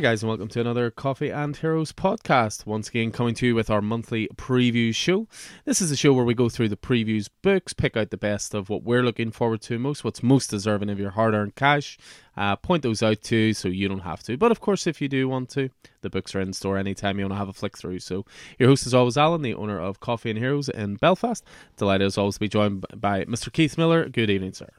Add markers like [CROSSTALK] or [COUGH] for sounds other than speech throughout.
Hi, guys, and welcome to another Coffee and Heroes podcast. Once again, coming to you with our monthly preview show. This is a show where we go through the previews books, pick out the best of what we're looking forward to most, what's most deserving of your hard earned cash, uh, point those out to you so you don't have to. But of course, if you do want to, the books are in store anytime you want to have a flick through. So, your host is always Alan, the owner of Coffee and Heroes in Belfast. Delighted as always to be joined by Mr. Keith Miller. Good evening, sir.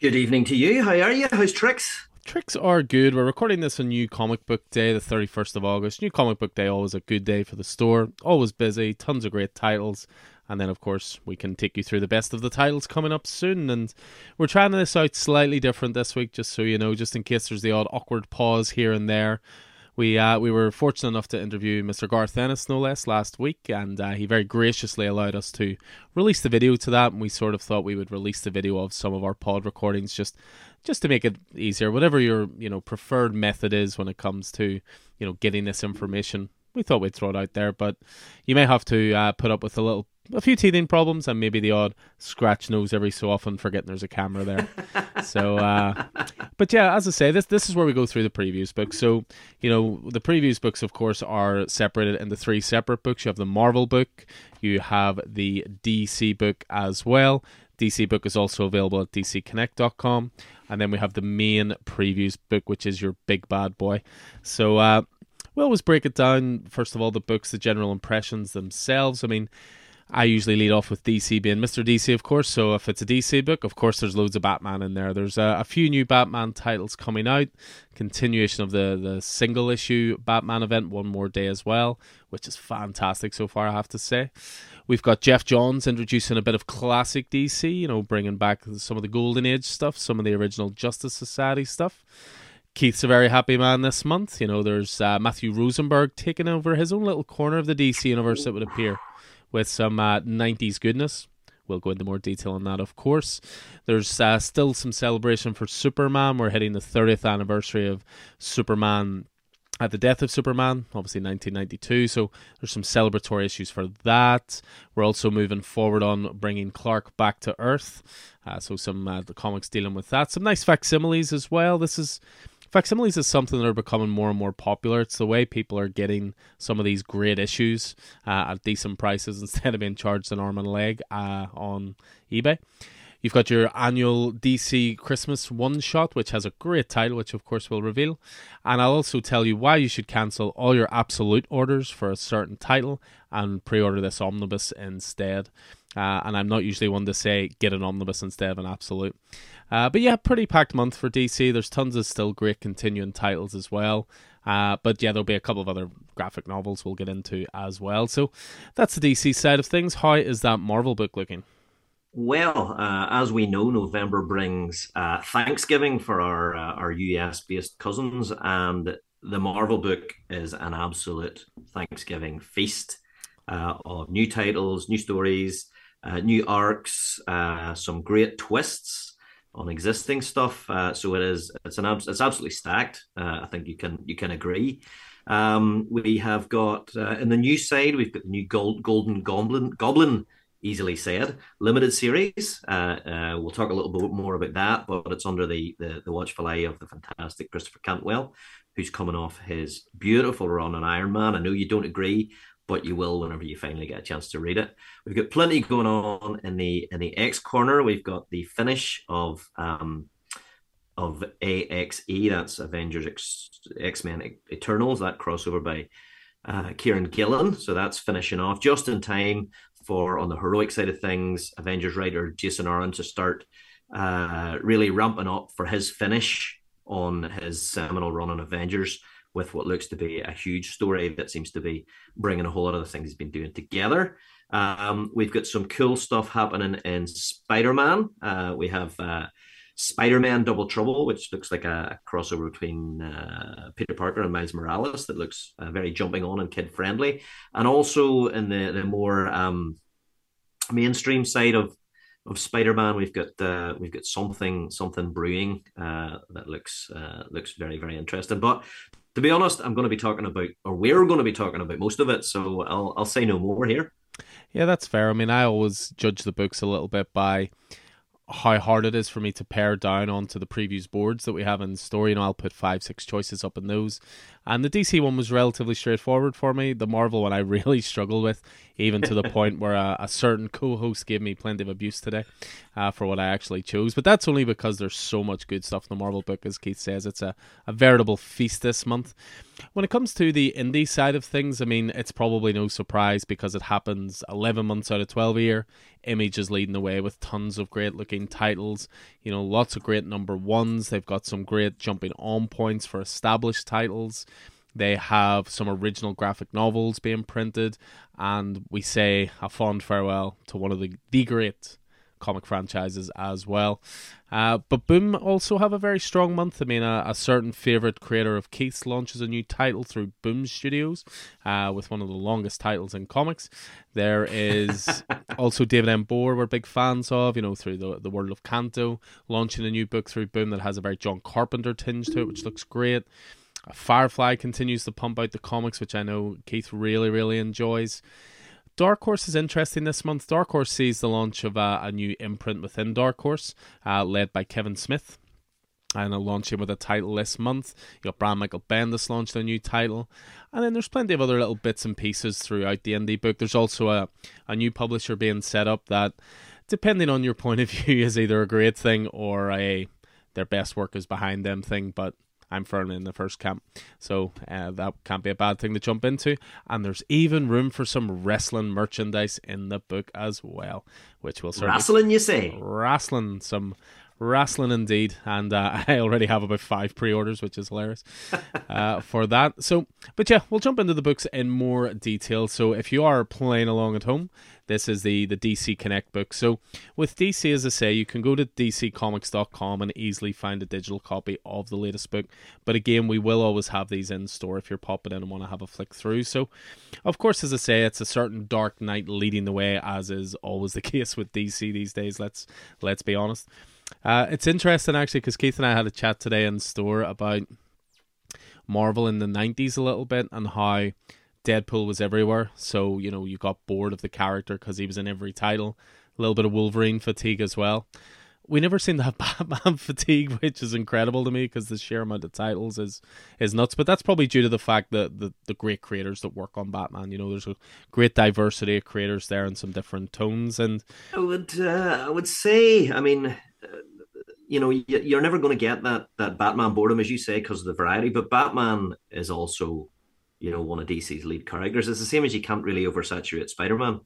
Good evening to you. How are you? How's tricks? Tricks are good. We're recording this on New Comic Book Day, the 31st of August. New Comic Book Day, always a good day for the store. Always busy, tons of great titles. And then, of course, we can take you through the best of the titles coming up soon. And we're trying this out slightly different this week, just so you know, just in case there's the odd awkward pause here and there. We uh, we were fortunate enough to interview Mr. Garth Ennis, no less, last week, and uh, he very graciously allowed us to release the video to that. And we sort of thought we would release the video of some of our pod recordings just just to make it easier. Whatever your you know preferred method is when it comes to you know getting this information, we thought we'd throw it out there. But you may have to uh, put up with a little a few teething problems and maybe the odd scratch nose every so often, forgetting there's a camera there. [LAUGHS] so, uh, but yeah, as I say, this this is where we go through the previews books. So, you know, the previews books, of course, are separated into three separate books. You have the Marvel book, you have the DC book as well. DC book is also available at dcconnect.com. And then we have the main previews book, which is your big bad boy. So, uh, we always break it down. First of all, the books, the general impressions themselves. I mean, I usually lead off with DC being Mr. DC, of course. So if it's a DC book, of course, there's loads of Batman in there. There's a, a, few new Batman titles coming out, continuation of the the single issue Batman event, one more day as well, which is fantastic so far, I have to say. We've got Geoff Johns introducing a bit of classic DC, you know, bringing back some of the Golden Age stuff, some of the original Justice Society stuff. Keith's a very happy man this month. You know, there's uh, Matthew Rosenberg taking over his own little corner of the DC universe, it would appear with some uh, 90s goodness. We'll go into more detail on that, of course. There's uh, still some celebration for Superman. We're hitting the 30th anniversary of Superman at the death of Superman, obviously 1992. So there's some celebratory issues for that. We're also moving forward on bringing Clark back to Earth. Uh, so some uh, the comics dealing with that. Some nice facsimiles as well. This is facsimiles is something that are becoming more and more popular. It's the way people are getting some of these great issues uh, at decent prices [LAUGHS] instead of being charged an arm and a leg uh, on eBay. You've got your annual DC Christmas one shot, which has a great title, which of course we'll reveal. And I'll also tell you why you should cancel all your absolute orders for a certain title and pre order this omnibus instead. Uh, and I'm not usually one to say get an omnibus instead of an absolute. Uh, but yeah, pretty packed month for DC. There's tons of still great continuing titles as well. Uh, but yeah, there'll be a couple of other graphic novels we'll get into as well. So that's the DC side of things. How is that Marvel book looking? Well, uh, as we know, November brings uh, Thanksgiving for our uh, our US based cousins, and the Marvel book is an absolute Thanksgiving feast uh, of new titles, new stories, uh, new arcs, uh, some great twists on existing stuff. Uh, so it is it's an it's absolutely stacked. Uh, I think you can you can agree. Um, we have got uh, in the new side we've got the new gold, Golden Goblin Goblin easily said limited series. Uh, uh, we'll talk a little bit more about that, but it's under the, the the watchful eye of the fantastic Christopher Cantwell, who's coming off his beautiful run on Iron Man. I know you don't agree, but you will whenever you finally get a chance to read it. We've got plenty going on in the in the X corner. We've got the finish of um, of AXE, that's Avengers X Men Eternals, that crossover by uh, Kieron Gillen. So that's finishing off just in time for on the heroic side of things, Avengers writer Jason Aaron to start uh, really ramping up for his finish on his seminal run on Avengers with what looks to be a huge story that seems to be bringing a whole lot of the things he's been doing together. Um, we've got some cool stuff happening in Spider Man. Uh, we have uh, Spider Man Double Trouble, which looks like a crossover between uh, Peter Parker and Miles Morales that looks uh, very jumping on and kid friendly. And also in the, the more um, mainstream side of of Spider-Man, we've got uh, we've got something something brewing uh, that looks uh, looks very very interesting. But to be honest, I'm going to be talking about, or we're going to be talking about most of it. So I'll I'll say no more here. Yeah, that's fair. I mean, I always judge the books a little bit by how hard it is for me to pare down onto the previews boards that we have in store. You know, I'll put five, six choices up in those. And the DC one was relatively straightforward for me. The Marvel one I really [LAUGHS] struggled with, even to the [LAUGHS] point where a, a, certain co host gave me plenty of abuse today uh, for what I actually chose. But that's only because there's so much good stuff in the Marvel book, as Keith says. It's a, a veritable feast this month. When it comes to the indie side of things, I mean, it's probably no surprise because it happens 11 months out of 12 a year. Image is leading the way with tons of great looking titles. You know, lots of great number ones. They've got some great jumping on points for established titles. They have some original graphic novels being printed, and we say a fond farewell to one of the, the great comic franchises as well. Uh, but Boom also have a very strong month. I mean, a, a, certain favorite creator of Keith's launches a new title through Boom Studios uh, with one of the longest titles in comics. There is [LAUGHS] also David M. Booher, we're big fans of, you know, through the, the world of Canto, launching a new book through Boom that has a very John Carpenter tinge to it, which looks great. Firefly continues to pump out the comics, which I know Keith really, really enjoys. Dark Horse is interesting this month. Dark Horse sees the launch of a, a new imprint within Dark Horse, uh, led by Kevin Smith. And a launching with a title this month. You got Brian Michael Bendis launched a new title. And then there's plenty of other little bits and pieces throughout the indie book. There's also a, a new publisher being set up that, depending on your point of [LAUGHS] view, is either a great thing or a their best work is behind them thing. But I'm firmly in the first camp. So uh, that can't be a bad thing to jump into. And there's even room for some wrestling merchandise in the book as well, which will certainly. Wrestling, you say? Wrestling, some wrestling indeed. And uh, [LAUGHS] I already have about five pre orders, which is hilarious [LAUGHS] uh, for that. So, but yeah, we'll jump into the books in more detail. So if you are playing along at home, this is the, the DC Connect book. So, with DC, as I say, you can go to dccomics.com and easily find a digital copy of the latest book. But again, we will always have these in store if you're popping in and want to have a flick through. So, of course, as I say, it's a certain Dark Knight leading the way, as is always the [LAUGHS] case with DC these days. Let's let's be honest. Uh, it's interesting actually because Keith and I had a chat today in store about Marvel in the 90s a little bit and how Deadpool was everywhere. So, you know, you got bored of the character because he was in every title. A little bit of Wolverine fatigue as well. We never seem to have [LAUGHS] Batman fatigue, which is incredible to me because the sheer amount of titles is is nuts. But that's probably due to the fact that the, the great creators that work on Batman, you know, there's a great diversity of creators there and some different tones. And I would uh, I would say, I mean, you know, you're never going to get that that Batman boredom, as you say, because of the variety. But Batman is also you know, one of DC's lead characters. It's the same as you can't really oversaturate Spider-Man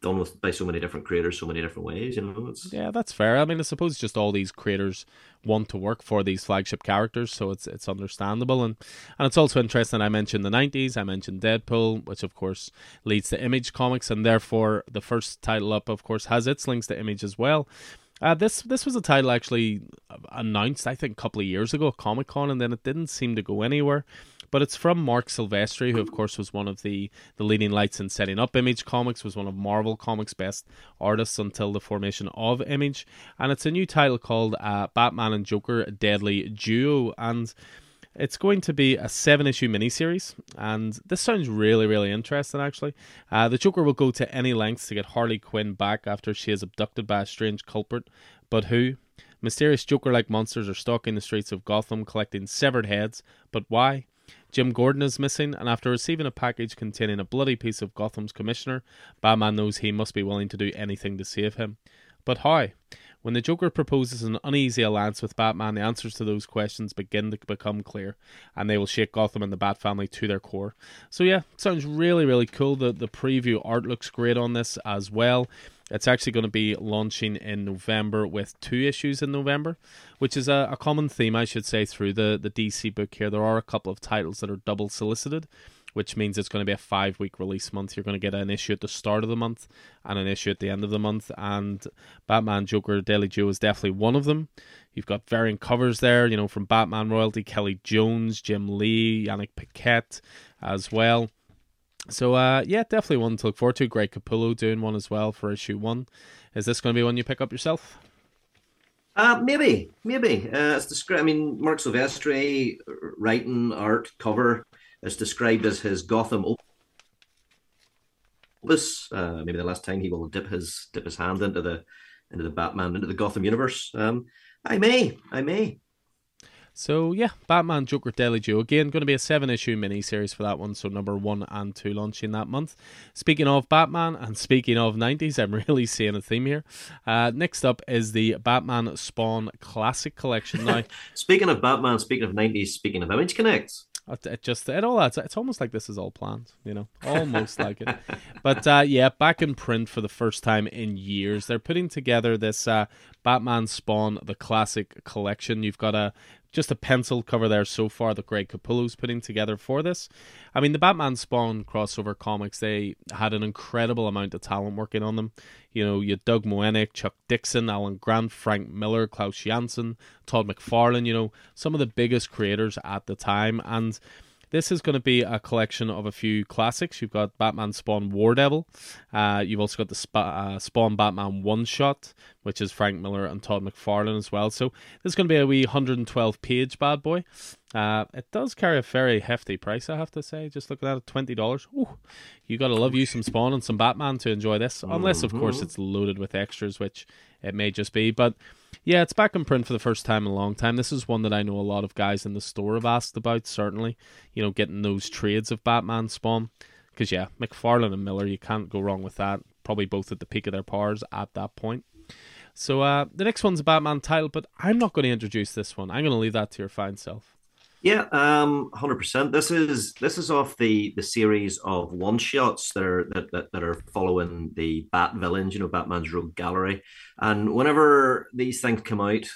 done with by so many different creators so many different ways you know it's... yeah that's fair i mean i suppose just all these creators want to work for these flagship characters so it's it's understandable and and it's also interesting i mentioned the 90s i mentioned deadpool which of course leads to image comics and therefore the first title up of course has its links to image as well uh, this this was a title actually announced I think a couple of years ago at Comic Con and then it didn't seem to go anywhere. But it's from Marc Silvestri, who of course was one of the, the leading lights in setting up Image Comics, was one of Marvel Comics' best artists until the formation of Image, and it's a new title called uh, Batman and Joker Deadly Duo, and it's going to be a seven issue miniseries, and this sounds really, really interesting actually. Uh, the Joker will go to any lengths to get Harley Quinn back after she is abducted by a strange culprit, but who? Mysterious Joker like monsters are stalking the streets of Gotham collecting severed heads, but why? Jim Gordon is missing, and after receiving a package containing a bloody piece of Gotham's commissioner, Batman knows he must be willing to do anything to save him. But how? When the Joker proposes an uneasy alliance with Batman, the answers to those questions begin to become clear, and they will shake Gotham and the Bat family to their core. So yeah, sounds really, really cool. The the preview art looks great on this as well. It's actually going to be launching in November with two issues in November, which is a, a, common theme, I should say, through the, the DC book here. There are a couple of titles that are double solicited, which means it's going to be a five week release month. You're going to get an issue at the start of the month and an issue at the end of the month. And Batman Joker Deadly Duo is definitely one of them. You've got variant covers there, you know, from Batman Royalty, Kelly Jones, Jim Lee, Yannick Paquette as well. So uh, yeah, definitely one to look forward to. Greg Capullo doing one as well for issue one. Is this going to be one you pick up yourself? Uh, maybe, maybe. Uh, it's described. I mean, Marc Silvestri writing art cover is described as his Gotham opus. Uh, maybe the last time he will dip his dip his hand into the into the Batman, into the Gotham universe. Um, I may, I may. So yeah, Batman Joker Deadly Duo again going to be a seven issue mini series for that one. So number one and two launching that month. Speaking of Batman and speaking of nineties, I'm [LAUGHS] really seeing a theme here. Uh, next up is the Batman Spawn Classic Collection. Now, [LAUGHS] speaking of Batman, speaking of nineties, speaking of Image Connects. It just it all adds. It's almost like this is all planned, you know, almost like it. But uh, yeah, back in print for the first time in years, they're putting together this uh, Batman Spawn the Classic collection. You've got a just a pencil cover there so far that Greg Capullo's putting together for this. I mean, the Batman Spawn crossover comics, they had an incredible amount of talent working on them. You know, you Doug Moench, Chuck Dixon, Alan Grant, Frank Miller, Klaus Janson, Todd McFarlane, you know, some of the biggest creators at the time. And this is going to be a collection of a few classics. You've got Batman Spawn War Devil. Uh, you've also got the Sp- uh, Spawn Batman One Shot, which is Frank Miller and Todd McFarlane as well. So this is going to be a wee 112 page bad boy. Uh, it does carry a very hefty price, I have to say. Just looking at it, twenty dollars. You got to love you some Spawn and some Batman to enjoy this, unless of course mm-hmm. it's loaded with extras, which it may just be. But yeah, it's back in print for the first time in a long time. This is one that I know a lot of guys in the store have asked about. Certainly, you know, getting those trades of Batman Spawn, because yeah, McFarlane and Miller, you can't go wrong with that. Probably both at the peak of their powers at that point. So uh, the next one's a Batman title, but I'm not going to introduce this one. I'm going to leave that to your fine self. Yeah, um, hundred percent. This is this is off the the series of one shots that are that, that, that are following the Bat villains, you know, Batman's Rogue Gallery. And whenever these things come out,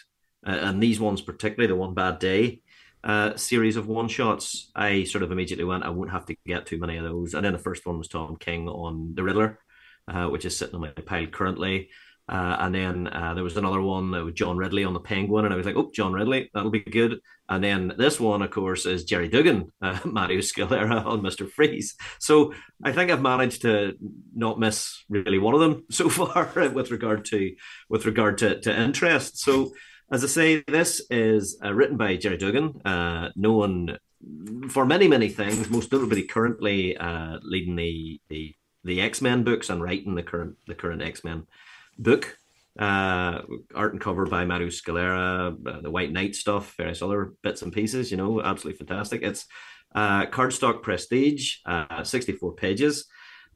uh, and these ones particularly, the One Bad Day uh, series of one shots, I sort of immediately went, I won't have to get too many of those. And then the first one was Tom King on the Riddler, uh, which is sitting on my pile currently. Uh, and then uh, there was another one with John Ridley on the Penguin, and I was like, "Oh, John Ridley, that'll be good." And then this one, of course, is Gerry Duggan, uh, [LAUGHS] Mario Scalera on Mister Freeze. So I think I've managed to not miss really one of them [LAUGHS] so far with regard to with regard to, to interest. So as I say, this is uh, written by Gerry Duggan, uh, known for many many things, most notably currently uh, leading the the the X Men books and writing the current the current X Men book. Uh, art and cover by Mario Scalera, uh, the White Knight stuff, various other bits and pieces. You know, absolutely fantastic. It's uh, cardstock prestige, uh, 64 pages.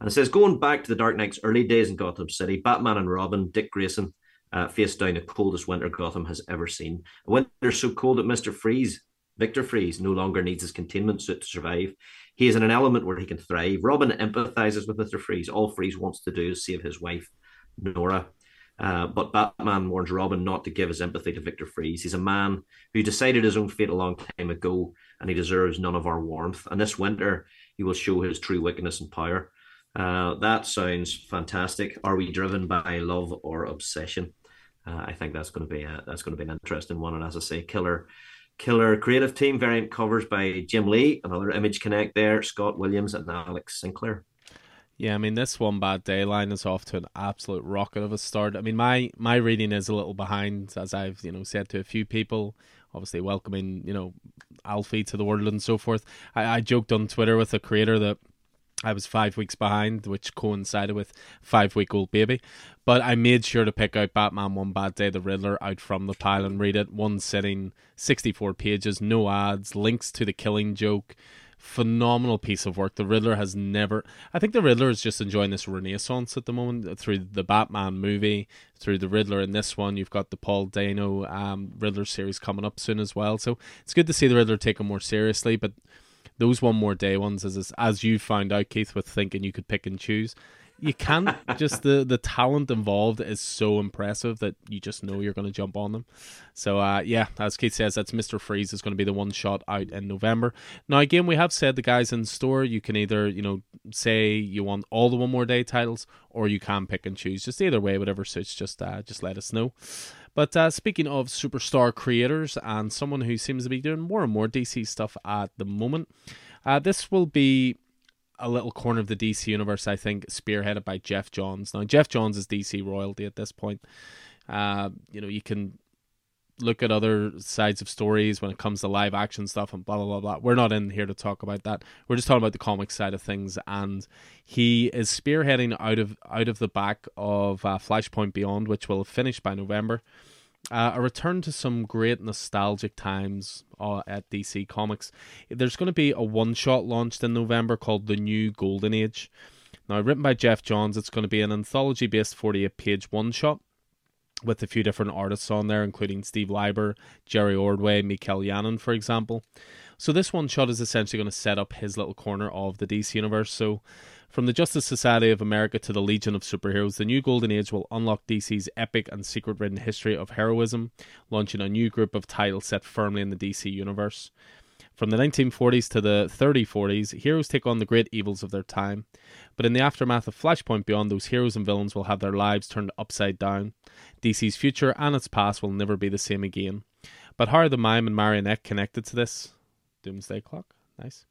And it says, going back to the Dark Knight's early days in Gotham City, Batman and Robin, Dick Grayson, uh, faced down the coldest winter Gotham has ever seen. A winter so cold that Mr. Freeze, Victor Freeze, no longer needs his containment suit to survive. He is in an element where he can thrive. Robin empathizes with Mr. Freeze. All Freeze wants to do is save his wife. Nora. Uh, but Batman warns Robin not to give his empathy to Victor Freeze. He's a man who decided his own fate a long time ago, and he deserves none of our warmth. And this winter, he will show his true wickedness and power. Uh, that sounds fantastic. Are we driven by love or obsession? Uh, I think that's going to be a, that's going to be an interesting one. And as I say, killer, killer creative team variant covers by Jim Lee, another Image Connect there, Scott Williams and Alex Sinclair. Yeah, I mean this one bad day line is off to an absolute rocket of a start. I mean my my reading is a little behind, as I've you know said to a few people. Obviously, welcoming you know Alfie to the world and so forth. I, I joked on Twitter with a creator that I was five weeks behind, which coincided with five week old baby. But I made sure to pick out Batman One Bad Day, the Riddler, out from the pile and read it. One sitting, 64 pages, no ads, links to the killing joke, phenomenal piece of work. The Riddler has never. I think the Riddler is just enjoying this renaissance at the moment through the Batman movie, through the Riddler in this one. You've got the Paul Dano um, Riddler series coming up soon as well. So it's good to see the Riddler taken more seriously. But those one more day ones, as as you found out, Keith, with thinking you could pick and choose you can't just the the talent involved is so impressive that you just know you're going to jump on them. So uh, yeah, as Keith says, that's Mister Freeze is going to be the one shot out in November. Now again, we have said the guys in store. You can either you know say you want all the one more day titles, or you can pick and choose. Just either way, whatever suits. Just uh, just let us know. But uh, speaking of superstar creators and someone who seems to be doing more and more DC stuff at the moment, uh, this will be a little corner of the DC universe, I think, spearheaded by Geoff Johns. Now, Geoff Johns is DC royalty at this point. Uh, you know, you can look at other sides of stories when it comes to live action stuff and blah blah blah blah. We're not in here to talk about that. We're just talking about the comic side of things, and he is spearheading out of out of the back of uh, Flashpoint Beyond, which will finish by November. Uh, a return to some great nostalgic times uh, at DC Comics. There's going to be a one shot launched in November called The New Golden Age. Now, written by Geoff Johns, it's going to be an anthology based 48 page one shot with a few different artists on there, including Steve Lieber, Jerry Ordway, Mikel Janín, for example. So this one shot is essentially going to set up his little corner of the DC universe. So from the Justice Society of America to the Legion of Superheroes, the new Golden Age will unlock DC's epic and secret ridden history of heroism, launching a new group of titles set firmly in the DC universe. From the 1940s to the 3040s, heroes take on the great evils of their time. But in the aftermath of Flashpoint Beyond, those heroes and villains will have their lives turned upside down. DC's future and its past will never be the same again. But how are the mime and marionette connected to this? Doomsday Clock. Nice.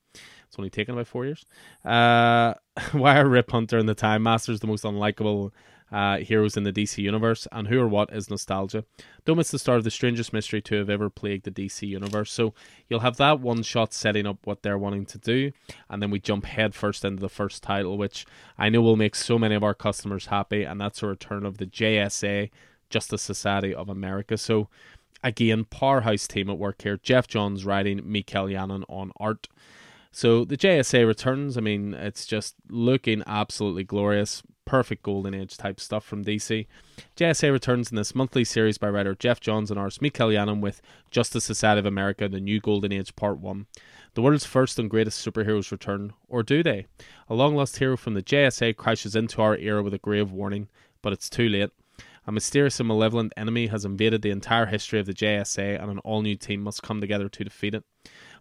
It's only taken about four years. Uh, [LAUGHS] why are Rip Hunter and the Time Masters the most unlikable uh, heroes in the DC universe, and who or what is nostalgia. Don't miss the start of the strangest mystery to have ever plagued the DC universe. So you'll have that one shot setting up what they're wanting to do, and then we jump headfirst into the first title, which I know will make so many of our customers happy, and that's a return of the JSA, Justice Society of America. So again, powerhouse team at work here. Geoff Johns writing, Mikel Janín on art. So the JSA returns. I mean, it's just looking absolutely glorious. Perfect golden age type stuff from DC. JSA returns in this monthly series by writer Geoff Johns and artist Mikel Janín with Justice Society of America, The New Golden Age Part 1. The world's first and greatest superheroes return, or do they? A long lost hero from the JSA crashes into our era with a grave warning, but it's too late. A mysterious and malevolent enemy has invaded the entire history of the JSA, and an all new team must come together to defeat it.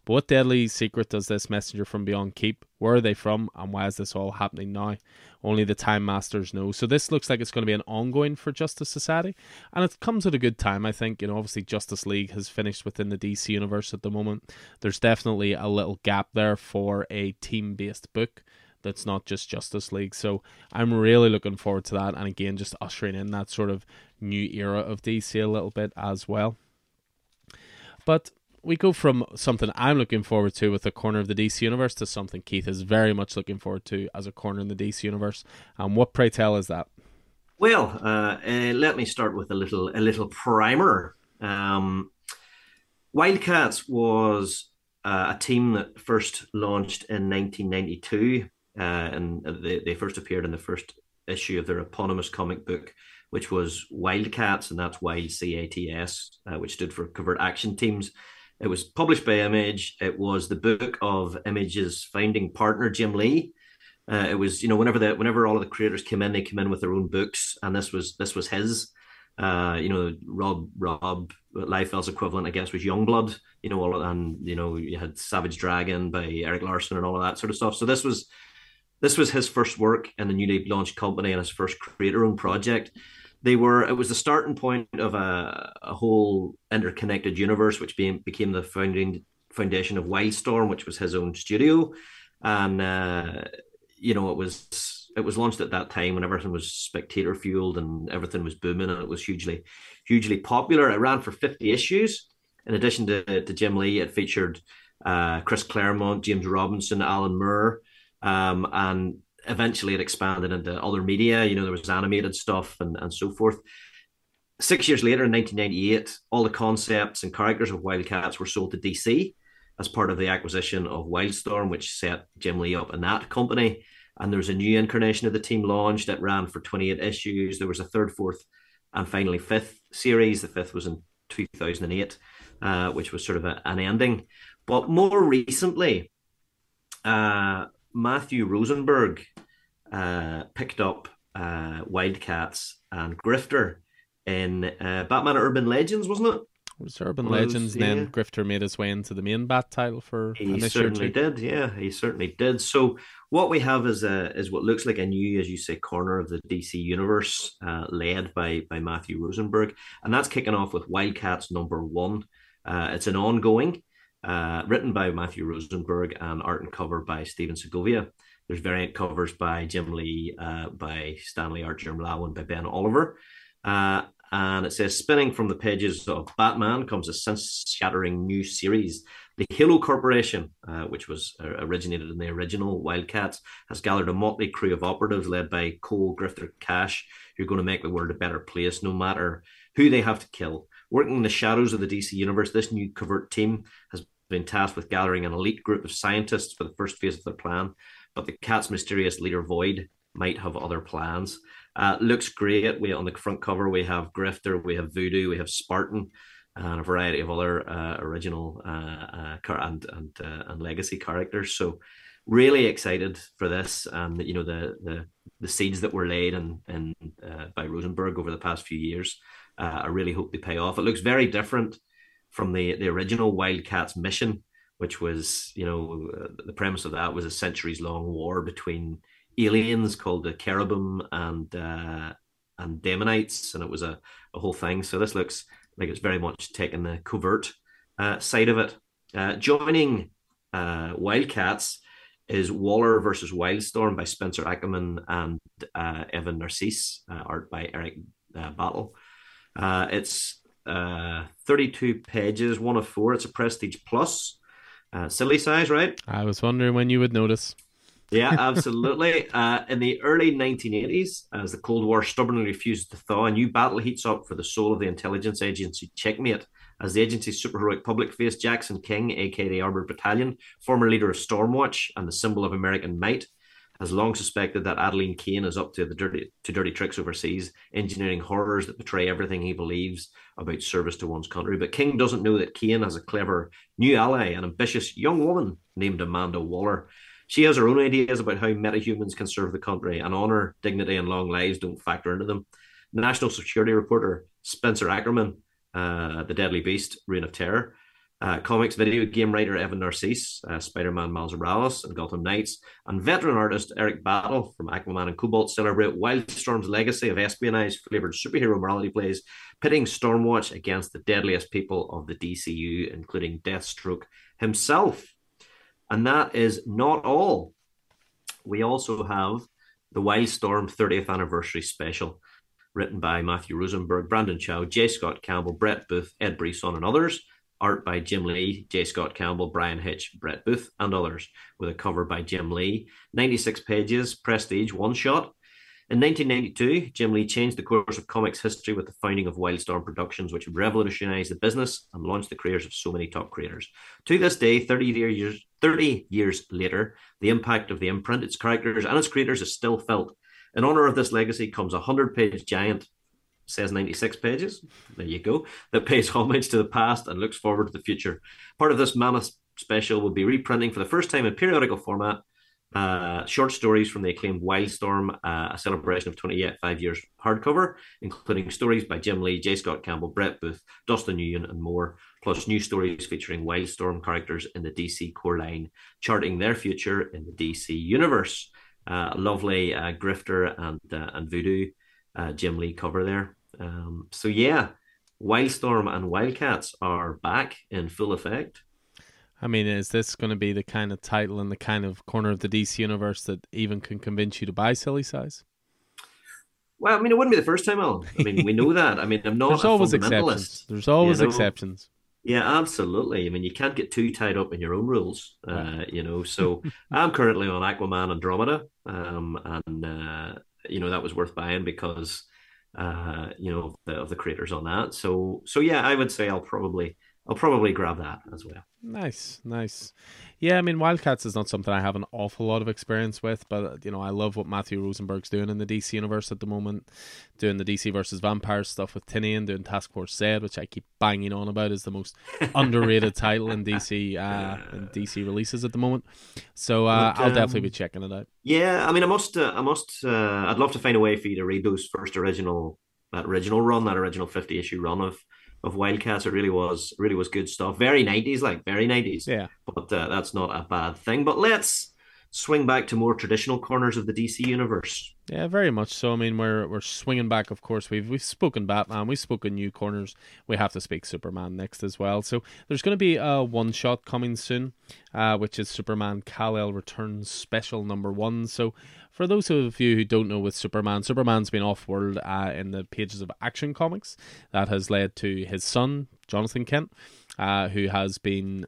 But what deadly secret does this messenger from beyond keep? Where are they from, and why is this all happening now? Only the Time Masters know. So this looks like it's going to be an ongoing for Justice Society, and it comes at a good time. I think you know, obviously Justice League has finished within the DC universe at the moment. There's definitely a little gap there for a team-based book that's not just Justice League. So I'm really looking forward to that, and again, just ushering in that sort of new era of DC a little bit as well. But we go from something I'm looking forward to with a corner of the DC universe to something Keith is very much looking forward to as a corner in the DC universe. And what pray tell is that? Well, uh, uh, let me start with a little a little primer. Um, Wildcats was uh, a team that first launched in 1992, uh, and they, they first appeared in the first issue of their eponymous comic book, which was Wildcats, and that's Wild CATS, uh, which stood for Covert Action Teams. It was published by Image. It was the book of Image's founding partner, Jim Lee. Uh, it was, you know, whenever the whenever all of the creators came in, they came in with their own books, and this was this was his. Uh, you know, Rob Rob Liefeld's equivalent, I guess, was Youngblood. You know, all of, and you know, you had Savage Dragon by Erik Larsen and all of that sort of stuff. So this was this was his first work in the newly launched company and his first creator-owned project they were it was the starting point of a, a whole interconnected universe which became, became the founding foundation of wildstorm which was his own studio. And uh, you know it was it was launched at that time when everything was speculator fueled and everything was booming and it was hugely hugely popular. It ran for 50 issues. In addition to, to jim lee it featured uh, chris claremont james robinson alan moore um, and eventually it expanded into other media. You know, there was animated stuff and, and so forth. Six years later, in 1998, all the concepts and characters of Wildcats were sold to DC as part of the acquisition of Wildstorm, which set Jim Lee up in that company. And there was a new incarnation of the team launched that ran for 28 issues. There was a third, fourth, and finally fifth series. The fifth was in 2008, uh, which was sort of a, an ending. But more recently, uh, Matthew Rosenberg uh, picked up uh, Wildcats and Grifter in uh, Batman Urban Legends, wasn't it? It was Urban was, Legends, yeah. then Grifter made his way into the main Bat title for he certainly did. Yeah, he certainly did. So what we have is a is what looks like a new, as you say, corner of the DC universe, uh, led by by Matthew Rosenberg, and that's kicking off with Wildcats number one. Uh, it's an ongoing, uh, written by Matthew Rosenberg and art and cover by Stephen Segovia. There's variant covers by Jim Lee, uh, by Stanley Art, Jeremy Lawan, by Ben Oliver. Uh, and it says spinning from the pages of Batman comes a sense-shattering new series. The Halo Corporation, uh, which was uh, originated in the original Wildcats, has gathered a motley crew of operatives led by Cole Grifter Cash, who are going to make the world a better place, no matter who they have to kill. Working in the shadows of the DC universe, this new covert team has been tasked with gathering an elite group of scientists for the first phase of their plan. But the cat's mysterious leader, Void, might have other plans. Uh, looks great. We on the front cover we have Grifter, we have Voodoo, we have Spartan, and a variety of other uh, original uh, uh and and uh, and legacy characters. So really excited for this, and you know the the the seeds that were laid and and uh, by Rosenberg over the past few years. I really hope they pay off. It looks very different from the the original Wildcats mission, which was you know the premise of that was a centuries long war between aliens called the cherubim and uh, and Daemonites, and it was a, a whole thing. So this looks like it's very much taking the covert uh, side of it. Uh, joining uh, Wildcats is Waller versus Wildstorm by Spencer Ackerman and uh, Evan Narcisse, uh, art by Eric Battle. it's 32 pages, one of four. It's a Prestige Plus. silly size, right? I was wondering when you would notice. Yeah, [LAUGHS] absolutely. uh, in the early 1980s, as the Cold War stubbornly refuses to thaw, a new battle heats up for the soul of the intelligence agency Checkmate. As the agency's superheroic public face Jackson King, aka the Armored Battalion, former leader of Stormwatch and the symbol of American might, has long suspected that Adeline Kane is up to the dirty to dirty tricks overseas, engineering horrors that betray everything he believes about service to one's country. But King doesn't know that Kane has a clever new ally, an ambitious young woman named Amanda Waller. She has her own ideas about how metahumans can serve the country, and honor, dignity, and long lives don't factor into them. National security reporter Spencer Ackerman, uh, The Deadly Beast, Reign of Terror, uh, comics video game writer Evan Narcisse, uh, Spider Man Miles Morales, and Gotham Knights, and veteran artist Eric Battle from Aquaman and Cobalt celebrate Wildstorm's legacy of espionage flavored superhero morality plays, pitting Stormwatch against the deadliest people of the DCU, including Deathstroke himself. And that is not all. We also have the Wildstorm 30th anniversary special, written by Matthew Rosenberg, Brandon Choi, J. Scott Campbell, Brett Booth, Ed Brisson, and others. Art by Jim Lee, J. Scott Campbell, Bryan Hitch, Brett Booth, and others, with a cover by Jim Lee. 96 pages, prestige, one shot. In 1992, Jim Lee changed the course of comics history with the founding of Wildstorm Productions, which revolutionized the business and launched the careers of so many top creators. To this day, 30 years, 30 years later, the impact of the imprint, its characters, and its creators is still felt. In honor of this legacy comes a 100 page giant, says 96 pages, there you go, that pays homage to the past and looks forward to the future. Part of this mammoth special will be reprinting for the first time in periodical format uh, short stories from the acclaimed Wildstorm, uh, a celebration of 25 years hardcover, including stories by Jim Lee, J. Scott Campbell, Brett Booth, Dustin Nguyen, and more, plus new stories featuring Wildstorm characters in the DC core line, charting their future in the DC universe. Uh, lovely uh, Grifter and uh, and Voodoo uh, Jim Lee cover there. Um, so yeah, Wildstorm and Wildcats are back in full effect. I mean, is this going to be the kind of title and the kind of corner of the DC universe that even can convince you to buy Silly Size? Well, I mean, it wouldn't be the first time, Al. I mean, we know that. I mean, I'm not [LAUGHS] There's always exceptions. There's always you know? exceptions. Yeah, absolutely. I mean, you can't get too tied up in your own rules, uh, you know. So [LAUGHS] I'm currently on Aquaman Andromeda, um, and uh, you know that was worth buying because uh, you know the, of the creators on that. So so yeah, I would say I'll probably I'll probably grab that as well. Nice, nice. Yeah, I mean, Wildcats is not something I have an awful lot of experience with, but you know, I love what Matthew Rosenberg's doing in the DC universe at the moment, doing the DC versus vampires stuff with Tynion, doing Task Force Z, which I keep banging on about is the most [LAUGHS] underrated title in DC uh, [LAUGHS] in DC releases at the moment. So uh, but, um, I'll definitely be checking it out. Yeah, I mean, I must, uh, I must, uh, I'd love to find a way for you to read those first original, that original run, that original fifty issue run of of Wildcats. It really was really was good stuff. Very nineties, like very nineties. Yeah. But uh, that's not a bad thing. But let's swing back to more traditional corners of the DC universe. Yeah, very much so. I mean, we're we're swinging back. Of course, we've we've spoken Batman, we've spoken new corners. We have to speak Superman next as well. So there's going to be a one shot coming soon, uh, which is Superman Kal El Returns Special Number One. So for those of you who don't know, with Superman, Superman's been off world uh, in the pages of Action Comics. That has led to his son Jonathan Kent, uh, who has been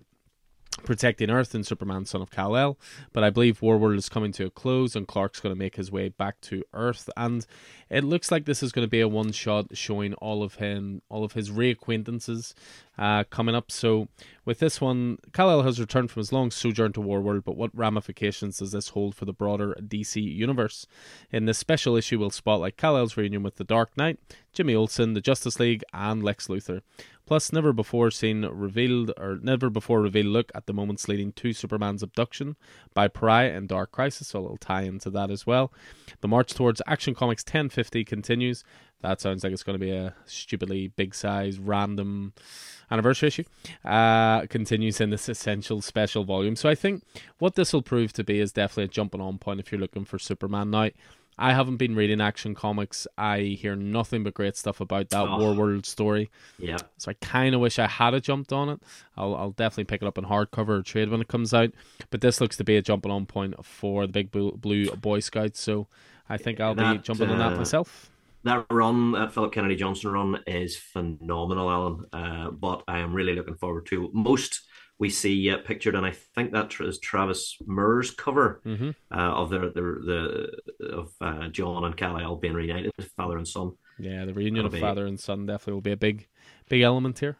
protecting Earth and Superman, son of Kal El. But I believe Warworld is coming to a close, and Clark's going to make his way back to Earth. And it looks like this is going to be a one shot showing all of him, all of his reacquaintances uh, coming up. So with this one, Kal El has returned from his long sojourn to Warworld. But what ramifications does this hold for the broader DC universe? In this special issue, we'll spotlight Kal El's reunion with the Dark Knight, Jimmy Olsen, the Justice League, and Lex Luthor. Plus, never before seen revealed or never before revealed look at the moments leading to Superman's abduction by Pariah and Dark Crisis, so it'll tie into that as well. The march towards Action Comics 1050 continues. That sounds like it's going to be a stupidly big size random anniversary issue. Uh, continues in this essential special volume. So I think what this will prove to be is definitely a jumping on point if you're looking for Superman. Now, I haven't been reading Action Comics. I hear nothing but great stuff about that Oh. War World story. Yeah. So I kind of wish I had a jumped on it. I'll, I'll definitely pick it up in hardcover or trade when it comes out. But this looks to be a jumping on point for the big blue, Boy Scouts. So I think I'll be That, jumping on that uh, myself. That run, that Phillip Kennedy Johnson run, is phenomenal, Alan. Uh, but I am really looking forward to most we see uh, pictured, and I think that is Travis Moore's cover hmm uh, of the the, the of uh, John and Kal El being reunited, father and son. Yeah, the reunion That'll of be- father and son definitely will be a big, big element here.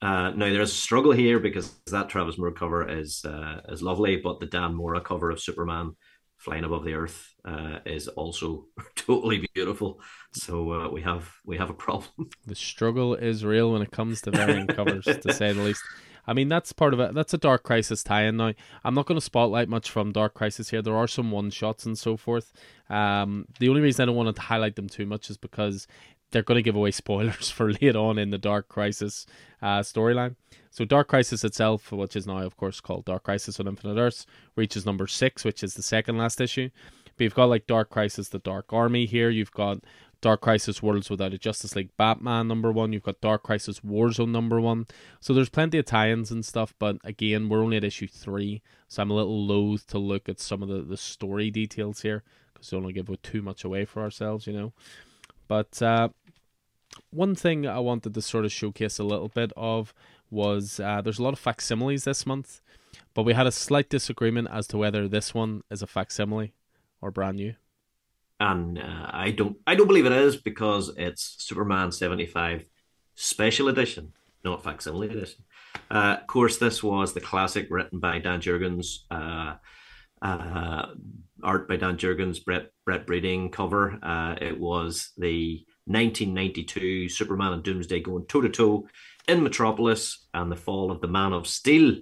Uh, now there's a struggle here because that Travis Moore cover is uh, is lovely, but the Dan Mora cover of Superman flying above the earth uh, is also [LAUGHS] totally beautiful. So uh, we have we have a problem. The struggle is real when it comes to varying covers, to say the least. [LAUGHS] I mean, that's part of it. That's a Dark Crisis tie-in. Now, I'm not going to spotlight much from Dark Crisis here. There are some one-shots and so forth. Um, the only reason I don't want to highlight them too much is because they're going to give away [LAUGHS] spoilers for later on in the Dark Crisis uh, storyline. So, Dark Crisis itself, which is now, of course, called Dark Crisis on Infinite Earths, reaches number six, which is the second last issue. But you've got like Dark Crisis, the Dark Army here. You've got Dark Crisis Worlds Without a Justice League Batman number one. You've got Dark Crisis Warzone number one. So there's plenty of tie-ins and stuff, but again, we're only at issue three, so I'm a little loath to look at some of the, the story details here because we don't give too much away for ourselves, you know. But uh, one thing I wanted to sort of showcase a little bit of was uh, there's a lot of facsimiles this month, but we had a slight disagreement as to whether this one is a facsimile or brand new. And uh, I don't I don't believe it is because it's Superman seventy five special edition, not facsimile edition. Uh, of course, this was the classic written by Dan Jurgens, uh, uh, art by Dan Jurgens, Brett Brett Breeding cover. Uh, it was the 1992 Superman and Doomsday going toe to toe in Metropolis and the fall of the Man of Steel.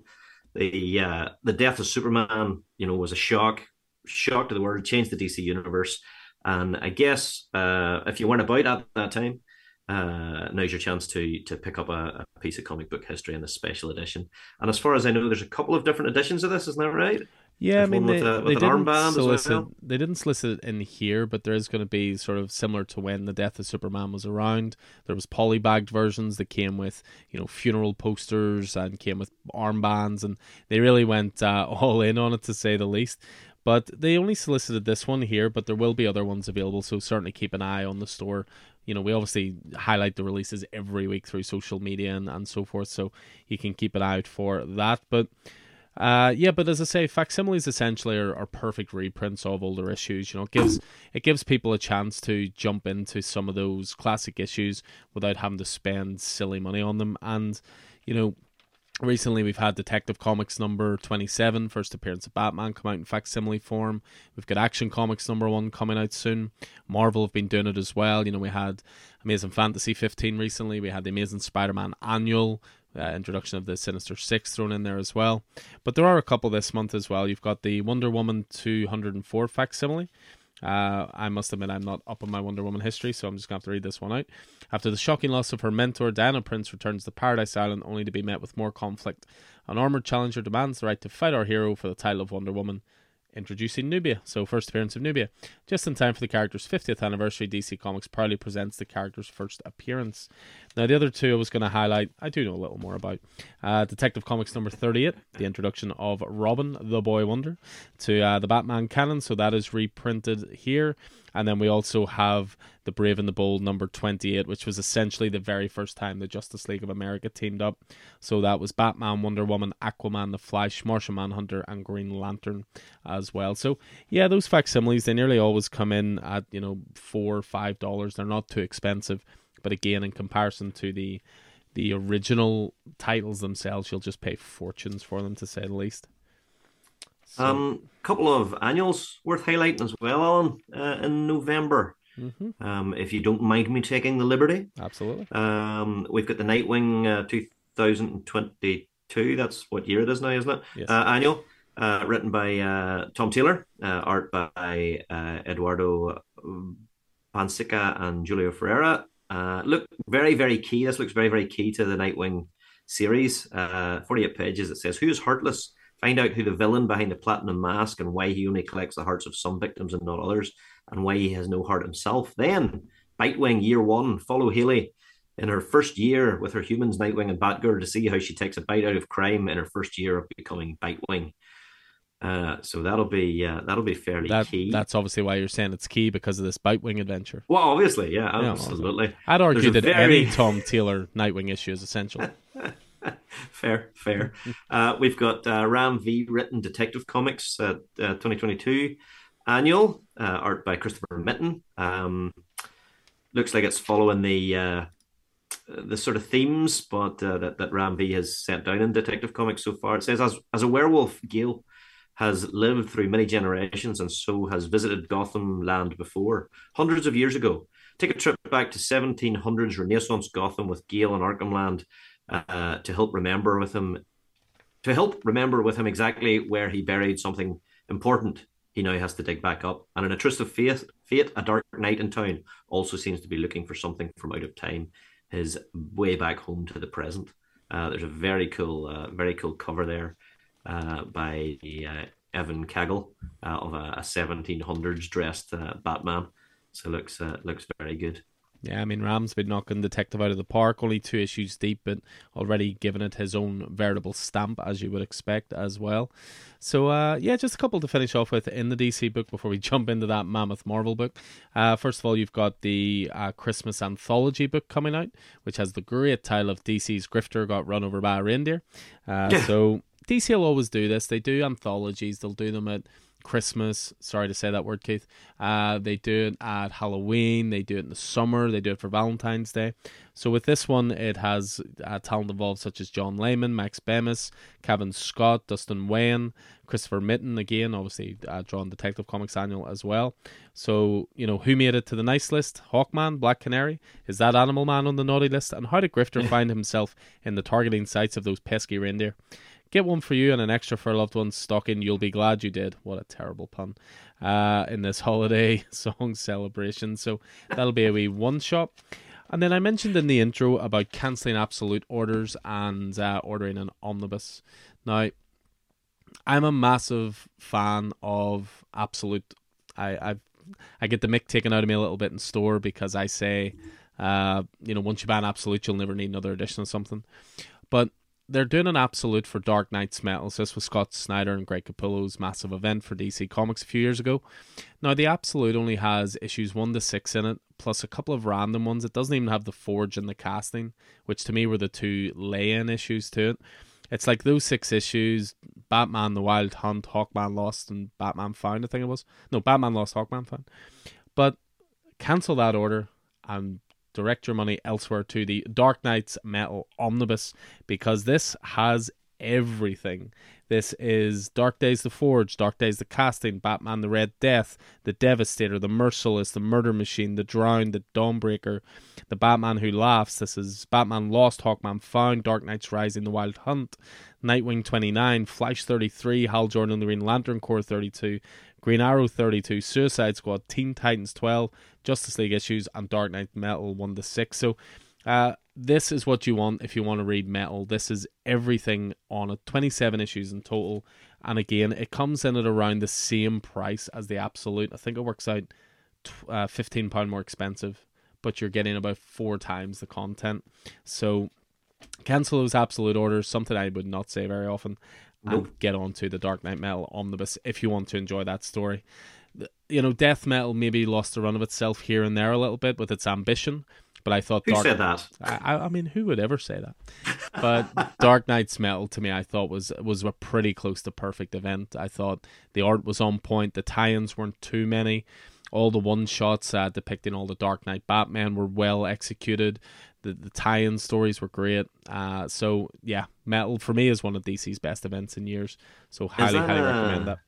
The uh, the death of Superman, you know, was a shock, shock to the world, changed the DC universe. And I guess uh, if you weren't about at that time, uh, now's your chance to to pick up a, a piece of comic book history in the special edition. And as far as I know, there's a couple of different editions of this, isn't that right? Yeah, I mean they, with a- they an didn't solicit well. they didn't solicit it in here, but there is going to be sort of similar to when the death of Superman was around. There was polybagged versions that came with you know funeral posters and came with armbands, and they really went uh, [LAUGHS] all in on it to say the least. But they only solicited this one here, but there will be other ones available, so certainly keep an eye on the store. You know, we obviously highlight the releases every week through social media and, and so forth, so you can keep an eye out for that. But uh, yeah, but as I say, facsimiles essentially are, are perfect reprints of older issues. You know, it gives it gives people a chance to jump into some of those classic issues without having to spend silly money on them. And you know, recently we've had Detective Comics number twenty seven, first appearance of Batman, come out in facsimile form. We've got Action Comics number one coming out soon. Marvel have been doing it as well. You know, we had Amazing Fantasy fifteen recently. We had the Amazing Spider Man annual uh, introduction of the Sinister Six thrown in there as well. But there are a couple this month as well. You've got the Wonder Woman 204 facsimile. Uh, I must admit, I'm not up on my Wonder Woman history, so I'm just going to have to read this one out. After the shocking loss of her mentor, Diana Prince returns to Paradise Island only to be met with more conflict. An armored challenger demands the right to fight our hero for the title of Wonder Woman. introducing Nubia. So, first appearance of Nubia. Just in time for the character's 50th anniversary, DC Comics proudly presents the character's first appearance. Now, the other two I was going to highlight, I do know a little more about. Uh, Detective Comics number 38, the introduction of Robin, the Boy Wonder, to uh, the Batman canon. So, that is reprinted here. And then we also have The Brave and the Bold number 28, which was essentially the very first time the Justice League of America teamed up. So that was Batman, Wonder Woman, Aquaman, The Flash, Martian Manhunter, and Green Lantern as well. So yeah, those facsimiles, they nearly always come in at, you know, four or five dollars. They're not too expensive. But again, in comparison to the the original titles themselves, you'll just pay fortunes for them to say the least. So. Um, couple of annuals worth highlighting as well, Alan, uh, in November. Mm-hmm. Um, if you don't mind me taking the liberty, absolutely. Um, we've got the Nightwing uh, 2022. That's what year it is now, isn't it? Yes. Uh, annual, uh, written by uh, Tom Taylor, uh, art by uh, Eduardo Pansica and Julio Ferreira. Look very, very key. This looks very, very key to the Nightwing series. Uh, 48 pages. It says, "Who is heartless?" Find out who the villain behind the platinum mask and why he only collects the hearts of some victims and not others, and why he has no heart himself. Then, Bitewing Year One, follow Haley in her first year with her humans, Nightwing and Batgirl, to see how she takes a bite out of crime in her first year of becoming Bitewing. Uh, so that'll be uh, that'll be fairly that, key. That's obviously why you're saying it's key because of this Bitewing adventure. Well, obviously, yeah, absolutely. I'd argue that very... any [LAUGHS] Tom Taylor Nightwing issue is essential. [LAUGHS] fair, fair. [LAUGHS] Uh, we've got uh, Ram V written Detective Comics uh, 2022 annual, uh, art by Christopher Mitten. Um, looks like it's following the uh, the sort of themes, but uh, that that Ram V has set down in Detective Comics so far. It says as as a werewolf, Gale has lived through many generations and so has visited Gotham land before, hundreds of years ago. Take a trip back to 1700s Renaissance Gotham with Gale and Arkham Land uh, to help remember with him, to help remember with him exactly where he buried something important. He now has to dig back up. And in a twist of fate, fate, a dark knight in town also seems to be looking for something from out of time, his way back home to the present. Uh, there's a very cool, uh, very cool cover there uh, by uh, Evan Cagle uh, of a, a, 1700s dressed Batman. So looks looks very good. Yeah, I mean, Ram's been knocking Detective out of the park, only two issues deep, but already given it his own veritable stamp, as you would expect as well. So, uh, yeah, just a couple to finish off with in the DC book before we [LAUGHS] jump into that Mammoth Marvel book. Uh, first of all, you've got the uh, Christmas anthology book coming out, which has the great title of DC's Grifter Got Run Over by a Reindeer. Uh. So, DC will always do this. They do anthologies, they'll do them at Christmas. Sorry to say that word, Keith. Uh, they do it at Halloween. They do it in the summer. They do it for Valentine's Day. So with this one, it has uh, talent involved such as John Layman, Max Bemis, Kevin Scott, Dustin Wayne, Christopher Mitten. Again, obviously uh, drawn Detective Comics Annual as well. So you know who made it to the nice list? Hawkman, Black Canary. Is that Animal Man on the naughty list? And how did Grifter [LAUGHS] find himself in the targeting sites of those pesky reindeer? Get one for you and an extra for a loved one's stocking. You'll be glad you did. What a terrible pun. Uh, in this [LAUGHS] holiday song celebration. So that'll be a wee one shot. And then I mentioned in the intro about cancelling absolute orders and uh, ordering an omnibus. Now, I'm a massive fan of absolute. I i I get the mick taken out of me a little bit in store because I say, uh, you know, once you ban absolute, you'll never need another edition of something. But they're doing an absolute for Dark Nights Metals. This was Scott Snyder and Greg Capullo's massive event for DC Comics a few years ago. Now, the absolute only has issues 1 to 6 in it, plus a couple of random ones. It doesn't even have the Forge and the casting, which to me were the two lay in issues to it. It's like those six issues Batman, The Wild Hunt, Hawkman Lost, and Batman Found, I think it was. No, Batman Lost, Hawkman Found. But cancel that order and direct your money elsewhere to the Dark Nights Metal Omnibus because this has everything. This is Dark Days the Forge, Dark Days the Casting, Batman the Red Death, the Devastator, the Merciless, the Murder Machine, the Drowned, the Dawnbreaker, the Batman Who Laughs. This is Batman Lost, Hawkman Found, Dark Knights Rising, The Wild Hunt, Nightwing 29, Flash 33, Hal Jordan the Green Lantern Corps 32, Green Arrow 32, Suicide Squad, Teen Titans 12, Justice League issues, and Dark Knight Metal 1 to 6. So, uh, this is what you want if you want to read metal. This is everything on it. 27 issues in total. And again, it comes in at around the same price as the Absolute. I think it works out uh, £15 more expensive, but you're getting about four times the content. So cancel those Absolute orders, something I would not say very often, nope. and get on to the Dark Knight Metal Omnibus if you want to enjoy that story. You know, death metal maybe lost the run of itself here and there a little bit with its ambition but I thought who Dark, said that? I, I mean, who would ever say that? But [LAUGHS] Dark Nights Metal to me, I thought was was a pretty close to perfect event. I thought the art was on point, the tie-ins weren't too many, all the one shots uh, depicting all the Dark Knight Batman were well executed. The the tie-in stories were great. Uh, so yeah, Metal for me is one of DC's best events in years. So highly, highly recommend that.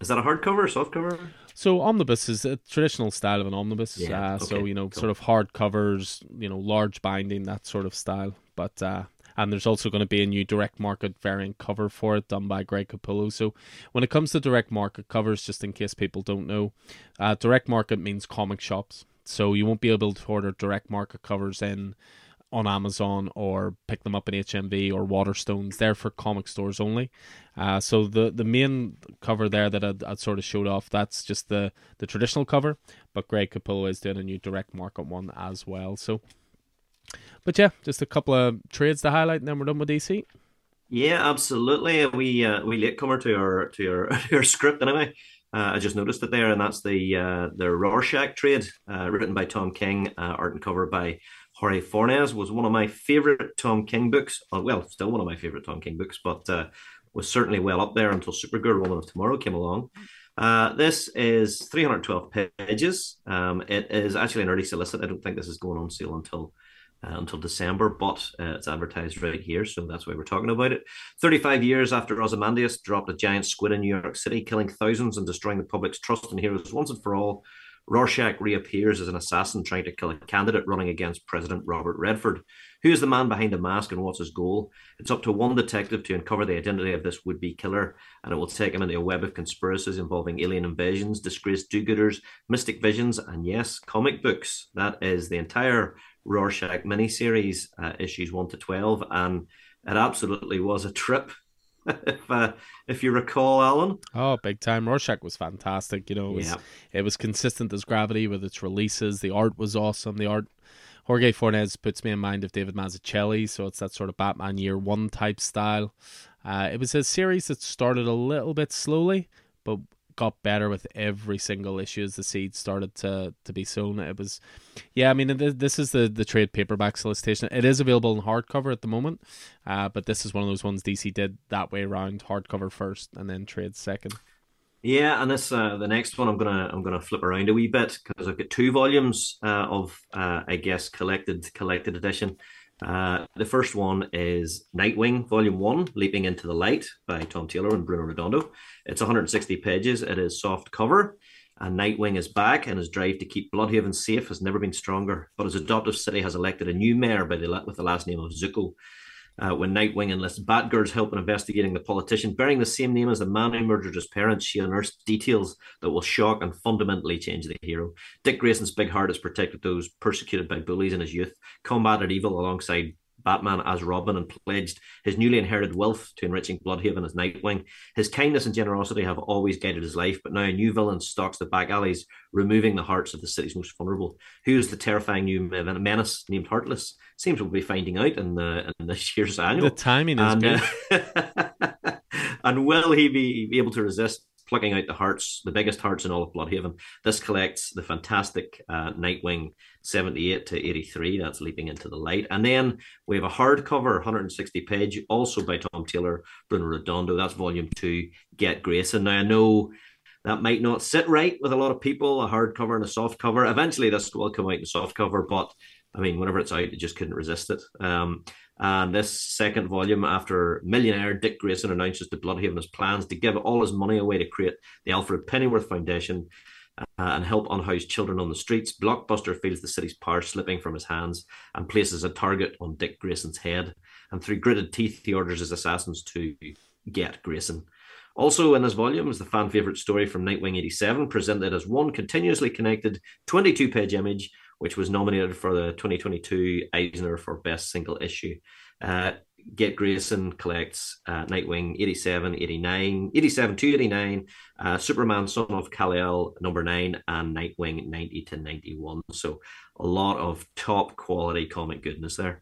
Is that a hardcover, or softcover? So omnibus is a traditional style of an omnibus. Yeah, uh, okay, so you know, cool. sort of hard covers, you know, large binding, that sort of style. But uh, and there's also going to be a new direct market variant cover for it done by Greg Capullo. So when it comes to direct market covers, just in case people don't know, uh, direct market means comic shops. So you won't be able to order direct market covers in on Amazon or pick them up in HMV or Waterstones. They're for comic stores only. Uh, so the the main cover there that I'd, sort of showed off, that's just the, the traditional cover. But Greg Capullo is doing a new direct market one as well. So, but yeah, just a couple of trades to highlight, and then we're done with DC. Yeah, absolutely. We uh, we latecomer to our to our, [LAUGHS] our script anyway. Uh, I just noticed it there, and that's the uh, the Rorschach trade, uh, written by Tom King, uh, art and cover by Jorge Fornes was one of my favorite Tom King books. Uh, well, still one of my favorite Tom King books, but uh, was certainly well up there until Supergirl Woman of Tomorrow came along. Uh, this is 312 pages. Um, it is actually an early solicit. I don't think this is going on sale until uh, until December, but uh, it's advertised right here, so that's why we're talking about it. 35 years after Ozymandias dropped a giant squid in New York City, killing thousands and destroying the public's trust in heroes once and for all, Rorschach reappears as an assassin trying to kill a candidate running against President Robert Redford. Who is the man behind the mask and what's his goal? It's up to one detective to uncover the identity of this would be killer, and it will take him into a web of conspiracies involving alien invasions, disgraced do gooders, mystic visions, and yes, comic books. That is the entire Rorschach miniseries, uh, issues 1 to 12, and it absolutely was a trip [LAUGHS] if uh, if you recall, Alan. Oh, big time! Rorschach was fantastic. You know, it was, yeah. it was consistent as gravity with its releases. The art was awesome. The art, Jorge Fornes puts me in mind of David Mazzucchelli, so it's that sort of Batman Year One type style. Uh, it was a series that started a little bit slowly, but got better with every single issue as the seeds started to to be sown. It was, yeah, I mean, this is the the trade paperback solicitation. It is available in hardcover at the moment, uh, but this is one of those ones DC did that way around: hardcover first and then trade second. Yeah, and this uh, the next one I'm gonna I'm gonna flip around a wee bit because I've got two volumes uh, of uh, I guess collected collected edition. Uh, the first one is Nightwing, Volume 1, Leaping into the Light by Tom Taylor and Bruno Redondo. It's 160 pages. It is soft cover. And Nightwing is back, and his drive to keep Blüdhaven safe has never been stronger. But his adoptive city has elected a new mayor by the, with the last name of Zucco uh, when Nightwing enlists Batgirl's help in investigating the politician bearing the same name as the man who murdered his parents. She unearths details that will shock and fundamentally change the hero. Dick Grayson's big heart has protected those persecuted by bullies in his youth, combated evil alongside Batman as Robin and pledged his newly inherited wealth to enriching Blüdhaven as Nightwing. His kindness and generosity have always guided his life, but now a new villain stalks the back alleys, removing the hearts of the city's most vulnerable. Who is the terrifying new menace named Heartless? Seems we'll be finding out in, the, in [LAUGHS] this year's annual. The timing is and, good. Uh, [LAUGHS] and will he be able to resist plucking out the hearts, the biggest hearts in all of Blüdhaven. This collects the fantastic uh, Nightwing 78 to 83. That's leaping into the light. And then we have a hardcover, 160 page, also by Tom Taylor, Bruno Redondo. That's volume two, Get Grayson. Now I know that might not sit right with a lot of people, a hardcover and a soft cover. Eventually this will come out in soft cover, but I mean, whenever it's out, you just couldn't resist it. Um, and this second volume, after millionaire Dick Grayson announces to Blüdhaven his plans to give all his money away to create the Alfred Pennyworth Foundation uh, and help unhoused children on the streets, Blockbuster feels the city's power slipping from his hands and places a target on Dick Grayson's head. And through gritted teeth, he orders his assassins to get Grayson. Also in this volume is the fan favorite story from Nightwing 87, presented as one continuously connected 22 page image which was nominated for the 2022 Eisner for Best Single Issue. Uh, Gate Grayson collects uh, Nightwing 87, 89, 87 to 89, uh, Superman Son of Kal-El number 9, and Nightwing 90 to 91. So a lot of top quality comic goodness there.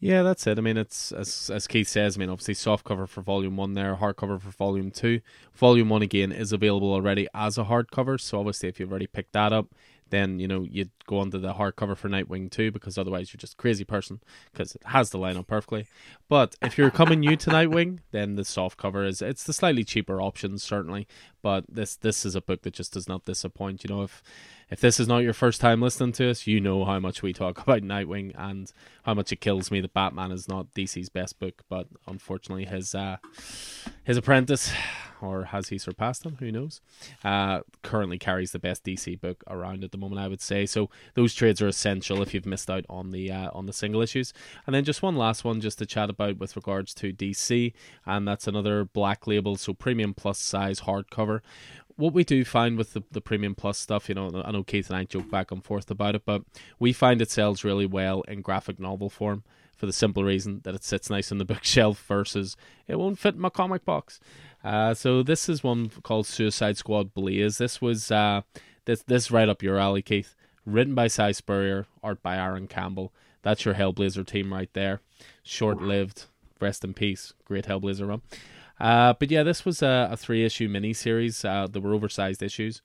Yeah, that's it. I mean, it's as as Keith says. I mean, obviously, soft cover for Volume One there, hardcover for Volume Two. Volume One again is available already as a hardcover. So obviously, if you've already picked that up, then you know you'd go onto the hardcover for Nightwing too, because otherwise you're just crazy person because it has the lineup perfectly. But if you're coming new to Nightwing, then the soft cover is it's the slightly cheaper option certainly. But this this is a book that just does not disappoint. You know if if this is not your first time listening to us, you know how much we talk [LAUGHS] about Nightwing and how much it kills me that Batman is not DC's best book, but unfortunately his uh, his apprentice or has he surpassed him? Who knows? Uh, currently carries the best DC book around at the moment, I would say. So those trades are essential if you've missed out on the uh, on the single issues. And then just one last one, just to chat about with regards to DC, and that's another black label, so premium plus size hardcover. What we do find with the, the premium plus stuff, you know, I know Keith and I joke back and forth about it, but we find it sells really well in graphic novel form for the simple reason that it sits nice on the [LAUGHS] bookshelf versus it won't fit in my comic box. Uh, so this is one called Suicide Squad Blaze. This was uh, this this right up your alley, Keith. Written by Si Spurrier, art by Aaron Campbell. That's your Hellblazer team right there. Short lived. Rest in peace. Great Hellblazer run. Uh, but yeah, this was a, a three issue miniseries. Uh, there were oversized issues.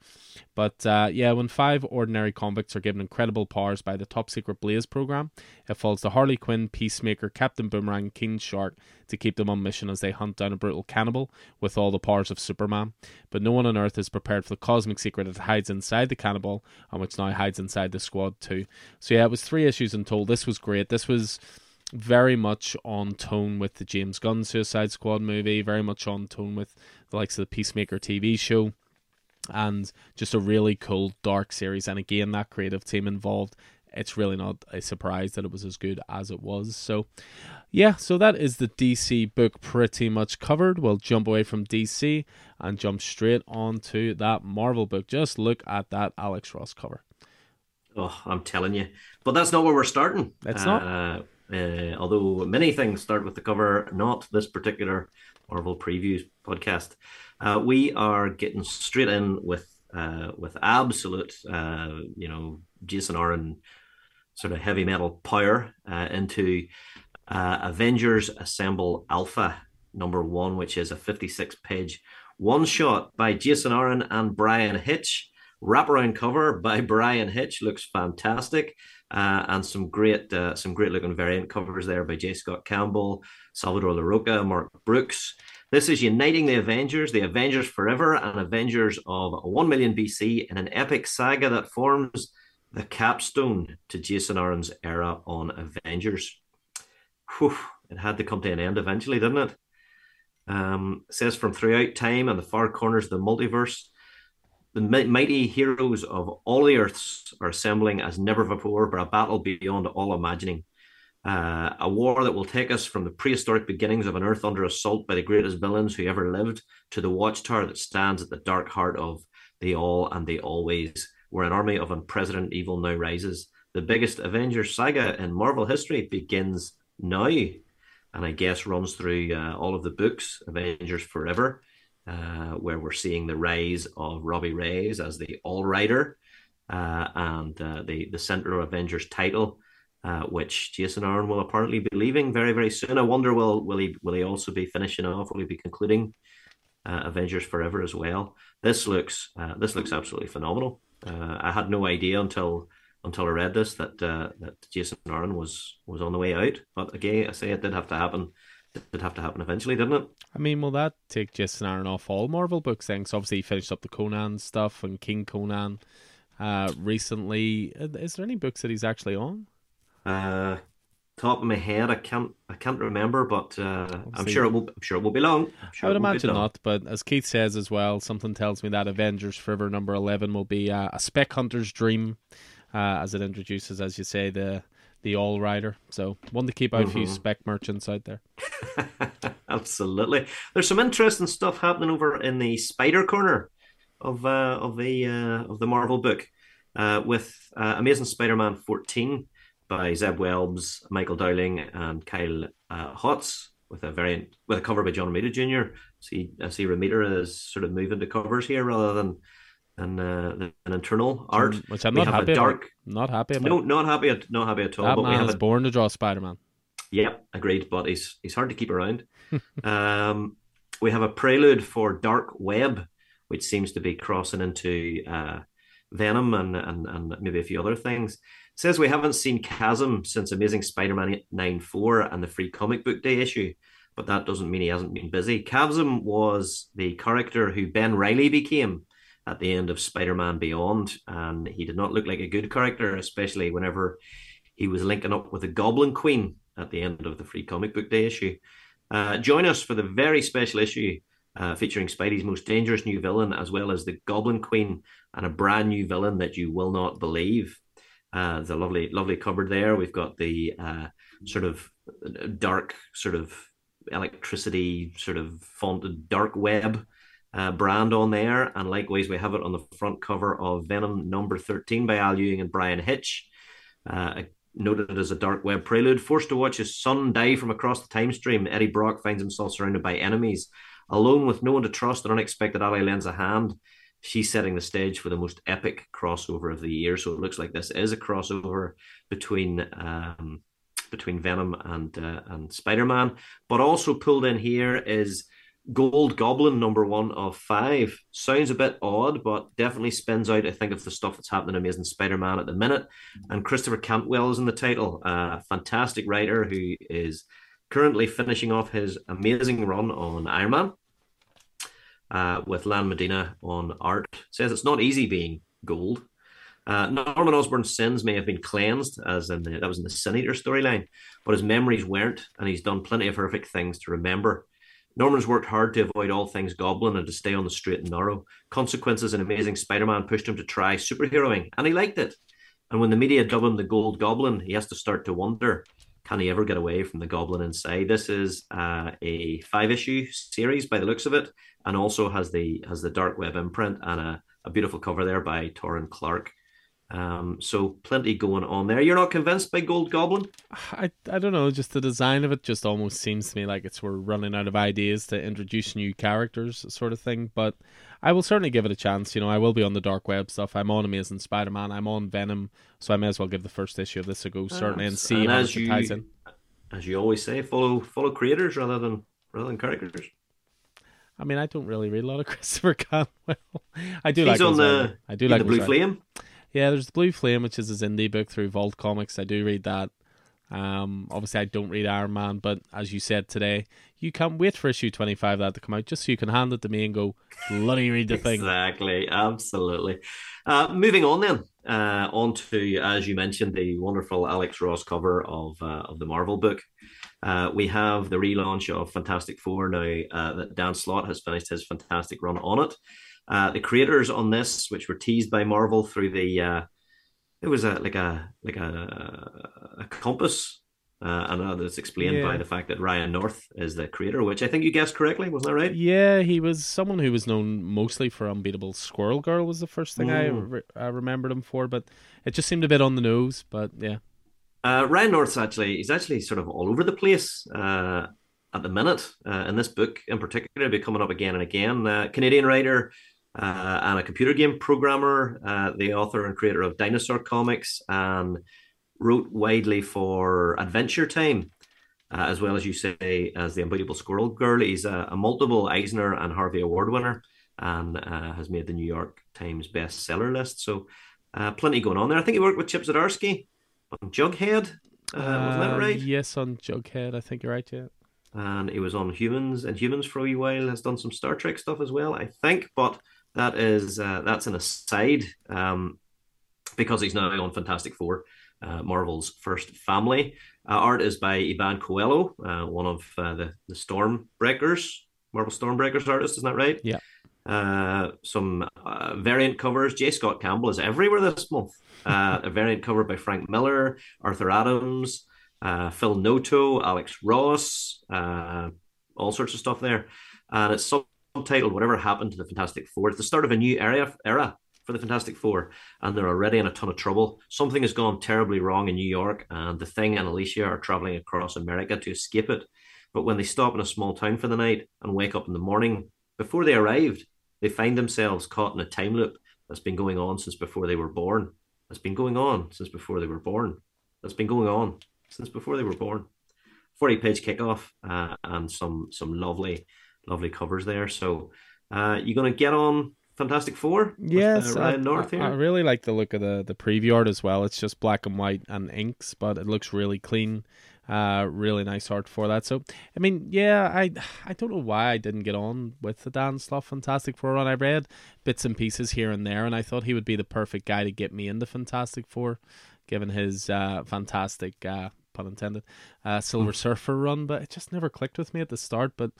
But uh, yeah, when five ordinary convicts are given incredible powers by the top secret Blaze program, it falls to Harley Quinn, Peacemaker, Captain Boomerang, King Shark to keep them on mission as they hunt down a brutal cannibal with all the powers of Superman. But no one on Earth is prepared for the cosmic secret that hides inside the cannibal and which now hides inside the squad too. So yeah, it was three issues in total. This was great. This was very much on tone with the James Gunn Suicide Squad movie, very much on tone with the likes of the Peacemaker TV show, and just a really cool dark series. And again, that creative team involved. It's really not a surprise that it was as good as it was. So, yeah, so that is the DC book pretty much covered. We'll jump away from DC and jump straight onto that Marvel book. Just look at that Alex Ross cover. Oh, I'm telling you. But that's not where we're starting. That's not. Uh, Uh, although many things start with the cover, not this particular Marvel previews podcast. Uh, we are getting straight in with uh, with absolute, uh, you know, Jason Aaron sort of heavy metal power uh, into uh, Avengers Assemble Alpha number one, which is a 56 page one shot by Jason Aaron and Bryan Hitch. Wraparound cover by [LAUGHS] Bryan Hitch looks fantastic uh, and some great uh, some great looking variant covers there by J. Scott Campbell, Salvador Larroca, Mark Brooks. This is uniting the Avengers, the Avengers Forever, and Avengers of 1 million BC in an epic saga that forms the capstone to Jason Aaron's era on Avengers. Whew, it had to come to an end eventually, didn't it? Um, it says from throughout time and the far corners of the multiverse, the mighty heroes of all the earths are assembling as never before for a battle beyond all imagining. Uh, a war that will take us from the prehistoric beginnings of an earth under assault by the greatest villains who ever lived to the watchtower that stands at the dark heart of the all and the always, where an army of unprecedented evil now rises. The biggest Avengers saga in Marvel history begins now, and I guess runs through uh, all of the books, Avengers Forever uh, where we're seeing the rise of Robbie Reyes as the All Rider uh, and uh, the the Central Avengers title, uh, which Jason Aaron will apparently be leaving very very soon. I wonder will will he will he also be finishing off? Will he be concluding uh, Avengers Forever as well? This looks uh, this looks absolutely phenomenal. I had no idea until until I read this that that Jason Aaron was was on the way out. But again, I say it did have to happen did have to happen eventually, didn't it? I mean, will that take Jason Aaron off all Marvel books then? Because obviously he finished up the Conan stuff and King Conan uh, recently. Is there any books that he's actually on? Uh, top of my head, I can't I can't remember, but uh, I'm sure it will. I'm sure it will be long. Sure I would imagine not, but as Keith says as well, something tells me that Avengers Forever number eleven will be uh, a spec hunter's dream, uh, as it introduces, as you say, the the all rider. So one to keep out mm-hmm. a few mm-hmm. spec merchants out there. [LAUGHS] Absolutely. There's some interesting stuff happening over in the Spider Corner of uh, of the uh, of the Marvel book uh, with uh, Amazing Spider-Man 14 by Zeb Wells, Michael Dowling, and Kyle uh, Hotz with a variant with a cover by John Romita Jr. See, I see Romita is sort of moving to covers here rather than than, uh, an internal art, which I'm not happy dark, about. Not happy about. No, not happy. At, not happy at all. That but man is a, born to draw Spider Man. Yep, agreed. But he's he's hard to keep around. [LAUGHS] um, we have a prelude for Dark Web, which seems to be crossing into uh, Venom and, and and maybe a few other things. It says we haven't seen Chasm since Amazing Spider-Man 94 and the Free Comic Book Day issue, but that doesn't mean he hasn't been busy. Chasm was the character who Ben Reilly became at the end of Spider-Man Beyond, and he did not look like a good character, especially whenever he was linking up with the Goblin Queen at the end of the Free Comic Book Day issue. Uh, join us for the very special issue uh, featuring Spidey's most dangerous new villain, as well as the Goblin Queen and a brand new villain that you will not believe. Uh, the lovely, lovely cupboard there. We've got the uh, sort of dark, sort of electricity, sort of fonted dark web uh, brand on there. And likewise, we have it on the front cover of Venom number 13 by Al Ewing and Bryan Hitch. Uh, noted as a dark web prelude. Forced to watch his son die from across the time stream, Eddie Brock finds himself surrounded by enemies. Alone with no one to trust, an unexpected ally lends a hand. She's setting the stage for the most epic crossover of the year. So it looks like this is a crossover between um, between Venom and uh, and Spider Man. But also pulled in here is Gold Goblin number one of five sounds a bit odd, but definitely spins out. I think of the stuff that's happening in Amazing Spider-Man at the minute, and Christopher Cantwell is in the title. A fantastic writer who is currently finishing off his amazing run on Iron Man uh, with Lan Medina on art. Says it's not easy being gold. Uh, Norman Osborn's sins may have been cleansed, as in the, that was in the Sin Eater storyline, but his memories weren't, and he's done plenty of horrific things to remember. Norman's worked hard to avoid all things goblin and to stay on the straight and narrow. Consequences and Amazing Spider Man pushed him to try superheroing, and he liked it. And when the media dub him the Gold Goblin, he has to start to wonder can he ever get away from the goblin inside? This is uh, a five issue series by the looks of it, and also has the has the dark web imprint and a, a beautiful cover there by Taurin Clarke. Um, so plenty going on there. You're not convinced by Gold Goblin? I I don't know. Just the design of it just almost seems to me like it's we're running out of ideas to introduce new characters, sort of thing. But I will certainly give it a chance. You know, I will be on the dark web stuff. I'm on Amazing Spider-Man. I'm on Venom, so I may as well give the first issue of this a go, certainly, and see and how it you, ties in. As you always say, follow follow creators rather than rather than characters. I mean, I don't really read a lot of [LAUGHS] Christopher Cantwell. I do He's like on the, I do like the Blue Flame. Yeah, there's the Blue Flame, which is his indie book through Vault Comics. I do read that. Um, obviously, I don't read Iron Man, but as you said today, you can't wait for issue 25 that to come out just so you can hand it to me and go, bloody read the thing. exactly, absolutely. Uh, moving on then, uh, on to, as you mentioned, the wonderful Alex Ross cover of, uh, of the Marvel book. Uh, we have the relaunch of Fantastic Four now uh, that Dan Slott has finished his fantastic run on it. Uh, the creators on this, which were teased by Marvel through the, uh, it was a like a like a, a compass, uh, and that's explained yeah. by the fact that Ryan North is the creator, which I think you guessed correctly, wasn't that right? Yeah, he was someone who was known mostly for Unbeatable Squirrel Girl was the first thing mm. I, re- I remembered him for, but it just seemed a bit on the nose. But yeah, uh, Ryan North's actually he's actually sort of all over the place. Uh, at the minute, uh, in this book in particular, be coming up again and again. Uh, Canadian writer uh, and a computer game programmer, uh, the author and creator of Dinosaur Comics, and wrote widely for Adventure Time, uh, as well as you say, as the Unbeatable Squirrel Girl. He's a, a multiple Eisner and Harvey Award winner and uh, has made the New York Times bestseller list. So, uh, plenty going on there. I think he worked with Chip Zdarsky on Jughead. Uh, wasn't that right? Yes, on Jughead. I think you're right, yeah and he was on Humans and Humans for a while. Has done some Star Trek stuff as well, I think. But that is uh, that's an aside um, because he's now on Fantastic Four, uh, Marvel's first family. Uh, art is by Iban Coelho, uh, one of uh, the the Stormbreakers, Marvel Stormbreakers artist, isn't that right? Yeah. Uh, some variant covers. J. Scott Campbell is everywhere this month. [LAUGHS] a variant cover by Frank Miller, Arthur Adams, Phil Noto, Alex Ross, all sorts of stuff there. And it's subtitled "Whatever Happened to the Fantastic Four. It's the start of a new era era for the Fantastic Four, and they're already in a ton of trouble. Something has gone terribly wrong in New York, and the Thing and Alicia are traveling across America to escape it. But when they stop in a small town for the night and wake up in the morning, before they arrived, they find themselves caught in a time loop that's been going on since before they were born. That's been going on since before they were born. That's been going on since before they were born. 40 page kickoff uh, and some some lovely lovely covers there. So uh, you going to get on Fantastic Four? Yes, with, uh, Ryan North here. I, I, really like the look of the the preview art as well. It's just black and white and inks, but it looks really clean. Uh, really nice art for that. So, I mean, yeah, I I don't know why I didn't get on with the Dan Slott Fantastic Four run. I read bits and pieces here and there, and I thought he would be the perfect guy to get me into Fantastic Four, given his uh, fantastic uh, pun intended, uh, Silver mm. Surfer run, but it just never clicked with me at the start. But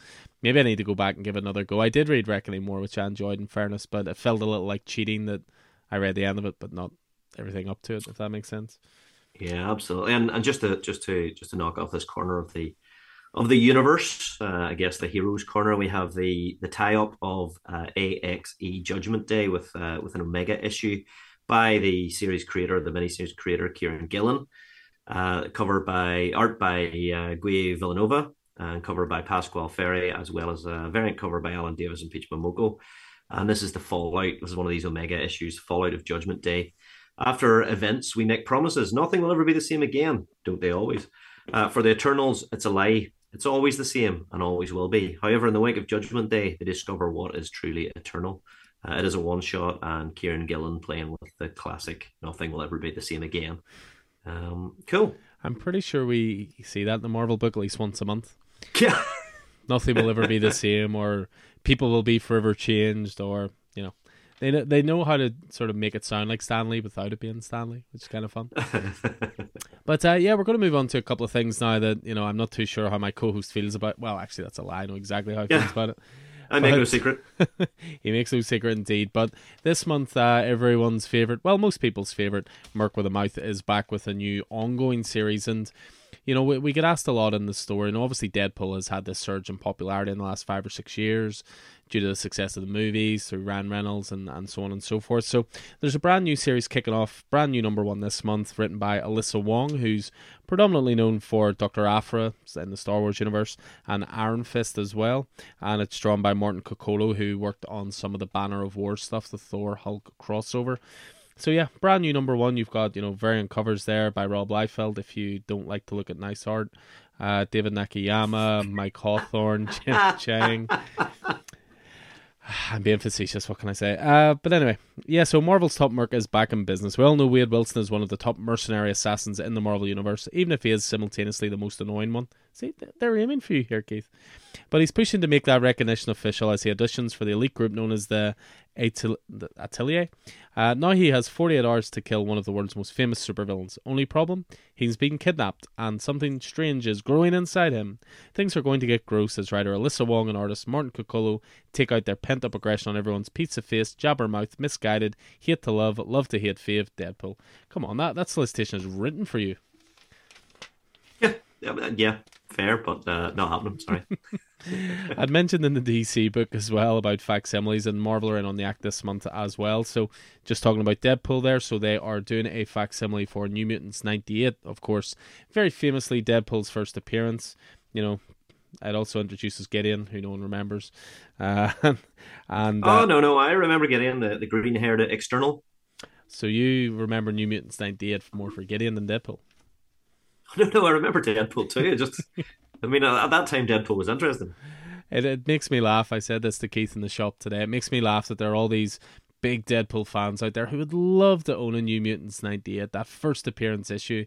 maybe I need to go back and give it another go. I did read Reckoning War, which I enjoyed in fairness, but it felt a little like cheating that I read the end of it, but not everything up to it, if that makes sense. Yeah, absolutely. And and just to just to just to knock off this corner of the of the universe, uh, I guess the heroes corner, we have the the tie up of uh, AXE Judgment Day with uh, with an Omega issue by the series creator, the miniseries creator Kieran Gillen uh, cover by art by uh, Guiu Vilanova and cover by Pasqual Ferry, as well as a variant cover by Alan Davis and Peach Momoko. And this is the fallout. This is one of these Omega issues, fallout of Judgment Day. After events, we make promises. Nothing will ever be the same again, don't they always? Uh, for the Eternals, it's a lie. It's always the same and always will be. However, in the wake of Judgment Day, they discover what is truly eternal. Uh, it is a one shot, and Kieran Gillen playing with the classic Nothing Will Ever Be the Same Again. Um, cool. I'm pretty sure we see that in the Marvel book at least once a month. Yeah. [LAUGHS] Nothing will ever be the [LAUGHS] same, or people will be forever changed, or you know, they they know how to sort of make it sound like Stan Lee without it being Stan Lee, which is kind of fun. [LAUGHS] but uh, yeah, we're going to move on to a couple of things now that you know I'm not too sure how my co-host feels about. Well, actually, that's a lie. I know exactly how he yeah. feels about it. I make no secret. [LAUGHS] he makes no secret indeed. But this month, uh, everyone's favorite, well, most people's favorite, Merc with a Mouth, is back with a new ongoing series. And you know, we, we get asked a lot in the story, and obviously Deadpool has had this surge in popularity in the last five or six years due to the success of the movies through Ryan Reynolds and, and so on and so forth. So there's a brand new series kicking off, brand new number one this month, written by Alyssa Wong, who's predominantly known for Dr. Aphra in the Star Wars universe and Iron Fist as well. And it's drawn by Martin Coccolo, who worked on some of the Banner of War stuff, the Thor Hulk crossover. So yeah, brand new number one. You've got you know variant covers there by Rob Liefeld. If you don't like to look at nice art, uh, David Nakayama, Mike Hawthorne, [LAUGHS] Jim Cheung. [SIGHS] I'm being facetious. What can I say? Uh, but anyway, yeah. So Marvel's top merc is back in business. We all know Wade Wilson is one of the top mercenary assassins in the Marvel universe, even if he is simultaneously the most annoying one. See, they're aiming for you here, Keith. But he's pushing to make that recognition official as he auditions for the elite group known as the Atelier. Uh, now he has 48 hours to kill one of the world's most famous supervillains. Only problem? He's being kidnapped, and something strange is growing inside him. Things are going to get gross as writer Alyssa Wong and artist Martin Coccolo take out their pent up aggression on everyone's pizza face, jabbermouth, misguided, hate to love, love to hate fave, Deadpool. Come on, that, that solicitation is written for you. Yeah, yeah, fair, but uh, not happening. Sorry. [LAUGHS] I'd mentioned in the DC book as well about facsimiles, and Marvel are in on the act this month as well. So, just talking about Deadpool there, so they are doing a facsimile for New Mutants 98, of course. Very famously, Deadpool's first appearance. You know, it also introduces Gideon, who no one remembers. [LAUGHS] Uh, and Oh, uh, no, no, I remember Gideon, the, the green haired external. So, you remember New Mutants 98 more for Gideon than Deadpool? [LAUGHS] No, know. I remember Deadpool too. Just I mean, at that time, Deadpool was interesting. It, it makes me laugh. I said this to Keith in the shop today. It makes me laugh that there are all these big Deadpool fans out there who would love to own a New Mutants 98, that first appearance issue.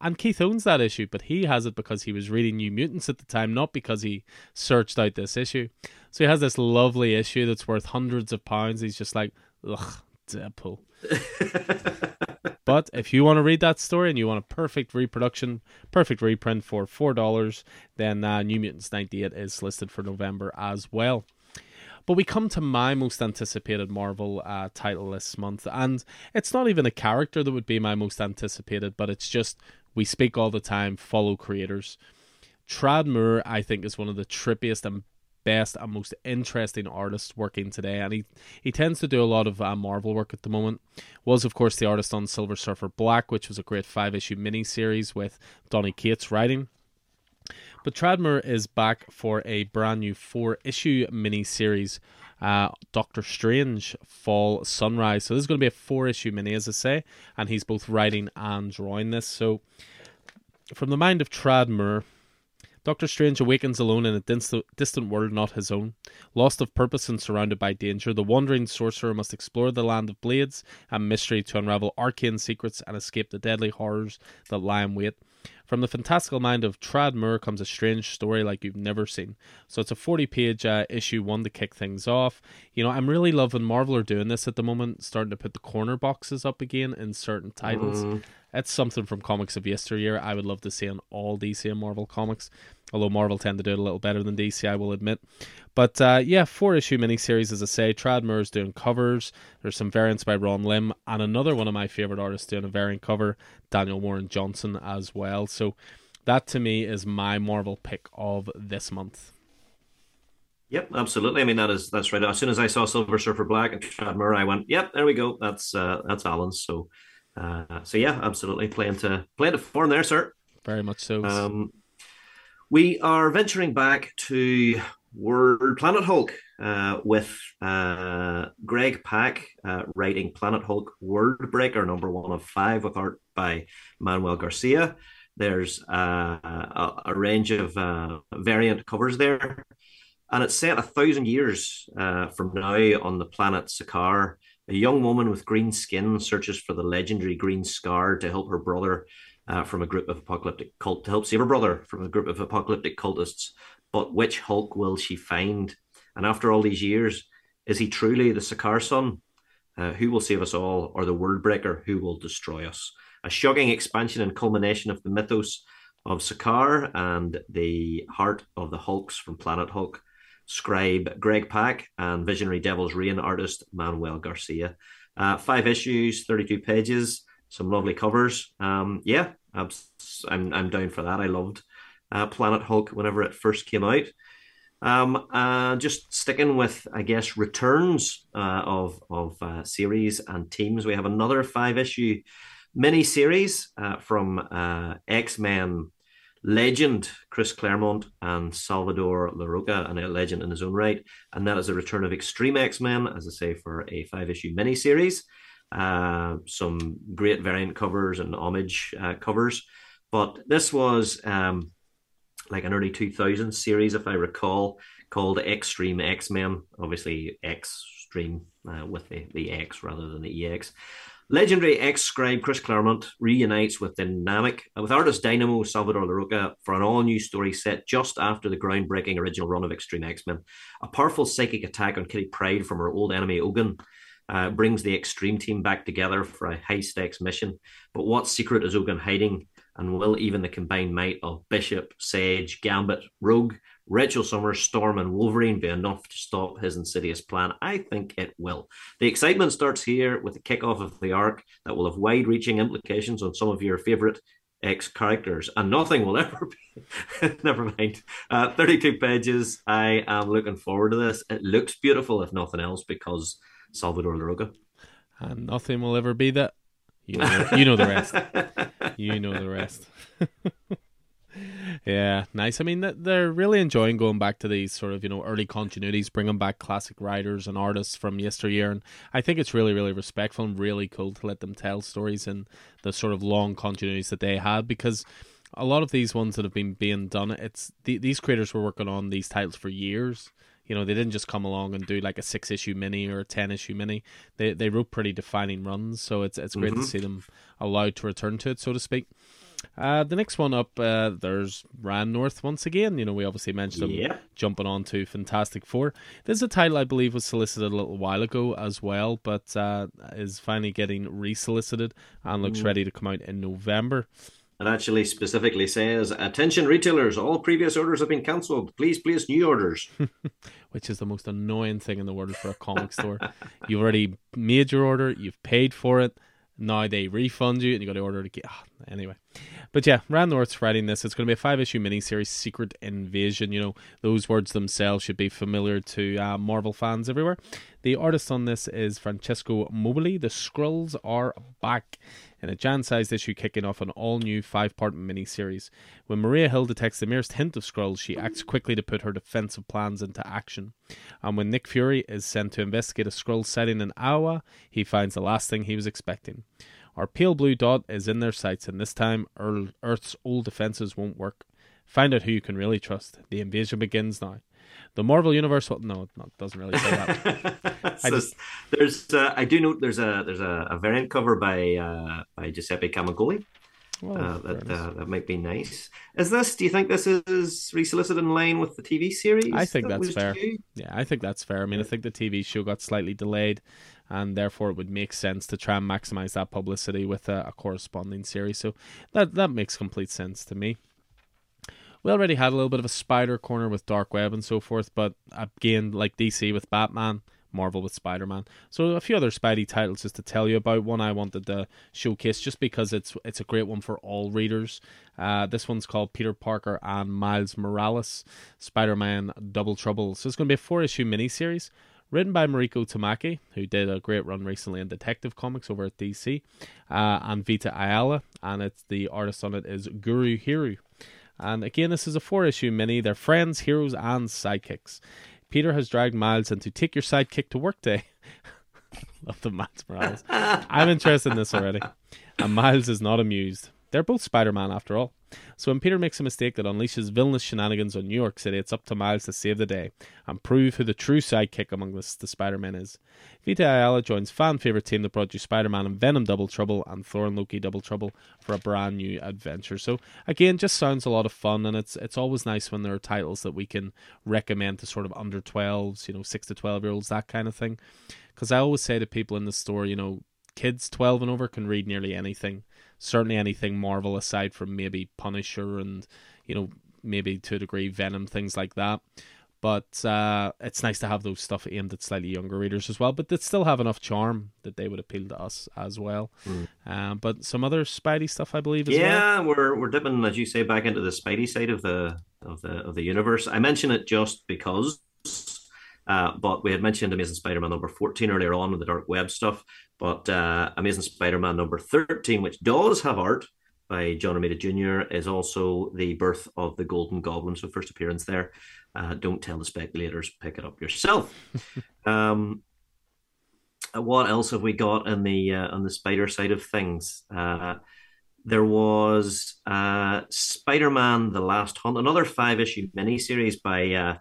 And Keith owns that issue, but he has it because he was reading New Mutants at the time, not because he searched out this issue. So he has this lovely issue that's worth hundreds of pounds. He's just like, ugh, Deadpool. [LAUGHS] but if you want to read that story and you want a perfect reproduction, perfect reprint for four dollars, then uh, New Mutants ninety eight is listed for November as well. But we come to my most anticipated Marvel uh, title this month, and it's not even a character that would be my most anticipated, but it's just we speak all the time, follow creators. Tradd Moore, I think, is one of the trippiest and best and most interesting artists working today, and he he tends to do a lot of uh, Marvel work at the moment. Was of course the artist on Silver Surfer Black, which was a great five issue mini series with Donny Cates writing. But Tradd Moore is back for a brand new four issue mini series, uh, Doctor Strange Fall Sunrise. So this is going to be a four issue mini, as I say, and he's both writing and drawing this. So from the mind of Tradd Moore, Doctor Strange awakens alone in a distant world not his own. Lost of purpose and surrounded by danger, the wandering sorcerer must explore the land of blades and mystery to unravel arcane secrets and escape the deadly horrors that lie in wait. From the fantastical mind of Tradd Moore comes a strange story like you've never seen. So it's a 40 page uh, issue one to kick things off. You know, I'm really loving Marvel are doing this at the moment, starting to put the corner boxes up again in certain titles. Mm. It's something from comics of yesteryear I would love to see on all DC and Marvel comics. Although Marvel tend to do it a little better than DC, I will admit. But uh, yeah, four issue miniseries, as I say. Tradd Moore is doing covers. There's some variants by Ron Lim, and another one of my favorite artists doing a variant cover, Daniel Warren Johnson, as well. So that to me is my Marvel pick of this month. Yep, absolutely. I mean that is that's right. As soon as I saw Silver Surfer Black and Tradd Moore, I went, "Yep, there we go. That's uh, that's Alan's." So uh, so yeah, absolutely playing to playing to form there, sir. Very much so. Um, we are venturing back to Word Planet Hulk uh, with uh, Greg Pak uh, writing Planet Hulk Worldbreaker number one of five with art by Manuel Garcia. There's uh, a, a, range of uh, variant covers there, and it's set a thousand years uh, from now on the planet Sakaar a young woman with green skin searches for the legendary Green Scar to help her brother uh, from a group of apocalyptic cult to help save her brother from a group of apocalyptic cultists. But which Hulk will she find? And after all these years, is he truly the Sakaarson? Uh, who will save us all, or the Worldbreaker who will destroy us? A shocking expansion and culmination of the mythos of Sakaar and the heart of the Hulks from Planet Hulk scribe Greg Pak and visionary Devil's Reign artist Manuel Garcia. Uh, five issues, 32 pages, some lovely covers. Um, yeah, I'm, I'm, down for that. I loved uh, Planet Hulk whenever it first came out. Um, uh, just sticking with, I guess, returns uh, of of uh, series and teams. We have another five issue mini series uh, from uh, X Men legend Chris Claremont and Salvador Larroca, and a legend in his own right. And that is a return of Extreme X Men, as I say, for a five issue miniseries. Uh, some great variant covers and homage uh, covers. But this was um, like an early 2000s series, if I recall, called Extreme X Men. Obviously, Extreme uh, with the, the X rather than the EX. Legendary ex-scribe Chris Claremont reunites with dynamic with artist Dynamo Salvador Larroca for an all-new story set just after the groundbreaking original run of Extreme X-Men. A powerful psychic attack on Kitty Pryde from her old enemy Ogun uh, brings the Extreme team back together for a high-stakes mission. But what secret is Ogun hiding? And will even the combined might of Bishop, Sage, Gambit, Rogue, Rachel Summers, Storm, and Wolverine be enough to stop his insidious plan? I think it will. The excitement starts here with the kickoff of the arc that will have wide reaching implications on some of your favorite X characters, and nothing will [LAUGHS] ever be. [LAUGHS] Never mind. Uh, 32 pages. I am looking forward to this. It looks beautiful, if nothing else, because Salvador Larroca. And uh, nothing will ever be that. You know, you know the rest. [LAUGHS] you know the rest. [LAUGHS] Yeah, nice. I mean, they're really enjoying going back to these sort of you know early continuities, bringing back classic writers and artists from yesteryear, and I think it's really, really respectful and really cool to let them tell stories in the sort of long continuities that they had because a lot of these ones that have been being done, it's the, these creators were working on these titles for years. You know, they didn't just come along and do like a six issue mini or a ten issue mini. They they wrote pretty defining runs, so it's it's great mm-hmm. to see them allowed to return to it, so to speak. Uh, the next one up, uh, there's Ryan North once again. You know, we obviously mentioned him yeah. jumping on to Fantastic Four. This is a title I believe was solicited a little while ago as well, but uh, is finally getting resolicited and looks mm. ready to come out in November. It actually specifically says, "Attention retailers! All previous orders have been cancelled. Please place new orders." [LAUGHS] Which is the most annoying thing in the world for a comic store. You've already made your order, you've paid for it now they refund you and you got to order again. Oh, anyway. But yeah, Ryan North's writing this. It's going to be a five issue miniseries, Secret Invasion. You know, those words themselves should be familiar to uh, Marvel fans everywhere. The artist on this is Francesco Mobili. The Skrulls are back in a Jan sized issue kicking off an all new five part miniseries. When Maria Hill detects the merest hint of Skrulls, she acts quickly to put her defensive plans into action. And when Nick Fury is sent to investigate a Skrull sighting in Iowa, he finds the last thing he was expecting. Our pale blue dot is in their sights, and this time Earth's old defenses won't work. Find out who you can really trust. The invasion begins now. The Marvel Universe. Well, no, it doesn't really say that. [LAUGHS] so I just, there's. Uh, I do note there's a there's a, a variant cover by uh, by Giuseppe Camuncoli. Oh, uh, that uh, that might be nice. Is this? Do you think this is resolicited in line with the TV series? I think that that's fair. Due? Yeah, I think that's fair. I mean, I think the TV show got slightly delayed, and therefore it would make sense to try and maximize that publicity with a, a corresponding series. So that that makes complete sense to me. We already had a little bit of a spider corner with Dark Web and so forth, but again, like DC with Batman, Marvel with Spider Man. So a few other Spidey titles just to tell you about. One I wanted to showcase just because it's it's a great one for all readers. Uh, this one's called Peter Parker and Miles Morales, Spider Man Double Trouble. So it's going to be a four issue miniseries written by Mariko Tamaki, who did a great run recently in Detective Comics over at DC, uh, and Vita Ayala, and it's the artist on it is Gurihiru. And again, this is a four issue mini. They're friends, heroes, and sidekicks. Peter has dragged Miles into Take Your Sidekick to Work Day. [LAUGHS] Love the Miles Morales. I'm interested in this already. And Miles is not amused. They're both Spider Man after all. So when Peter makes a mistake that unleashes villainous shenanigans on New York City, it's up to Miles to save the day and prove who the true sidekick among the, the Spider-Men is. Vita Ayala joins fan favorite team that brought you Spider-Man and Venom Double Trouble and Thor and Loki Double Trouble for a brand new adventure. So again, just sounds a lot of fun, and it's it's always nice when there are titles that we can recommend to sort of under 12s, you know, six to 12 year olds, that kind of thing. Because I always say to people in the store, you know, kids 12 and over can read nearly anything certainly anything Marvel aside from maybe Punisher and you know maybe to a degree Venom things like that. But uh, it's nice to have those stuff aimed at slightly younger readers as well. But that still have enough charm that they would appeal to us as well. Mm. Um, but some other Spidey stuff, I believe. as yeah, well. we're we're dipping, as you say, back into the Spidey side of the of the of the universe. I mention it just because uh, but we had mentioned Amazing Spider-Man number 14 earlier on with the Dark Web stuff. But uh, Amazing Spider-Man number 13, which does have art by John Romita Jr., is also the birth of the Golden Goblin. So first appearance there. Uh, don't tell the speculators, pick it up yourself. [LAUGHS] um, what else have we got in the uh, on the spider side of things? Uh, there was uh, Spider-Man: The Last Hunt, another five-issue miniseries by uh,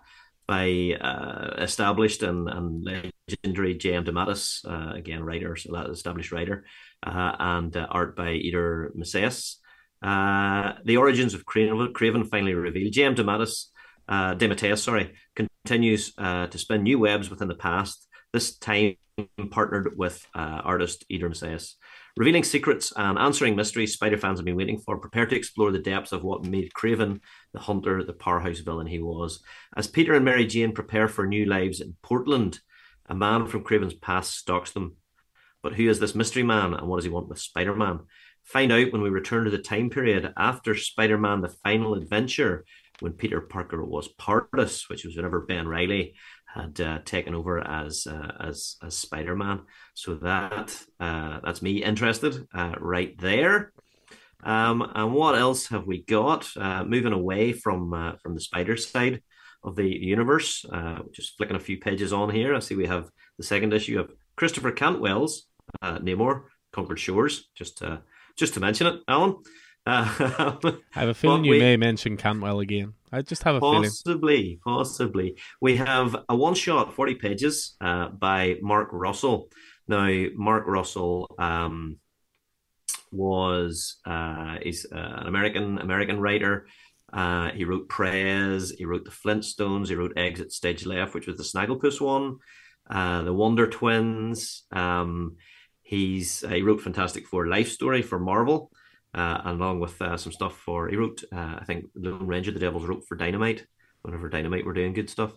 by uh, established and, and legendary J.M. DeMatteis, uh, again, writer, established writer, uh, and uh, art by Eder Messias. Uh, the origins of Craven, Kraven finally revealed. J.M. DeMatteis, uh, DeMatteis, sorry, continues to spin new webs within the past, this time partnered with artist Eder Messias. Revealing secrets and answering mysteries Spider fans have been waiting for, prepare to explore the depths of what made Kraven the hunter, the powerhouse villain he was. As Peter and Mary Jane prepare for new lives in Portland, a man from Kraven's past stalks them. But who is this mystery man and what does he want with Spider Man? Find out when we return to the time period after Spider Man The Final Adventure, when Peter Parker was Partis, which was whenever Ben Reilly had uh, taken over as uh, as as Spider Man. So that uh, that's me interested uh, right there. Um, and what else have we got? Uh, moving away from uh, from the Spider side of the universe, uh, just flicking a few pages on here. I see we have the second issue of Christopher Cantwell's uh, Namor Conquered Shores. Just uh just to mention it, Alan. [LAUGHS] I have a feeling you we, may mention Cantwell again. I just have a possibly, feeling. Possibly, possibly. We have a one shot, 40 pages uh, by Mark Russell. Now, Mark Russell um, was uh, he's uh, an American American writer. Uh, he wrote Prez, he wrote The Flintstones, he wrote Exit Stage Left, which was the Snagglepuss one, uh, The Wonder Twins. Um, he's uh, he wrote Fantastic Four Life Story for Marvel uh, along with some stuff for he wrote I think Lone Ranger the Devil's wrote for Dynamite whenever Dynamite were doing good stuff.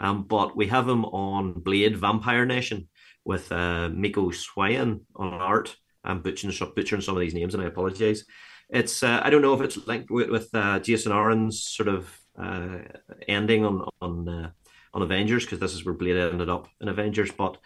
Um, but we have him on Blade Vampire Nation with Mico Suayan on art. I'm butchering, butchering some of these names and I apologize. It's uh, I don't know if it's linked with, with uh, Jason Aaron's sort of uh, ending on on uh, on Avengers because this is where Blade ended up in Avengers, but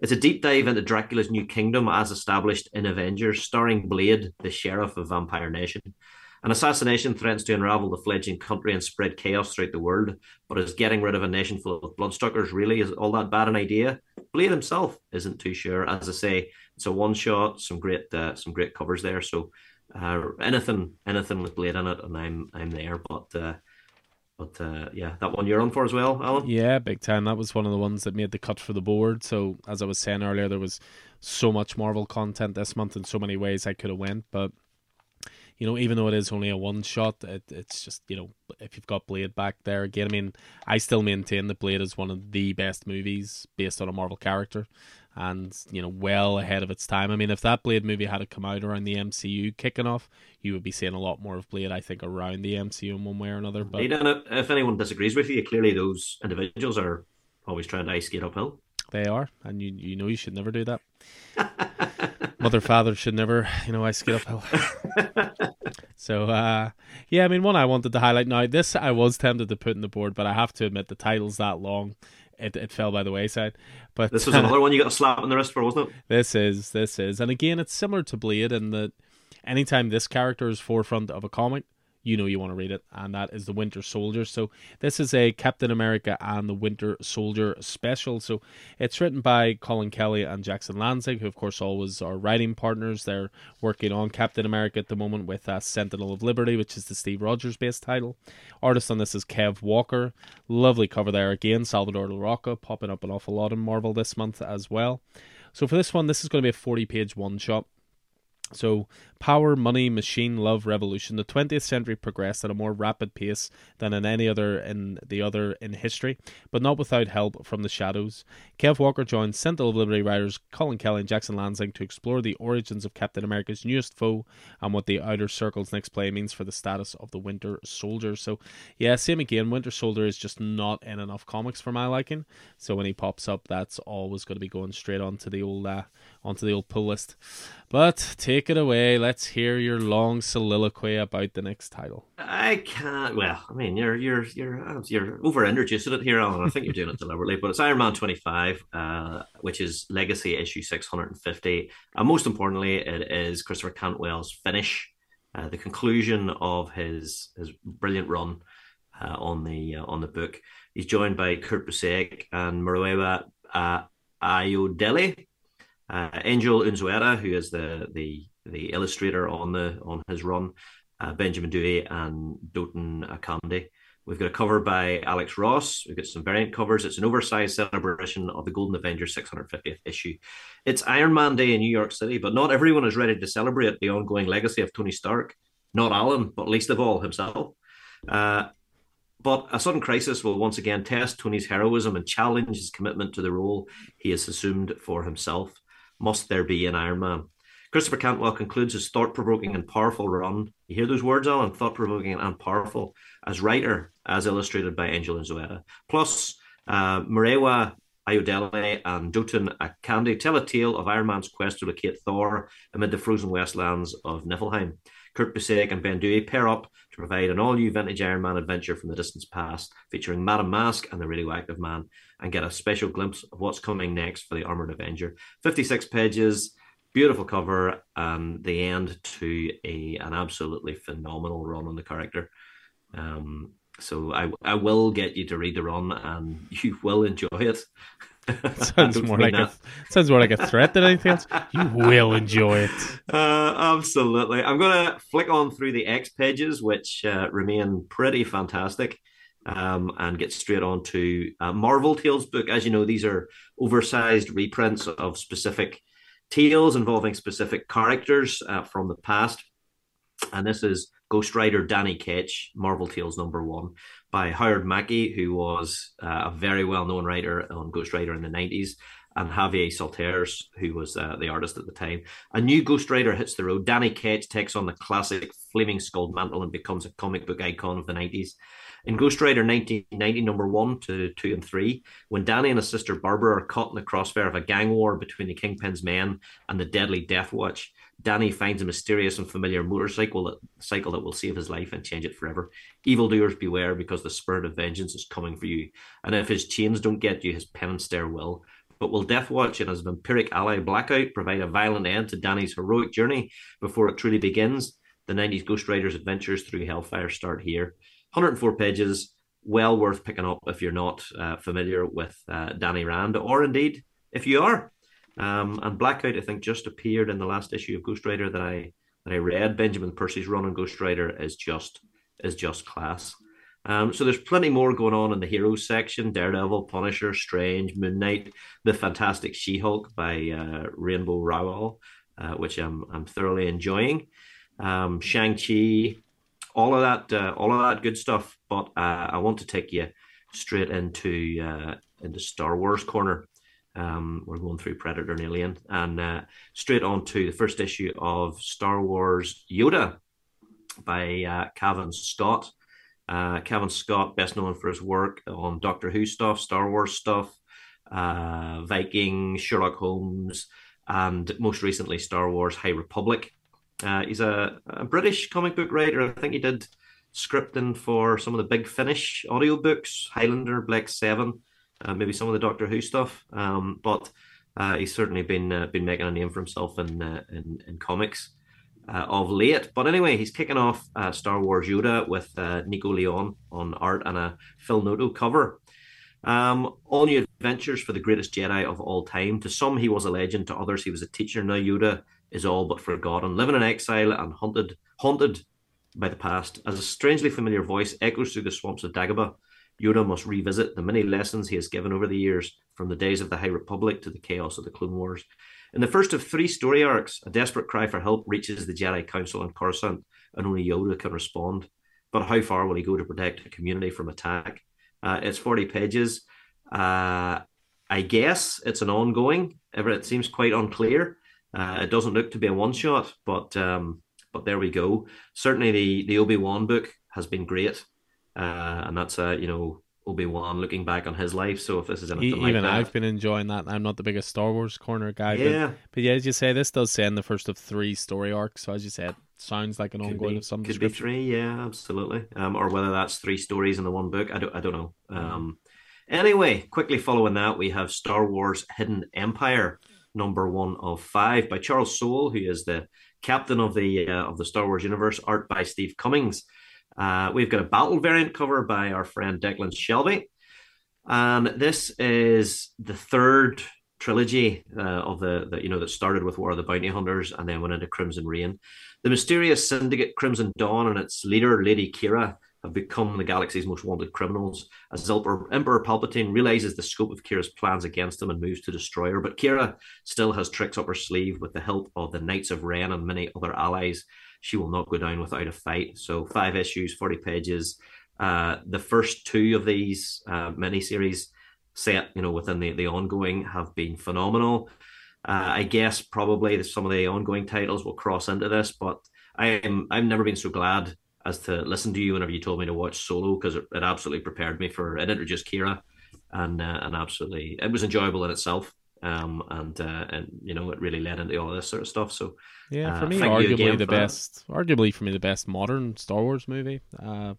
it's a deep dive into Dracula's new kingdom as established in Avengers, starring Blade, the sheriff of Vampire Nation. An assassination threatens to unravel the fledgling country and spread chaos throughout the world. But is getting rid of a nation full of bloodsuckers really is all that bad an idea? Blade himself isn't too sure. As I say, it's a one shot, some great uh, some great covers there. So uh, anything anything with Blade in it, and I'm I'm there. But uh, but uh, yeah, that one you're on for as well, Alan. Yeah, big time. That was one of the ones that made the cut for the board. So as I was saying earlier, there was so much Marvel content this month in so many ways I could have went, but you know, even though it is only a one shot, it, it's just you know, if you've got Blade back there again, I mean, I still maintain that Blade is one of the best movies based on a Marvel character, and you know, well ahead of its time. I mean, if that Blade movie had to come out around the MCU kicking off, you would be seeing a lot more of Blade, I think, around the MCU in one way or another. But if anyone disagrees with you, clearly those individuals are always trying to ice skate uphill. They are, and you you know you should never do that. [LAUGHS] Mother father should never, you know, ice skate uphill. [LAUGHS] so uh, yeah, I mean, one I wanted to highlight now. This I was tempted to put in the board, but I have to admit the title's that long. It, it fell by the wayside. But this was another uh, one you got a slap on the wrist for, wasn't it? This is this is, and again, it's similar to Blade in that anytime this character is forefront of a comic, you know you want to read it, and that is the Winter Soldier. So this is a Captain America and the Winter Soldier special. So it's written by Collin Kelly and Jackson Lanzing, who of course always are writing partners. They're working on Captain America at the moment with uh, Sentinel of Liberty, which is the Steve Rogers based title. Artist on this is Kev Walker. Lovely cover there again. Salvador Larroca popping up an awful lot in Marvel this month as well. So for this one, this is going to be a 40 page one shot. So, power, money, machine, love, revolution. The 20th century progressed at a more rapid pace than in any other in the other in history, but not without help from the shadows. Kev Walker joined Sentinel of Liberty writers Collin Kelly and Jackson Lanzing to explore the origins of Captain America's newest foe and what the Outer Circle's next play means for the status of the Winter Soldier. So, yeah, same again. Winter Soldier is just not in enough comics for my liking. So when he pops up, that's always going to be going straight onto the old uh, onto the old pull list. But take it away. Let's hear your long soliloquy about the next title. I can't. Well, I mean, you're you're you're you're over introducing it here, Alan. I think you're doing it [LAUGHS] deliberately, but it's Iron Man 25, uh, which is Legacy issue 650, and most importantly, it is Christopher Cantwell's finish, uh, the conclusion of his his brilliant run uh, on the uh, on the book. He's joined by Kurt Busiek and Murewa uh, Ayodele uh, Angel Unzueta, who is the the the illustrator on the on his run, uh, Benjamin Dewey and Dotun Akande. We've got a cover by Alex Ross. We've got some variant covers. It's an oversized celebration of the Golden Avenger 650th issue. It's Iron Man Day in New York City, but not everyone is ready to celebrate the ongoing legacy of Tony Stark. Not Alan, but least of all himself. Uh, but a sudden crisis will once again test Tony's heroism and challenge his commitment to the role he has assumed for himself must there be an Iron Man? Christopher Cantwell concludes his thought provoking and powerful run. You hear those words, Alan? Thought provoking and powerful as writer, as illustrated by Angel and Unzueta. Plus, uh, Murewa Ayodele and Dotun Akande tell a tale of Iron Man's quest to locate Thor amid the frozen wastelands of Niflheim. Kurt Busiek and Ben Dewey pair up to provide an all new vintage Iron Man adventure from the distant past, featuring Madame Masque and the radioactive man, and get a special glimpse of what's coming next for the Armored Avenger. 56 pages, beautiful cover, and the end to a an absolutely phenomenal run on the character. Um, so I I will get you to read the run, and [LAUGHS] you will enjoy it. [LAUGHS] sounds more like that. a sounds more like a threat than anything else. You will enjoy it. [LAUGHS] Uh, absolutely. I'm gonna flick on through the X pages, which uh, remain pretty fantastic, um, and get straight on to uh, Marvel Tales book. As you know, these are oversized reprints of specific tales involving specific characters uh, from the past, and this is Ghost Rider Danny Ketch, Marvel Tales number one by Howard Mackie, who was uh, a very well known writer on Ghost Rider in the 90s, and Javier Saltares, who was uh, the artist at the time. A new Ghost Rider hits the road. Danny Ketch takes on the classic Flaming Skull mantle and becomes a comic book icon of the 90s. In Ghost Rider 1990, number one to two and three, when Danny and his sister Barbara are caught in the crossfire of a gang war between the Kingpin's men and the deadly Death Watch, Danny finds a mysterious and familiar motorcycle that, cycle that will save his life and change it forever. Evildoers beware because the spirit of vengeance is coming for you. And if his chains don't get you, his penance there will. But will Deathwatch and his vampiric ally Blackout provide a violent end to Danny's heroic journey before it truly begins? The 90s Ghost Rider's adventures through Hellfire start here. 104 pages, well worth picking up if you're not uh, familiar with uh, Danny Rand, or indeed if you are. Um, and Blackout, I think, just appeared in the last issue of Ghost Rider that I that I read. Benjamin Percy's run on Ghost Rider is just is just class. Um, so there's plenty more going on in the heroes section: Daredevil, Punisher, Strange, Moon Knight, the Fantastic She-Hulk by uh, Rainbow Rowell, uh, which I'm I'm thoroughly enjoying. Um, Shang Chi, all of that, uh, all of that good stuff. But uh, I want to take you straight into uh, into Star Wars corner. Um, we're going through Predator and Alien, and uh, straight on to the first issue of Star Wars Yoda by uh, Cavan Scott. Uh, Cavan Scott, best known for his work on Doctor Who stuff, Star Wars stuff, uh, Viking, Sherlock Holmes, and most recently Star Wars High Republic. Uh, he's a, a, British comic book writer. I think he did scripting for some of the Big Finish audiobooks, Highlander, Black Seven, uh, maybe some of the Doctor Who stuff. Um, but uh, he's certainly been uh, been making a name for himself in uh, in, in comics uh, of late. But anyway, he's kicking off Star Wars Yoda with Nico Leon on art and a Phil Noto cover. Um, all new adventures for the greatest Jedi of all time. To some, he was a legend. To others, he was a teacher. Now Yoda is all but forgotten, living in exile and haunted, haunted by the past. As a strangely familiar voice echoes through the swamps of Dagobah, Yoda must revisit the many lessons he has given over the years, from the days of the High Republic to the chaos of the Clone Wars. In the first of three story arcs, a desperate cry for help reaches the Jedi Council on Coruscant, and only Yoda can respond. But how far will he go to protect a community from attack? Uh, it's 40 pages. Uh, I guess it's an ongoing, ever it seems quite unclear. Uh, it doesn't look to be a one shot, but um, but there we go. Certainly, the the Obi Wan book has been great, uh, and that's a you know Obi Wan looking back on his life. So if this is anything even like I've been enjoying that. I'm not the biggest Star Wars corner guy, yeah. But, but yeah, as you say, this does end the first of three story arcs. So as you said, sounds like an could ongoing be, of some could be three, yeah, absolutely. Um, or whether that's three stories in the one book, I don't, I don't know. Um, anyway, quickly following that, we have Star Wars Hidden Empire, number one of five by Charles Soule, who is the captain of the uh, of the Star Wars universe, art by Steve Cummings. Uh, we've got a battle variant cover by our friend Declan Shalvey, And this is the third trilogy uh, of the, the, you know that started with War of the Bounty Hunters and then went into Crimson Reign. The mysterious syndicate Crimson Dawn and its leader Lady Qi'ra have become the galaxy's most wanted criminals as Emperor, Palpatine realizes the scope of Qi'ra's plans against him and moves to destroy her. But Qi'ra still has tricks up her sleeve with the help of the Knights of Ren and many other allies. She will not go down without a fight. So five issues, forty pages. Uh, the first two of these uh, miniseries set, you know, within the, the ongoing have been phenomenal. Uh, I guess probably some of the ongoing titles will cross into this, but I'm I've never been so glad as to listen to you whenever you told me to watch Solo because it, it, absolutely prepared me for it introduced Qi'ra, and uh, and absolutely it was enjoyable in itself. Um, and uh, and you know it really led into all this sort of stuff. So yeah, for uh, me, arguably the best, that. arguably for me the best modern Star Wars movie. Uh,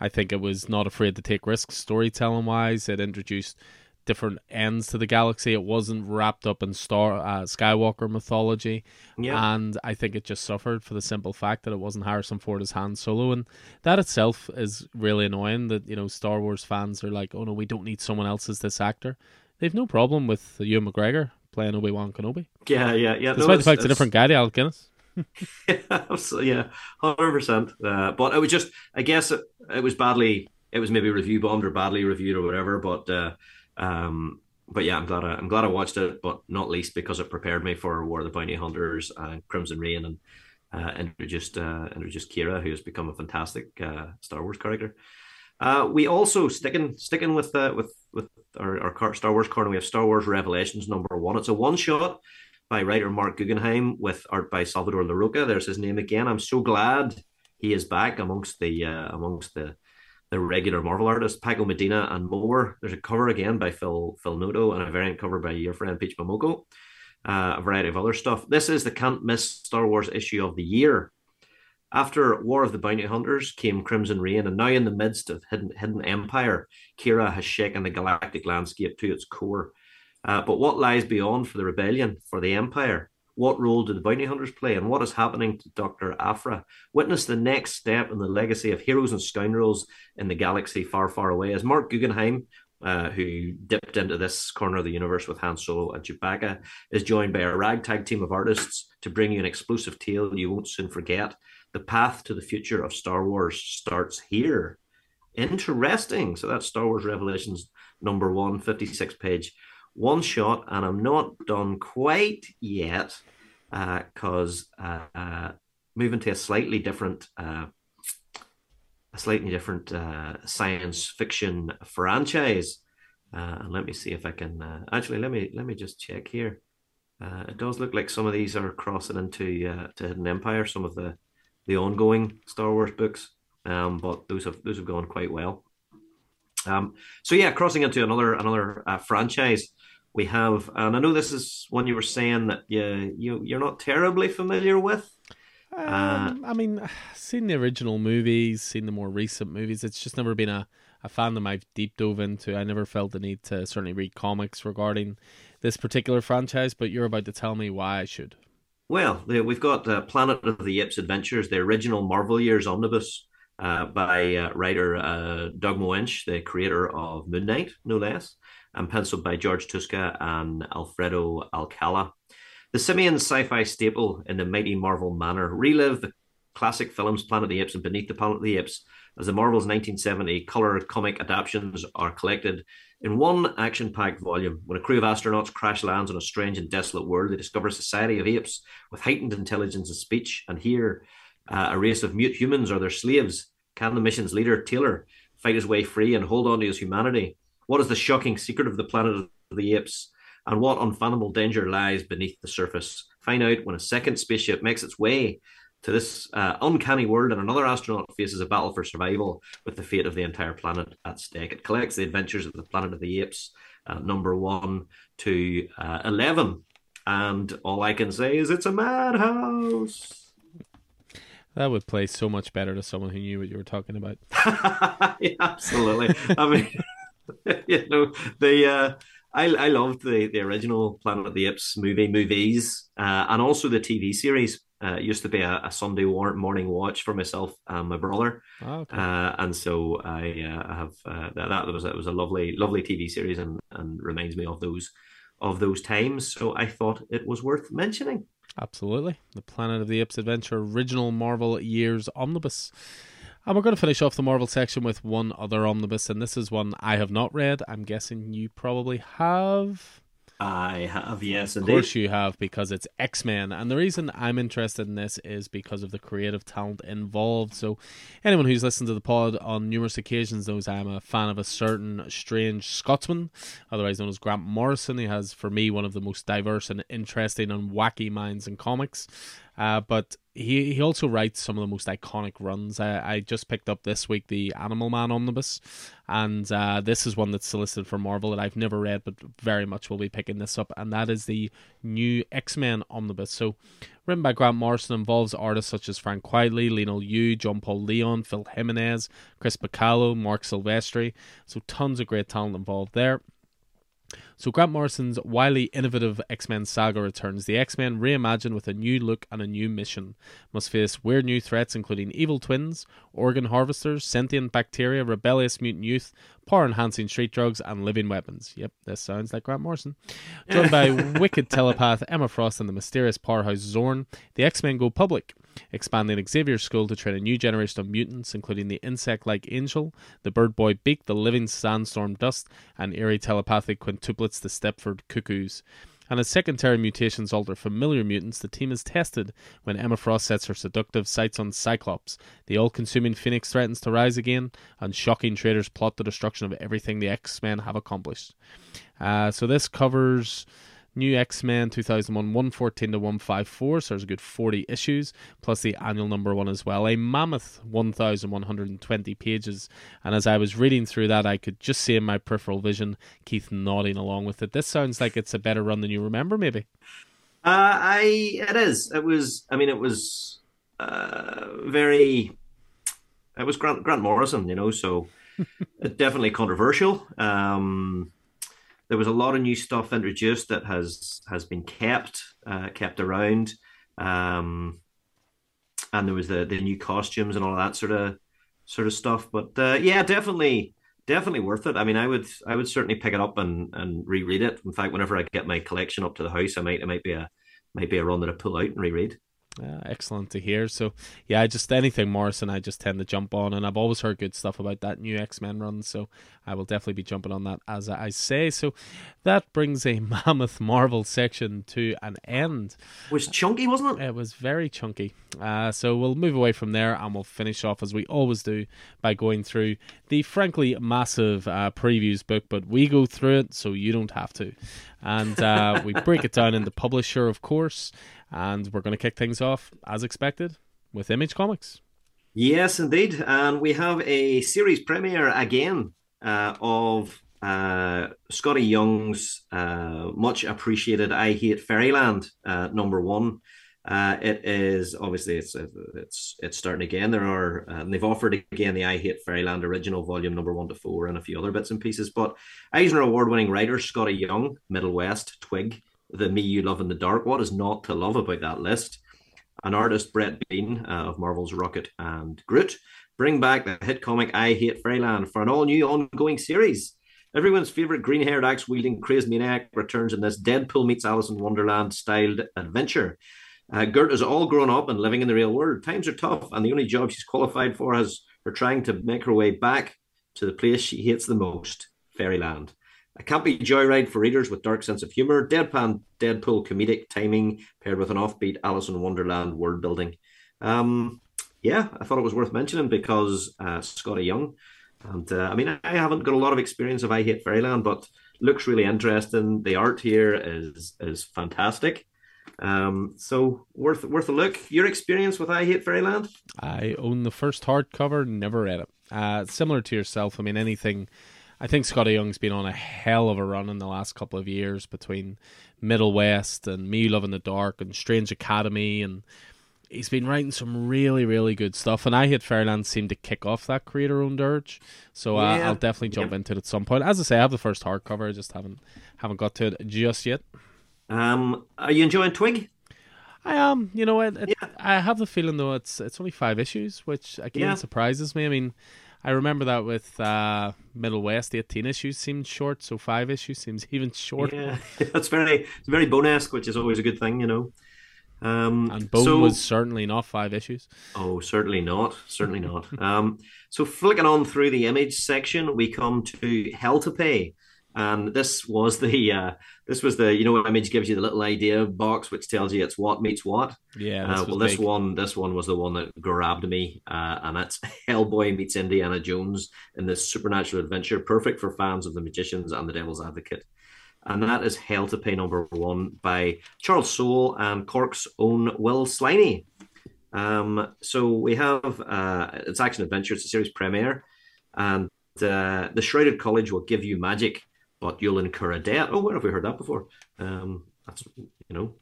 I think it was not afraid to take risks storytelling wise. It introduced different ends to the galaxy. It wasn't wrapped up in Star uh, Skywalker mythology, yeah. and I think it just suffered for the simple fact that it wasn't Harrison Ford as Han Solo, and that itself is really annoying. That you know Star Wars fans are like, oh no, we don't need someone else as this actor. They've no problem with Ewan McGregor playing Obi Wan Kenobi. Yeah, yeah, yeah. Despite no, the fact it's a different guy, Alec Guinness. [LAUGHS] yeah, yeah, hundred uh, percent. But it was just, I guess it, it was badly, it was maybe review bombed or badly reviewed or whatever. But uh, um, but yeah, I'm glad I, am glad I watched it, but not least because it prepared me for War of the Bounty Hunters and Crimson Reign, and uh, introduced uh, introduced Qi'ra, who has become a fantastic uh, Star Wars character. Uh, we also sticking sticking with uh, with with our, our Star Wars corner. We have Star Wars Revelations number one. It's a one shot by writer Marc Guggenheim with art by Salvador Larroca. There's his name again. I'm so glad he is back amongst the uh, amongst the the regular Marvel artists, Paco Medina and more. There's a cover again by Phil Phil Noto and a variant cover by your friend Peach Momoko. Uh, a variety of other stuff. This is the can't miss Star Wars issue of the year. After War of the Bounty Hunters came Crimson Reign, and now in the midst of Hidden, Hidden Empire, Qi'ra has shaken the galactic landscape to its core. Uh, but what lies beyond for the rebellion, for the Empire? What role do the bounty hunters play, and what is happening to Dr. Afra? Witness the next step in the legacy of heroes and scoundrels in the galaxy far, far away. As Marc Guggenheim, uh, who dipped into this corner of the universe with Han Solo and Chewbacca, is joined by a ragtag team of artists to bring you an explosive tale you won't soon forget the path to the future of Star Wars starts here. Interesting. So that's Star Wars Revelations number one, 56 page one shot. And I'm not done quite yet because uh, uh, moving to a slightly different. Uh, a slightly different uh, science fiction franchise, uh, and let me see if I can. Uh, actually, let me let me just check here. it does look like some of these are crossing into to Hidden Empire. Some of the the ongoing Star Wars books, um, but those have those have gone quite well. Um, so yeah, crossing into another another uh, franchise, we have, and I know this is one you were saying that you you you're not terribly familiar with. Um, uh, I mean, [SIGHS] seen the original movies, seen the more recent movies. It's just never been a, a fandom I've deep dove into. I never felt the need to certainly read comics regarding this particular franchise, but you're about to tell me why I should. Well, we've got uh, Planet of the Apes Adventures, the original Marvel Years omnibus uh, by uh, writer uh, Doug Moench, the creator of Moon Knight, no less, and penciled by George Tuska and Alfredo Alcala. The simian sci-fi staple in the mighty Marvel manner relive the classic films Planet of the Apes and Beneath the Planet of the Apes as the Marvel's 1970 color comic adaptations are collected in one action packed volume, when a crew of astronauts crash lands on a strange and desolate world, they discover a society of apes with heightened intelligence and speech, and here uh, a race of mute humans are their slaves. Can the mission's leader, Taylor, fight his way free and hold on to his humanity? What is the shocking secret of the planet of the apes? And what unfathomable danger lies beneath the surface? Find out when a second spaceship makes its way to this uh, uncanny world, and another astronaut faces a battle for survival with the fate of the entire planet at stake. It collects the adventures of the Planet of the Apes, uh, number one to uh, 11. And all I can say is it's a madhouse. That would play so much better to someone who knew what you were talking about. [LAUGHS] yeah, absolutely. I mean, [LAUGHS] you know, the. Uh, I, I loved the, the original Planet of the Apes movie movies uh, and also the TV series uh, it used to be a, a, Sunday morning watch for myself and my brother, oh, okay. uh, and so I, uh, have uh, that, that was it was a lovely lovely TV series and and reminds me of those of those times. So I thought it was worth mentioning. Absolutely, the Planet of the Apes Adventure original Marvel Years omnibus. And we're going to finish off the Marvel section with one other omnibus, and this is one I have not read. I'm guessing you probably have. I have, yes, indeed. Of course you have, because it's X Men. And the reason I'm interested in this is because of the creative talent involved. So, anyone who's listened to the pod on numerous occasions knows I'm a fan of a certain strange Scotsman, otherwise known as Grant Morrison. He has, for me, one of the most diverse and interesting and wacky minds in comics. Uh, but he he also writes some of the most iconic runs. I, I just picked up this week the Animal Man omnibus, and uh, this is one that's solicited for Marvel that I've never read, but very much will be picking this up, and that is the new X Men omnibus. So, written by Grant Morrison, involves artists such as Frank Quitely, Leinil Yu, John Paul Leon, Phil Jimenez, Chris Bachalo, Marc Silvestri. So, tons of great talent involved there. So Grant Morrison's wily, innovative X-Men saga returns. The X-Men, reimagined with a new look and a new mission, must face weird new threats including evil twins, organ harvesters, sentient bacteria, rebellious mutant youth, power-enhancing street drugs, and living weapons. Yep, this sounds like Grant Morrison. Joined by [LAUGHS] wicked telepath Emma Frost and the mysterious powerhouse Zorn, the X-Men go public expanding Xavier's school to train a new generation of mutants, including the insect like Angel, the bird boy Beak, the living sandstorm Dust, and eerie telepathic quintuplets, the Stepford Cuckoos. And as secondary mutations alter familiar mutants, the team is tested when Emma Frost sets her seductive sights on Cyclops. The all consuming Phoenix threatens to rise again, and shocking traitors plot the destruction of everything the X Men have accomplished. Uh, so this covers New X Men 2001 114 to 154, so there's a good 40 issues, plus the annual number one as well. A mammoth 1,120 pages. And as I was reading through that, I could just see in my peripheral vision Keith nodding along with it. This sounds like it's a better run than you remember, maybe. Uh, I it is. It was. I mean, it was uh, very. It was Grant Grant Morrison, you know. So [LAUGHS] definitely controversial. Um, there was a lot of new stuff introduced that has has been kept uh, kept around, um, and there was the the new costumes and all that sort of sort of stuff. But uh, yeah, definitely definitely worth it. I mean, I would I would certainly pick it up and and reread it. In fact, whenever I get my collection up to the house, I might it might be a might be a run that I pull out and reread. Uh, excellent to hear. So, yeah, I just anything Morrison, I just tend to jump on, and I've always heard good stuff about that new X Men run. So, I will definitely be jumping on that as I say. So, that brings a [LAUGHS] mammoth Marvel section to an end. It was chunky, wasn't it? It was very chunky. Uh, so, we'll move away from there, and we'll finish off as we always do by going through the frankly massive uh, previews book. But we go through it, so you don't have to, and uh, we break it down in the publisher, of course. And we're going to kick things off, as expected, with Image Comics. Yes, indeed. And we have a series premiere again uh, of uh, Skottie Young's uh, much appreciated I Hate Fairyland uh, number one. Uh, it is obviously it's it's it's starting again. There are uh, and they've offered again the I Hate Fairyland original volume number one to four and a few other bits and pieces. But Eisner Award winning writer Skottie Young, Middle West, Twig, the Me You Love in the Dark. What is not to love about that list? An artist, Brett Bean uh, of Marvel's Rocket and Groot, bring back the hit comic I Hate Fairyland for an all new ongoing series. Everyone's favorite green haired axe wielding crazed maniac returns in this Deadpool meets Alice in Wonderland styled adventure. Uh, Gert is all grown up and living in the real world. Times are tough, and the only job she's qualified for is her trying to make her way back to the place she hates the most, Fairyland. A campy joyride for readers with dark sense of humor, deadpan Deadpool comedic timing paired with an offbeat Alice in Wonderland world building. Um, yeah, I thought it was worth mentioning because uh, Skottie Young, and uh, I mean I haven't got a lot of experience of I Hate Fairyland, but looks really interesting. The art here is is fantastic. Um, so worth worth a look. Your experience with I Hate Fairyland? I own the first hardcover, never read it. Uh, similar to yourself, I mean anything I think Skottie Young's been on a hell of a run in the last couple of years between Middle West and Me Love in the Dark and Strange Academy and he's been writing some really, really good stuff. And I Hate Fairyland seemed to kick off that creator owned urge. So uh, yeah. I'll definitely jump into it at some point. As I say, I have the first hardcover, I just haven't haven't got to it just yet. Um, are you enjoying Twig? I am. You know what? Yeah. I have the feeling though it's it's only five issues, which again yeah. surprises me. I mean, I remember that with uh, Middle West, eighteen issues seemed short, so five issues [LAUGHS] seems even shorter. Yeah, [LAUGHS] that's very it's very Bone-esque, which is always a good thing, you know. Um, and Bone so, was certainly not five issues. Oh, certainly not, certainly not. um, so flicking on through the image section, we come to Hell to Pay, and this was the uh, this was the you know what image gives you the little idea box which tells you it's what meets what. Yeah. This uh, well, this big. one this one was the one that grabbed me, uh, and it's [LAUGHS] Hellboy meets Indiana Jones in this supernatural adventure, perfect for fans of the Magicians and the Devil's Advocate. And that is Hell to Pay number one by Charles Soule and Cork's own Will Sliney. Um, so we have uh, it's action adventure. It's a series premiere, and uh, the Shrouded College will give you magic but you'll incur a debt. Oh, where have we heard that before? Um, that's you know,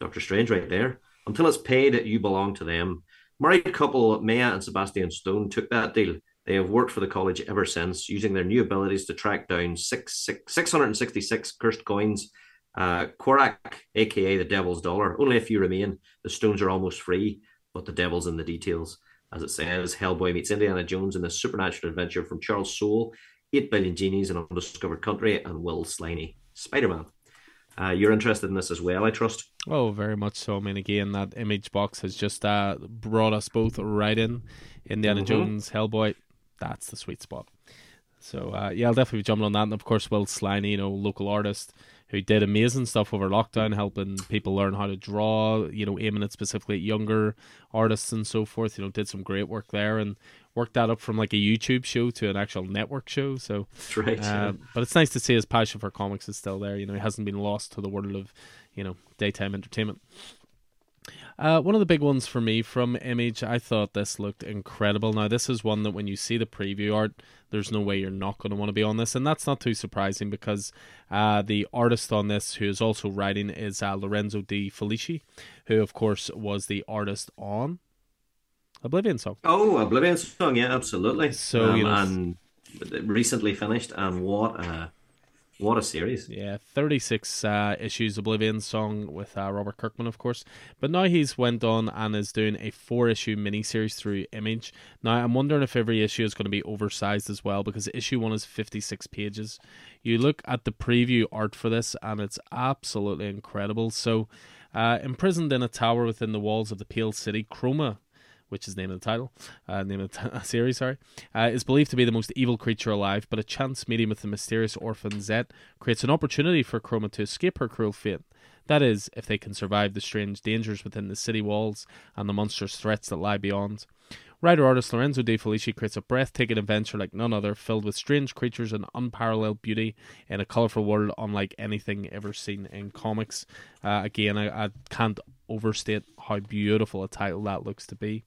Doctor Strange right there. Until it's paid, you belong to them. Married couple Maya and Sebastian Stone took that deal. They have worked for the college ever since, using their new abilities to track down six, six, 666 cursed coins. Uh, Korak, aka the Devil's Dollar. Only a few remain. The stones are almost free, but the devil's in the details. As it says, Hellboy meets Indiana Jones in this supernatural adventure from Charles Soule 8 Billion Genies in Undiscovered Country, and Will Sliney, Spider Man. Uh, you're interested in this as well, I trust. Oh, very much so. I mean, again, that image box has just uh, brought us both right in. Indiana mm-hmm. Jones, Hellboy, that's the sweet spot. So, uh, yeah, I'll definitely be jumping on that. And of course, Will Sliney, you know, local artist who did amazing stuff over lockdown, helping people learn how to draw, you know, aiming it specifically at younger artists and so forth. You know, did some great work there and worked that up from like a YouTube show to an actual network show. So, right. Uh, but it's nice to see his passion for comics is still there. You know, he hasn't been lost to the world of, you know, daytime entertainment. Uh, one of the big ones for me from Image, I thought this looked incredible. Now, this is one that when you see the preview art, there's no way you're not going to want to be on this, and that's not too surprising because uh, the artist on this, who is also writing, is uh, Lorenzo De Felici, who, of course, was the artist on Oblivion Song. Oh, Oblivion Song, yeah, absolutely. So, um, you know, and recently finished, and what a what a series! Yeah, thirty six uh, issues Oblivion song with uh, Robert Kirkman, of course. But now he's went on and is doing a four issue miniseries through Image. Now I'm wondering if every issue is going to be oversized as well because issue one is fifty six pages. You look at the preview art for this, and it's absolutely incredible. So, uh, imprisoned in a tower within the walls of the Pale City, Chroma which is the name of the title, uh, name of the t- [LAUGHS] series, sorry, uh, is believed to be the most evil creature alive, but a chance meeting with the mysterious orphan Zet creates an opportunity for Chroma to escape her cruel fate. That is, if they can survive the strange dangers within the city walls and the monstrous threats that lie beyond. Writer artist Lorenzo De Felici creates a breathtaking adventure like none other, filled with strange creatures and unparalleled beauty in a colourful world unlike anything ever seen in comics. Uh, again, I, I can't overstate how beautiful a title that looks to be.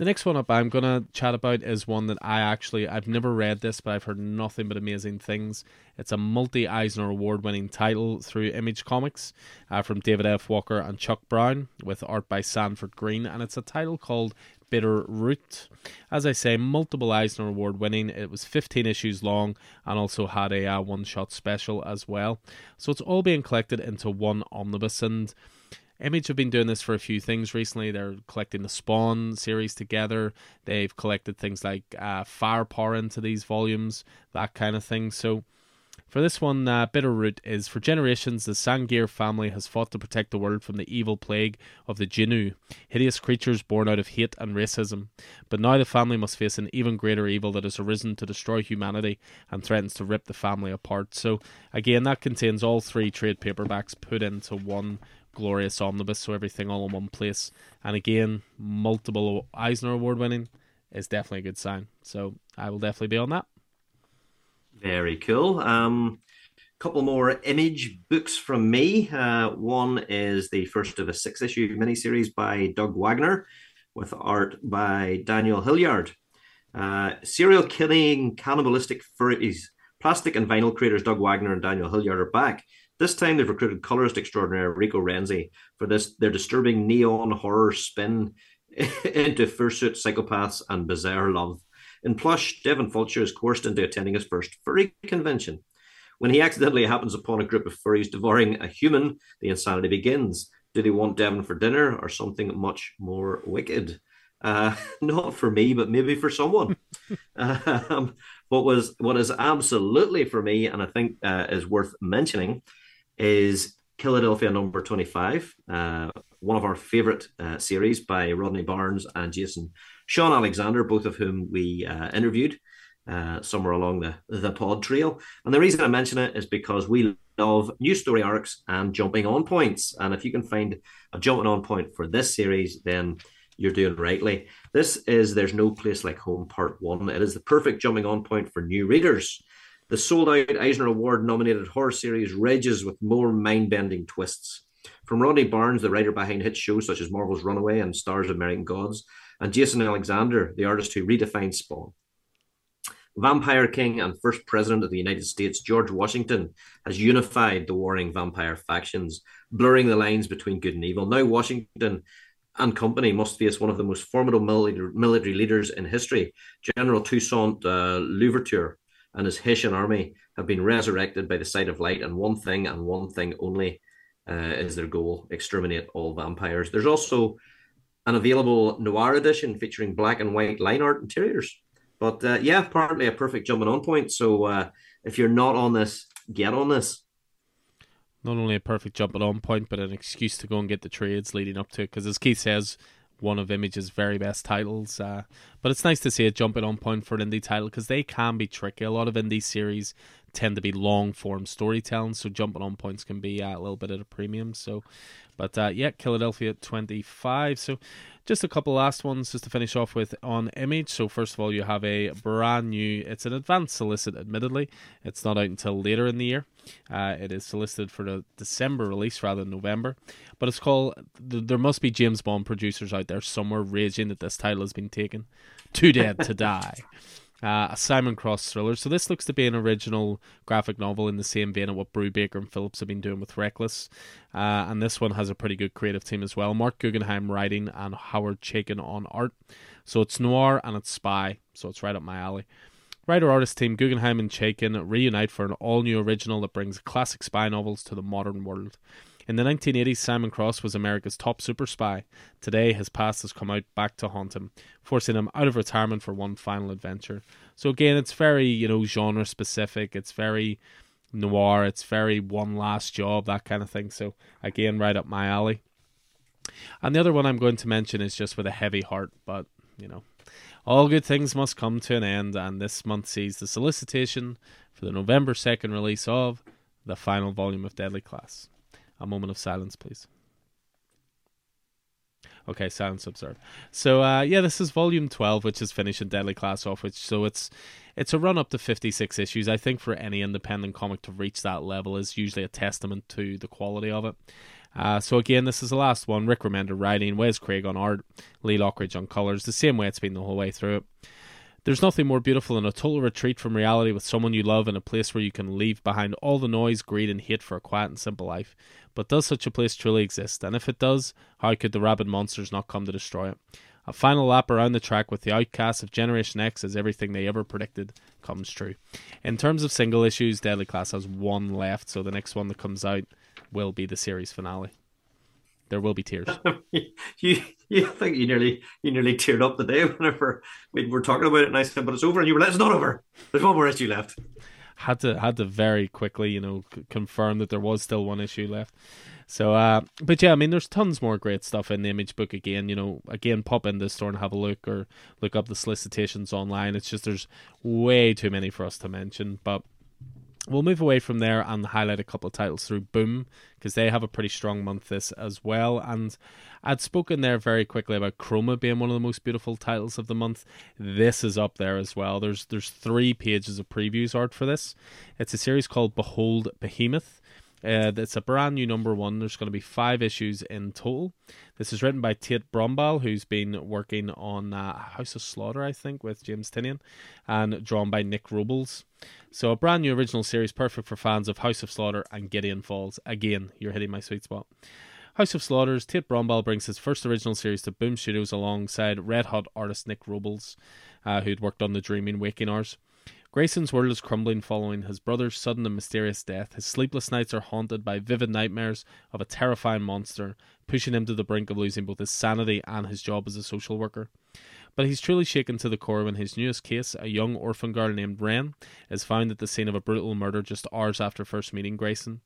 The next one up I'm going to chat about is one that I actually I've never read this but I've heard nothing but amazing things. It's a multi Eisner award winning title through Image Comics uh, from David F. Walker and Chuck Brown with art by Sanford Greene and it's a title called Bitter Root. As I say, multiple Eisner Award winning. It was 15 issues long and also had a uh, one shot special as well. So it's all being collected into one omnibus and Image have been doing this for a few things recently. They're collecting the Spawn series together. They've collected things like uh, Firepower into these volumes, that kind of thing. So, for this one, uh, Bitter Root is for generations, the Sangerye family has fought to protect the world from the evil plague of the Jinnu, hideous creatures born out of hate and racism. But now the family must face an even greater evil that has arisen to destroy humanity and threatens to rip the family apart. So, again, that contains all three trade paperbacks put into one glorious omnibus, so everything all in one place. And again, multiple Eisner Award winning is definitely a good sign. So I will definitely be on that. Very cool. Um, couple more image books from me. Uh, one is the first of a six issue miniseries by Doug Wagner with art by Daniel Hillyard. Uh, serial killing cannibalistic furries. Plastic and vinyl creators Doug Wagner and Daniel Hillyard are back this time they've recruited colorist extraordinaire Rico Renzi for this their disturbing neon horror spin [LAUGHS] into fursuit psychopaths and bizarre love. In plush, Devin Fulcher is coerced into attending his first furry convention. When he accidentally happens upon a group of furries devouring a human, the insanity begins. Do they want Devin for dinner or something much more wicked? Uh, [LAUGHS] not for me, but maybe for someone. [LAUGHS] um, what was what is absolutely for me, and I think uh, is worth mentioning, is Killadelphia number 25, uh, one of our favorite uh, series by Rodney Barnes and Jason Shawn Alexander, both of whom we uh, interviewed uh, somewhere along the, the pod trail. And the reason I mention it is because we love new story arcs and jumping on points. And if you can find a jumping on point for this series, then you're doing rightly. This is There's No Place Like Home Part 1. It is the perfect jumping on point for new readers. The sold out Eisner Award nominated horror series rages with more mind bending twists. From Rodney Barnes, the writer behind hit shows such as Marvel's Runaway and Stars of American Gods, and Jason Alexander, the artist who redefined Spawn. Vampire King and first president of the United States, George Washington, has unified the warring vampire factions, blurring the lines between good and evil. Now, Washington and company must face one of the most formidable military leaders in history, General Toussaint uh, Louverture, and his Haitian army have been resurrected by the sight of light, and one thing and one thing only uh, is their goal exterminate all vampires. There's also an available noir edition featuring black and white line art interiors. But uh, yeah, apparently a perfect jumping on point. So uh, if you're not on this, get on this. Not only a perfect jumping on point, but an excuse to go and get the trades leading up to it. Because as Keith says, one of Image's very best titles. Uh, but it's nice to see it jumping on point for an indie title because they can be tricky. A lot of indie series tend to be long form storytelling, so jumping on points can be uh, a little bit at a premium. So, but uh, yeah, Killadelphia at 25. So just a couple last ones just to finish off with on Image. So first of all, you have a brand new. It's an advanced solicit. Admittedly, it's not out until later in the year. Uh, it is solicited for the December release rather than November. But it's called. There must be James Bond producers out there somewhere raging that this title has been taken. Too dead to die [LAUGHS] uh, a Simon Cross thriller. So this looks to be an original graphic novel in the same vein of what Brubaker and Phillips have been doing with Reckless. Uh, and this one has a pretty good creative team as well. Marc Guggenheim writing and Howard Chaykin on art. So it's noir and it's spy. So it's right up my alley. Writer artist team Guggenheim and Chaykin reunite for an all new original that brings classic spy novels to the modern world. In the 1980s, Simon Cross was America's top super spy. Today, his past has come out back to haunt him, forcing him out of retirement for one final adventure. So again, it's very, you know, genre specific. It's very noir. It's very one last job, that kind of thing. So again, right up my alley. And the other one I'm going to mention is just with a heavy heart, but you know, all good things must come to an end, and this month sees the solicitation for the November 2nd release of the final volume of Deadly Class. A moment of silence, please. Okay, silence observed. So uh, yeah, this is volume twelve, which is finishing Deadly Class off. Which so it's it's a run up to fifty six issues. I think for any independent comic to reach that level is usually a testament to the quality of it. Uh, so again, this is the last one. Rick Remender writing, Wes Craig on art, Lee Lockridge on colors, the same way it's been the whole way through it. There's nothing more beautiful than a total retreat from reality with someone you love in a place where you can leave behind all the noise, greed, and hate for a quiet and simple life. But does such a place truly exist? And if it does, how could the rabid monsters not come to destroy it? A final lap around the track with the outcasts of Generation X as everything they ever predicted comes true. In terms of single issues, Deadly Class has one left, so the next one that comes out will be the series finale. There will be tears. [LAUGHS] you you think you nearly you nearly teared up the day [LAUGHS] whenever we were talking about it, and I said, "But it's over," and you were like, "It's not over. There's one more issue left." had to had to very quickly, you know, c- confirm that there was still one issue left. So, uh, but yeah, I mean, there's tons more great stuff in the image book. Again, you know, again, pop in the store and have a look, or look up the solicitations online. It's just there's way too many for us to mention, but we'll move away from there and highlight a couple of titles through Boom because they have a pretty strong month this as well. And I'd spoken there very quickly about Chroma being one of the most beautiful titles of the month. This is up there as well. There's there's three pages of previews art for this. It's a series called Behold Behemoth. Uh, it's a brand new number one. There's going to be five issues in total. This is written by Tate Brombal, who's been working on uh, House of Slaughter, I think, with James Tynion, and drawn by Nick Robles. So a brand new original series, perfect for fans of House of Slaughter and Gideon Falls. Again, you're hitting my sweet spot. House of Slaughters, Tate Brombal brings his first original series to Boom Studios alongside red hot artist Nick Robles, uh, who'd worked on The Dreaming Waking Hours. Grayson's world is crumbling following his brother's sudden and mysterious death. His sleepless nights are haunted by vivid nightmares of a terrifying monster, pushing him to the brink of losing both his sanity and his job as a social worker. But he's truly shaken to the core when his newest case, a young orphan girl named Wren, is found at the scene of a brutal murder just hours after first meeting Grayson.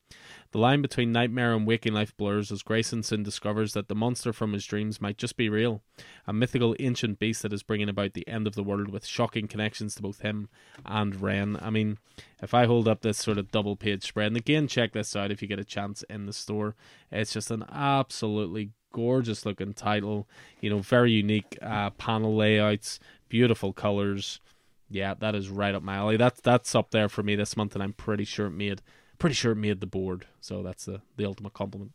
The line between nightmare and waking life blurs as Grayson soon discovers that the monster from his dreams might just be real, a mythical ancient beast that is bringing about the end of the world with shocking connections to both him and Wren. I mean, if I hold up this sort of double page spread, and again, check this out if you get a chance in the store, it's just an absolutely gorgeous looking title. You know, very unique uh, panel layouts, beautiful colors. Yeah, that is right up my alley. That's that's up there for me this month, and I'm pretty sure it made pretty sure it made the board. So that's the the ultimate compliment.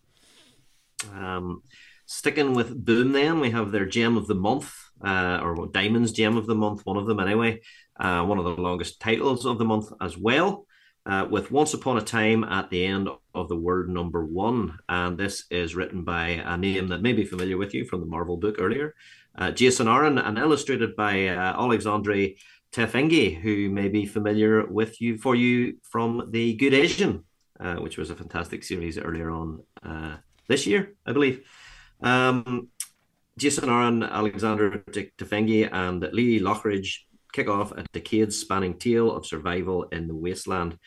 Um, sticking with Boom, then we have their gem of the month, uh, or Diamond's gem of the month, one of them anyway. Uh, one of the longest titles of the month as well uh, with Once Upon a Time at the end of the world number one. And this is written by a name that may be familiar with you from the Marvel book earlier, uh, Jason Aaron, and illustrated by uh, Alexandre Tefenkgi, who may be familiar with you for you from The Good Asian, uh, which was a fantastic series earlier on uh, this year, I believe. Um, Jason Aaron, Alexander Tefenkgi, and Lee Lockridge kick off a decades spanning tale of survival in the wasteland.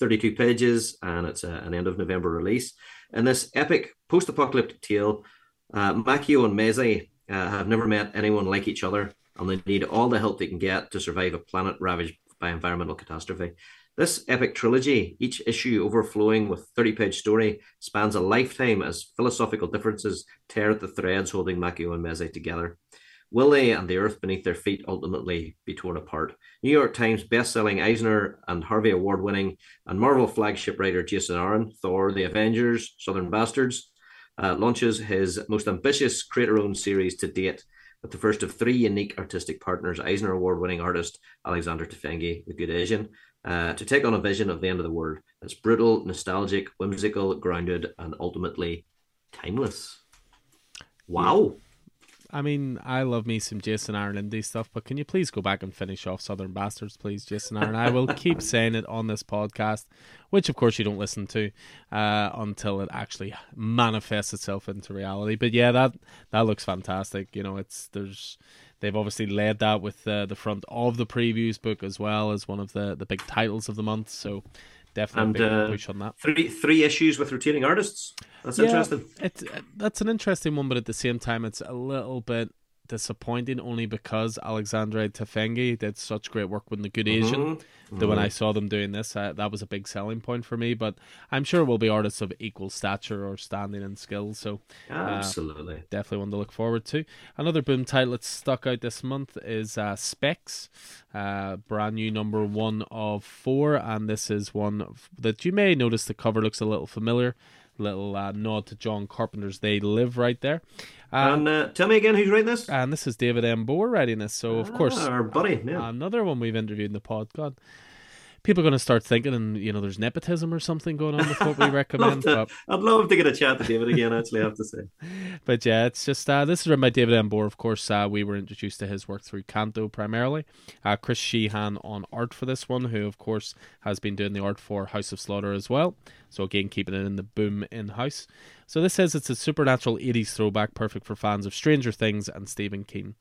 32 pages, and it's a, an end of November release. In this epic post apocalyptic tale, uh, Makio and Meze uh, have never met anyone like each other, and they need all the help they can get to survive a planet ravaged by environmental catastrophe. This epic trilogy, each issue overflowing with 30 page story, spans a lifetime as philosophical differences tear at the threads holding Makio and Meze together. Will they and the earth beneath their feet ultimately be torn apart? New York Times best-selling Eisner and Harvey Award-winning and Marvel flagship writer Jason Aaron, Thor, The Avengers, Southern Bastards, uh, launches his most ambitious creator-owned series to date with the first of three unique artistic partners, Eisner Award-winning artist Alexander Tefenkgi, the Good Asian, uh, to take on a vision of the end of the world that's brutal, nostalgic, whimsical, grounded, and ultimately timeless. Wow. I mean, I love me some Jason Aaron indie stuff, but can you please go back and finish off Southern Bastards, please, Jason Aaron? I will keep [LAUGHS] saying it on this podcast, which of course you don't listen to uh, until it actually manifests itself into reality. But yeah, that that looks fantastic. You know, it's there's they've obviously led that with uh, the front of the previews book as well as one of the the big titles of the month. So definitely and, uh, push on that. Three three issues with rotating artists. That's yeah, interesting. It's that's an interesting one, but at the same time, it's a little bit disappointing only because Alexandre Tefenkgi did such great work with the Good Asian mm-hmm. that when I mm-hmm. saw them doing this, uh, that was a big selling point for me. But I'm sure we'll be artists of equal stature or standing and skill. So uh, absolutely, definitely one to look forward to. Another boom title that stuck out this month is uh, Specs, uh, brand new number one of four, and this is one that you may notice the cover looks a little familiar little uh, nod to John Carpenter's They Live right there. Um, and uh, tell me again who's writing this? And this is David M. Booher writing this. So, of ah, course, our buddy. Yeah. Another one we've interviewed in the pod. God, people are going to start thinking, and you know, there's nepotism or something going on with what we [LAUGHS] recommend. I'd, love to, but... I'd love to get a chat to David again. Actually, I have to say. [LAUGHS] but yeah, it's just uh, this is written by David M. Booher. Of course, uh, we were introduced to his work through Canto primarily. Uh, Chris Shehan on art for this one, who of course has been doing the art for House of Slaughter as well. So again, keeping it in the boom in house. So this says it's a supernatural 80s throwback, perfect for fans of Stranger Things and Stephen King.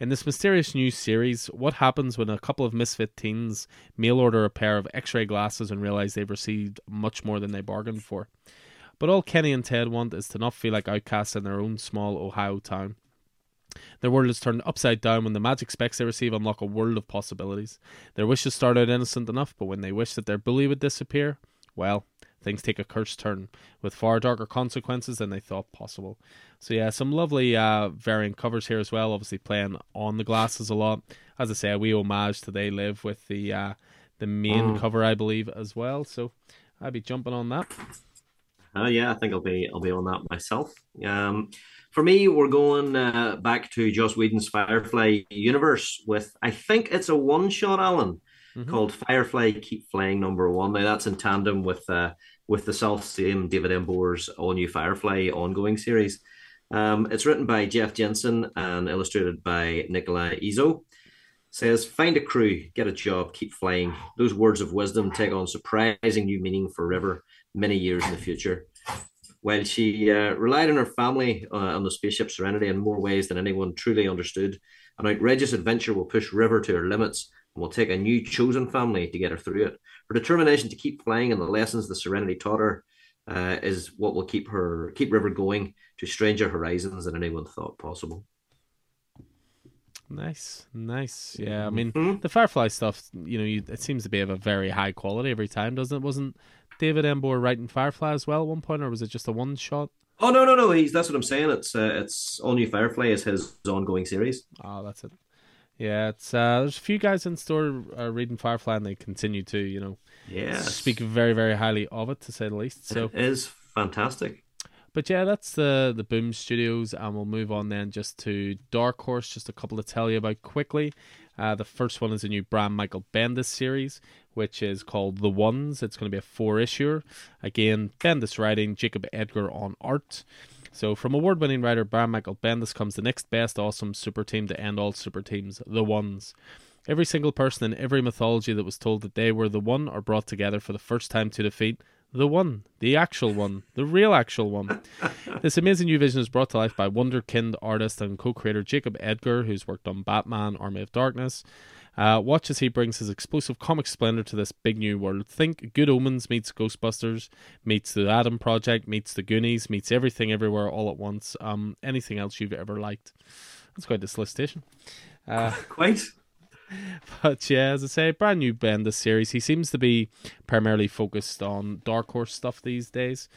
In this mysterious new series, what happens when a couple of misfit teens mail order a pair of x ray glasses and realize they've received much more than they bargained for? But all Kenny and Ted want is to not feel like outcasts in their own small Ohio town. Their world is turned upside down when the magic specs they receive unlock a world of possibilities. Their wishes start out innocent enough, but when they wish that their bully would disappear, well, things take a cursed turn with far darker consequences than they thought possible. So yeah, some lovely uh, variant covers here as well. Obviously playing on the glasses a lot. As I say, we homage to They Live with the uh, the main mm. cover, I believe, as well. So I'd be jumping on that. Uh, yeah, I think I'll be I'll be on that myself. Um, for me, we're going uh, back to Joss Whedon's Firefly universe with I think it's a one shot, Alan mm-hmm. called Firefly Keep Flying Number One. Now that's in tandem with uh, with the self same David M. Booher's all new Firefly ongoing series. Um, it's written by Jeff Jensen and illustrated by Nikolai Izzo. Says, find a crew, get a job, keep flying. Those words of wisdom take on surprising new meaning for River many years in the future. While she uh, relied on her family uh, on the spaceship Serenity in more ways than anyone truly understood, an outrageous adventure will push River to her limits and will take a new chosen family to get her through it. Her determination to keep flying and the lessons the Serenity taught her uh, is what will keep her keep River going to stranger horizons than anyone thought possible. Nice, nice. Yeah, I mean mm-hmm. the Firefly stuff. You know, you, it seems to be of a very high quality every time, doesn't it? Wasn't David M. Booher writing Firefly as well at one point, or was it just a one shot? Oh no, no, no. He's that's what I'm saying. It's uh, it's all new Firefly is his ongoing series. Oh, that's it. Yeah, it's uh, there's a few guys in store uh, reading Firefly, and they continue to, you know, yeah, speak very, very highly of it to say the least. So it is fantastic. But yeah, that's the the Boom Studios, and we'll move on then just to Dark Horse. Just a couple to tell you about quickly. Uh, the first one is a new Brian Michael Bendis series, which is called The Ones. It's going to be a four issuer. Again, Bendis writing, Jacob Edgar on art. So, from award winning writer Brian Michael Bendis comes the next best awesome super team to end all super teams, the ones. Every single person in every mythology that was told that they were the one are brought together for the first time to defeat the one, the actual one, the real actual one. [LAUGHS] this amazing new vision is brought to life by Wonderkind artist and co creator Jacob Edgar, who's worked on Batman, Army of Darkness, uh, watch as he brings his explosive comic splendor to this big new world. Think Good Omens meets Ghostbusters, meets the Adam Project, meets the Goonies, meets everything everywhere all at once. Um, anything else you've ever liked? That's quite a solicitation. Uh, [LAUGHS] quite. but yeah, as I say, brand new Bendis series. He seems to be primarily focused on Dark Horse stuff these days.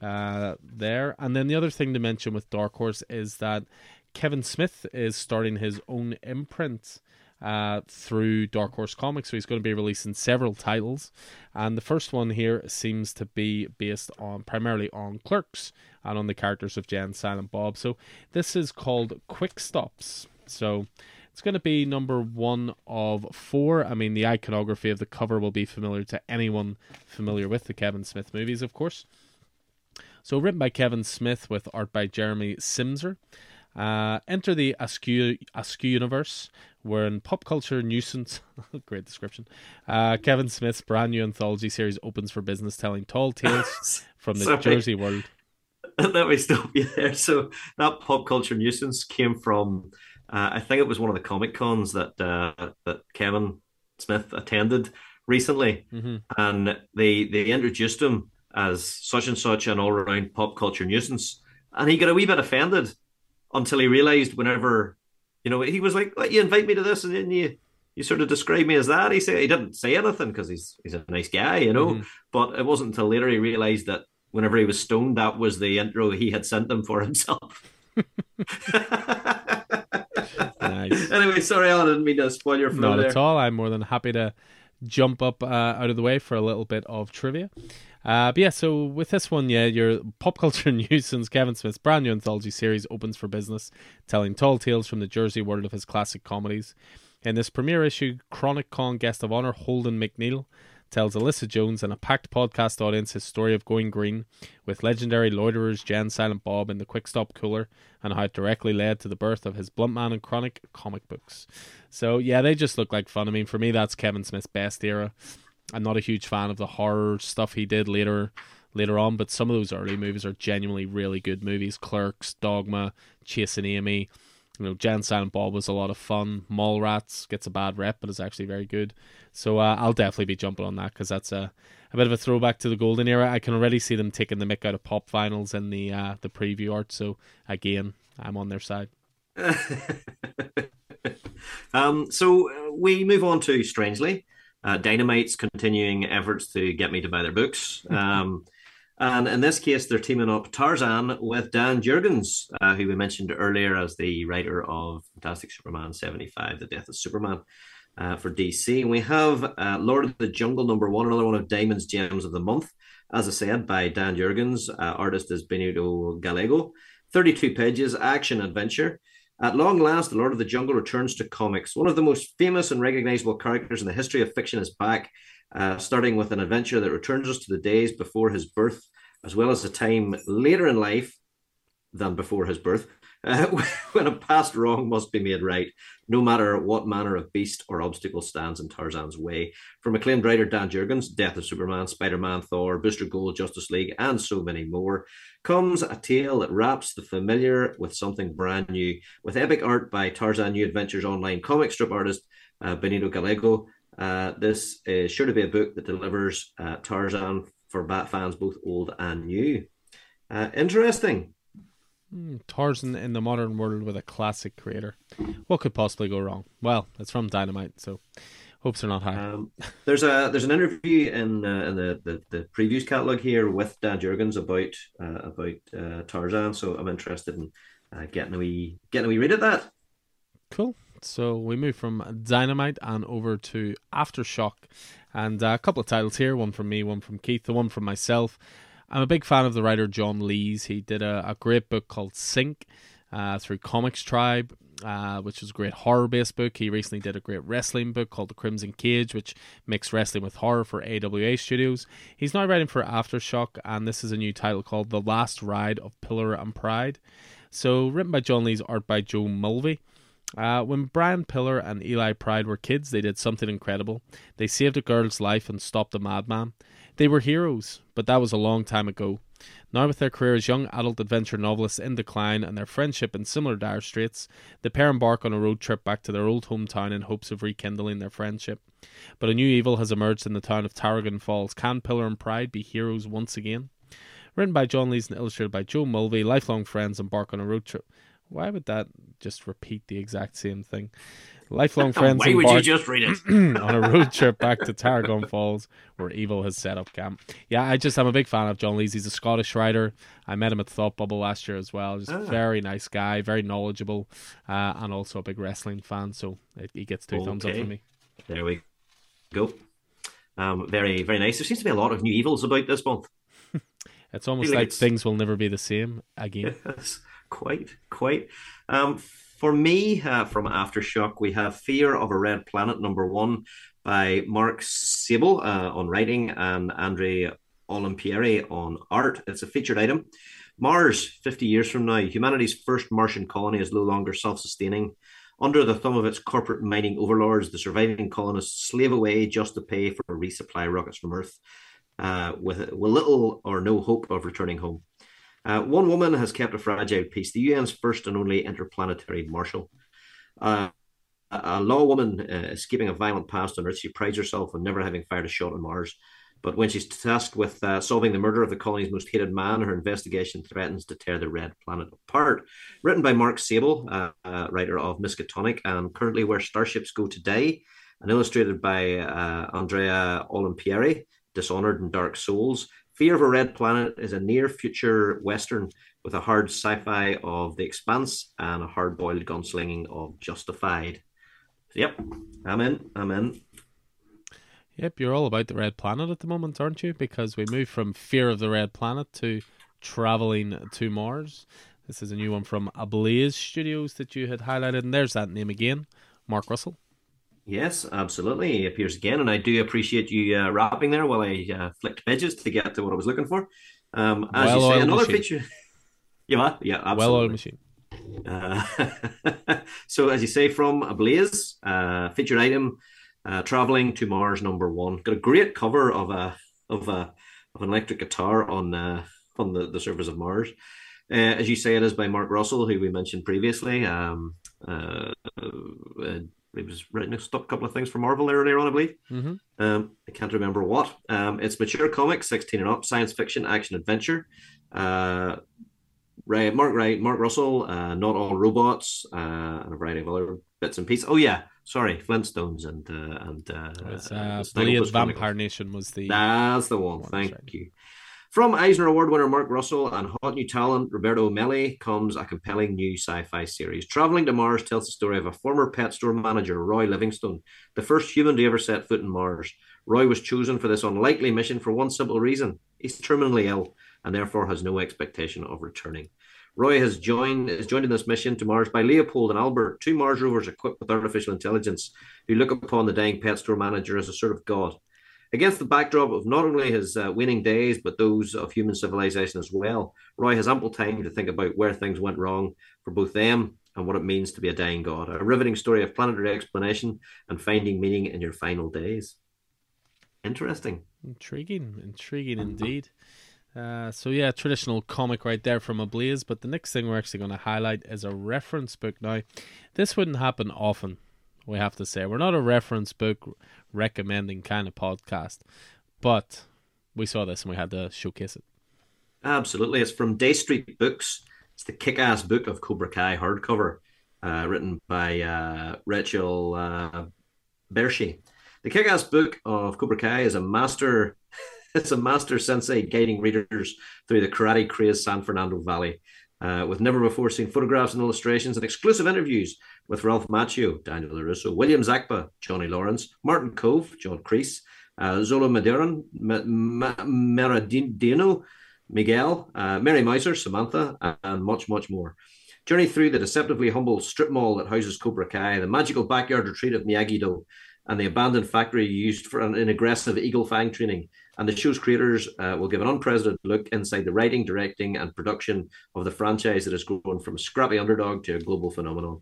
Uh, there, and then the other thing to mention with Dark Horse is that Kevin Smith is starting his own imprint uh, through Dark Horse Comics. So he's going to be releasing several titles, and the first one here seems to be based on primarily on Clerks and on the characters of Jay and, Silent Bob. So this is called Quick Stops. So it's going to be number one of four. I mean, the iconography of the cover will be familiar to anyone familiar with the Kevin Smith movies, of course. So written by Kevin Smith with art by Jeremy Simser. Uh, enter the Askew, Askew universe, where in pop culture nuisance, [LAUGHS] great description, uh, Kevin Smith's brand new anthology series opens for business, telling tall tales [LAUGHS] from the Jersey world. [LAUGHS] Let me stop you there. So that pop culture nuisance came from, uh, I think it was one of the comic cons that uh, that Kevin Smith attended recently, mm-hmm. and they they introduced him as such and such an all around pop culture nuisance, and he got a wee bit offended until he realized whenever, you know, he was like, "You invite me to this, and then you." You sort of describe me as that. He said he didn't say anything because he's he's a nice guy, you know. Mm-hmm. But it wasn't until later he realized that whenever he was stoned, that was the intro he had sent them for [LAUGHS] himself. nice. [LAUGHS] Anyway, sorry, Alan, I didn't mean to spoil your flow Not there. at all. I'm more than happy to jump up uh, out of the way for a little bit of trivia. Uh, but yeah, so with this one, yeah, your pop culture [LAUGHS] news nuisance Kevin Smith's brand new anthology series opens for business, telling tall tales from the Jersey world of his classic comedies. In this premiere issue, Chronic Con guest of honor Holden McNeil tells Alyssa Jones and a packed podcast audience his story of going green with legendary loiterers Jay and Silent Bob in the Quick Stop Cooler and how it directly led to the birth of his Bluntman and Chronic comic books. So yeah, they just look like fun. I mean, for me, that's Kevin Smith's best era. I'm not a huge fan of the horror stuff he did later later on, but some of those early movies are genuinely really good movies. Clerks, Dogma, Chasing Amy. You know, Jay and Silent Bob was a lot of fun. Mallrats gets a bad rep, but is actually very good. So uh, I'll definitely be jumping on that because that's a, a bit of a throwback to the golden era. I can already see them taking the mick out of pop vinyls in the uh, the preview art. So again, I'm on their side. [LAUGHS] um, so uh, we move on to Strangely. Uh, Dynamite's continuing efforts to get me to buy their books. Um, and in this case, they're teaming up Tarzan with Dan Jurgens, uh, who we mentioned earlier as the writer of Fantastic Superman 75, The Death of Superman uh, for DC. And we have uh, Lord of the Jungle number one, another one of Diamond's Gems of the Month, as I said, by Dan Jurgens. Uh, artist is Benito Gallego. 32 pages, action adventure. At long last, The Lord of the Jungle returns to comics. One of the most famous and recognizable characters in the history of fiction is back, uh, starting with an adventure that returns us to the days before his birth, as well as a time later in life than before his birth, uh, [LAUGHS] when a past wrong must be made right, no matter what manner of beast or obstacle stands in Tarzan's way. From acclaimed writer Dan Jurgens, Death of Superman, Spider Man, Thor, Booster Gold, Justice League, and so many more, comes a tale that wraps the familiar with something brand new. With epic art by Tarzan New Adventures online comic strip artist uh, Benito Gallego, uh, this is sure to be a book that delivers uh, Tarzan for Bat fans both old and new. Uh, interesting. Mm, Tarzan in the modern world with a classic creator. What could possibly go wrong? Well, it's from Dynamite, so hopes are not high. Um, there's a there's an interview in uh, in the, the, the previews catalog here with Dan Jurgens about uh, about uh, Tarzan, so I'm interested in uh, getting a wee getting a wee read at that. Cool. So we move from Dynamite and over to Aftershock, and uh, a couple of titles here. One from me, one from Keith, the one from myself. I'm a big fan of the writer John Lees. He did a, a great book called Sink uh, through ComixTribe, uh, which was a great horror based book. He recently did a great wrestling book called The Crimson Cage, which mixed wrestling with horror for AWA Studios. He's now writing for Aftershock, and this is a new title called The Last Ride of Pillar and Pride. So, written by John Lees, art by Joe Mulvey. Uh, when Brian Pillar and Eli Pride were kids, they did something incredible. They saved a girl's life and stopped a madman. They were heroes, but that was a long time ago. Now, with their career as young adult adventure novelists in decline and their friendship in similar dire straits, the pair embark on a road trip back to their old hometown in hopes of rekindling their friendship. But a new evil has emerged in the town of Tarragon Falls. Can Pillar and Pride be heroes once again? Written by John Lees and illustrated by Joe Mulvey, lifelong friends embark on a road trip. Why would that just repeat the exact same thing? Lifelong [LAUGHS] friends. Why would you just read it? [CLEARS THROAT] on a road trip back to Tarragon [LAUGHS] Falls, where Evil has set up camp. Yeah, I just I'm a big fan of John Lees. He's a Scottish writer. I met him at Thought Bubble last year as well. Just a Ah. very nice guy, very knowledgeable, uh, and also a big wrestling fan. So it, he gets two thumbs up from me. There we go. Um, very, very nice. There seems to be a lot of new evils about this month. [LAUGHS] It's almost like like it's- things will never be the same again. Yes, quite, quite. Um, for me, uh, from Aftershock, we have Fear of a Red Planet number one by Mark Sable uh, on writing and Andre Olimpieri on art. It's a featured item. Mars, 50 years from now, humanity's first Martian colony is no longer self sustaining. Under the thumb of its corporate mining overlords, the surviving colonists slave away just to pay for resupply rockets from Earth, uh, with, with little or no hope of returning home. Uh, one woman has kept a fragile peace, the UN's first and only interplanetary marshal. Uh, a a law woman uh, escaping a violent past on Earth, she prides herself on never having fired a shot on Mars. But when she's tasked with uh, solving the murder of the colony's most hated man, her investigation threatens to tear the red planet apart. Written by Mark Sable, uh, uh, writer of Miskatonic, and currently Where Starships Go To Die, and illustrated by uh, Andrea Olimpieri, Dishonored and Dark Souls. Fear of a Red Planet is a near future Western with a hard sci fi of The Expanse and a hard boiled gunslinging of Justified. Yep, I'm in. I'm in. Yep, you're all about the red planet at the moment, aren't you? Because we moved from Fear of the Red Planet to traveling to Mars. This is a new one from Ablaze Studios that you had highlighted, and there's that name again, Mark Russell. Yes, absolutely. He appears again, and I do appreciate you uh, rapping there while I uh, flicked pages to get to what I was looking for. Um, as you say, another machine. feature. [LAUGHS] yeah, yeah, absolutely. Well-oiled machine. Uh, [LAUGHS] so, as you say, from Ablaze, uh, featured item, uh, traveling to Mars number one. Got a great cover of a of a of an electric guitar on uh, on the, the surface of Mars. Uh, as you say, it is by Mark Russell, who we mentioned previously. Um, uh, uh, he was writing a couple of things for Marvel earlier on, I believe. hmm Um, I can't remember what. Um, it's mature comics, 16 and up, science fiction, action, adventure. Uh, right, Mark Wright, Mark Russell, uh, Not All Robots, uh, and a variety of other bits and pieces. Oh, yeah, sorry, Flintstones and uh, and uh, It's, uh, the Vampire. Nation was the That's the one. One, Thank right. you. From Eisner Award winner Mark Russell and hot new talent Roberto Meli comes a compelling new sci-fi series. Traveling to Mars tells the story of a former pet store manager, Roy Livingstone, the first human to ever set foot in Mars. Roy was chosen for this unlikely mission for one simple reason: he's terminally ill and therefore has no expectation of returning. Roy has joined is joined in this mission to Mars by Leopold and Albert, two Mars rovers equipped with artificial intelligence, who look upon the dying pet store manager as a sort of god. Against the backdrop of not only his uh, days, but those of human civilization as well, Roy has ample time to think about where things went wrong for both them and what it means to be a dying god. A riveting story of planetary explanation and finding meaning in your final days. Interesting. Intriguing, intriguing indeed. Uh, so yeah, traditional comic right there from Ablaze. But the next thing we're actually going to highlight is a reference book. Now, this wouldn't happen often. We have to say we're not a reference book recommending kind of podcast, but we saw this and we had to showcase it. Absolutely. It's from Dey Street Books. It's the kick ass book of Cobra Kai hardcover, uh, written by uh, Rachel uh. The kick ass book of Cobra Kai is a master. [LAUGHS] It's a master sensei guiding readers through the karate crazed San Fernando Valley, uh, with never before seen photographs and illustrations and exclusive interviews with Ralph Macchio, Daniel LaRusso, William Zabka, Johnny Lawrence, Martin Kove, John Kreese, uh, Zola Maderan, Ma- Ma- Meradino, Miguel, uh, Mary Mouser, Samantha, and much, much more. Journey through the deceptively humble strip mall that houses Cobra Kai, the magical backyard retreat of Miyagi-Do, and the abandoned factory used for an, an aggressive eagle fang training. And the show's creators uh, will give an unprecedented look inside the writing, directing, and production of the franchise that has grown from a scrappy underdog to a global phenomenon.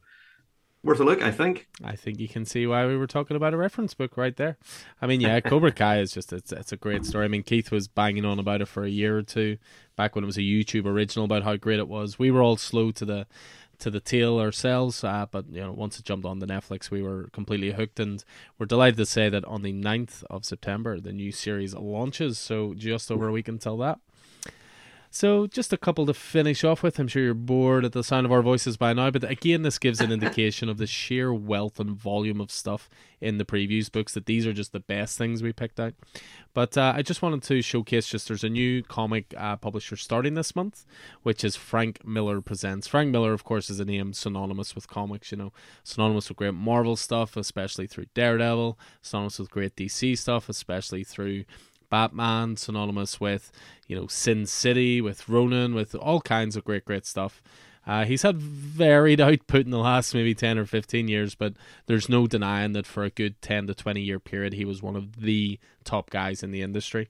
Worth a look, I think. I think you can see why we were talking about a reference book right there. I mean, yeah, Cobra [LAUGHS] Kai is just it's it's a great story. I mean, Keith was banging on about it for a year or two back when it was a YouTube original about how great it was. We were all slow to the to the tail ourselves, uh, but you know, once it jumped on the Netflix, we were completely hooked, and we're delighted to say that on the 9th of September, the new series launches. So just over a week until that. So, just a couple to finish off with. I'm sure you're bored at the sound of our voices by now, but again, this gives an indication of the sheer wealth and volume of stuff in the previews books that these are just the best things we picked out. But uh, I just wanted to showcase just there's a new comic uh, publisher starting this month, which is Frank Miller Presents. Frank Miller, of course, is a name synonymous with comics, you know, synonymous with great Marvel stuff, especially through Daredevil, synonymous with great DC stuff, especially through Batman, synonymous with you know Sin City, with Ronin, with all kinds of great, great stuff. Uh, he's had varied [LAUGHS] output in the last maybe 10 or 15 years, but there's no denying that for a good 10 to 20 year period, he was one of the top guys in the industry.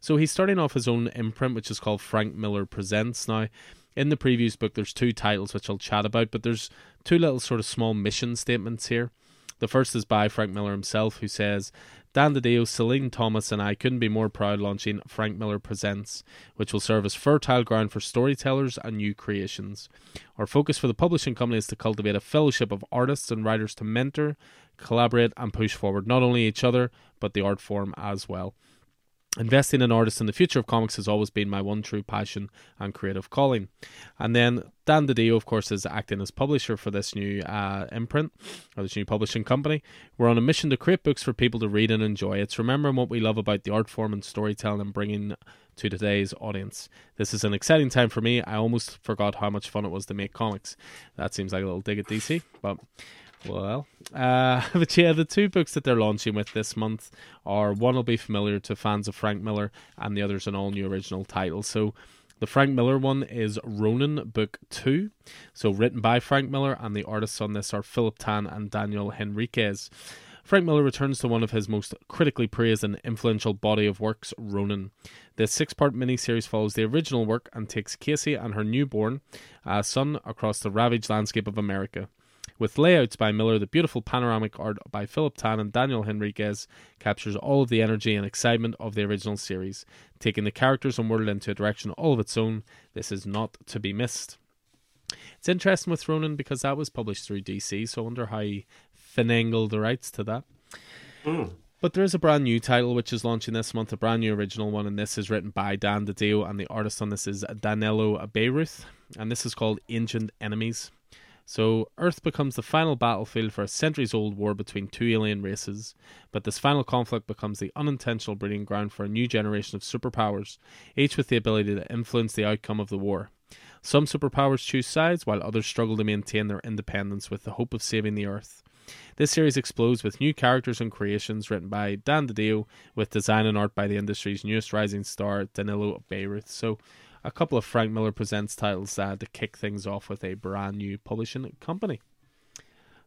So he's starting off his own imprint, which is called Frank Miller Presents. Now, in the previous book, there's two titles which I'll chat about, but there's two little sort of small mission statements here. The first is by Frank Miller himself, who says, Dan DiDio, Silenn Thomas, and I couldn't be more proud launching Frank Miller Presents, which will serve as fertile ground for storytellers and new creations. Our focus for the publishing company is to cultivate a fellowship of artists and writers to mentor, collaborate, and push forward not only each other, but the art form as well. Investing in artists in the future of comics has always been my one true passion and creative calling. And then Dan DiDio, of course, is acting as publisher for this new uh, imprint or this new publishing company. We're on a mission to create books for people to read and enjoy. It's remembering what we love about the art form and storytelling and bringing to today's audience. This is an exciting time for me. I almost forgot how much fun it was to make comics. That seems like a little dig at DC, but well, uh, [LAUGHS] but yeah, the two books that they're launching with this month are one will be familiar to fans of Frank Miller, and the other's an all new original title. So, the Frank Miller one is Ronin Book 2. So, written by Frank Miller, and the artists on this are Philip Tan and Daniel Henriques. Frank Miller returns to one of his most critically praised and influential body of works, Ronin. This six part miniseries follows the original work and takes Casey and her newborn uh, son across the ravaged landscape of America. With layouts by Miller, the beautiful panoramic art by Philip Tan and Daniel Henriques captures all of the energy and excitement of the original series, taking the characters and world into a direction all of its own. This is not to be missed. It's interesting with Ronin because that was published through DC, so I wonder how he finangled the rights to that. Mm. But there is a brand new title which is launching this month, a brand new original one, and this is written by Dan DiDio, and the artist on this is Danilo Beyruth, and this is called Ancient Enemies. So, Earth becomes the final battlefield for a centuries old war between two alien races, but this final conflict becomes the unintentional breeding ground for a new generation of superpowers, each with the ability to influence the outcome of the war. Some superpowers choose sides, while others struggle to maintain their independence with the hope of saving the Earth. This series explodes with new characters and creations written by Dan DiDio, with design and art by the industry's newest rising star, Danilo Beyruth. So, a couple of Frank Miller Presents titles uh, to kick things off with a brand new publishing company.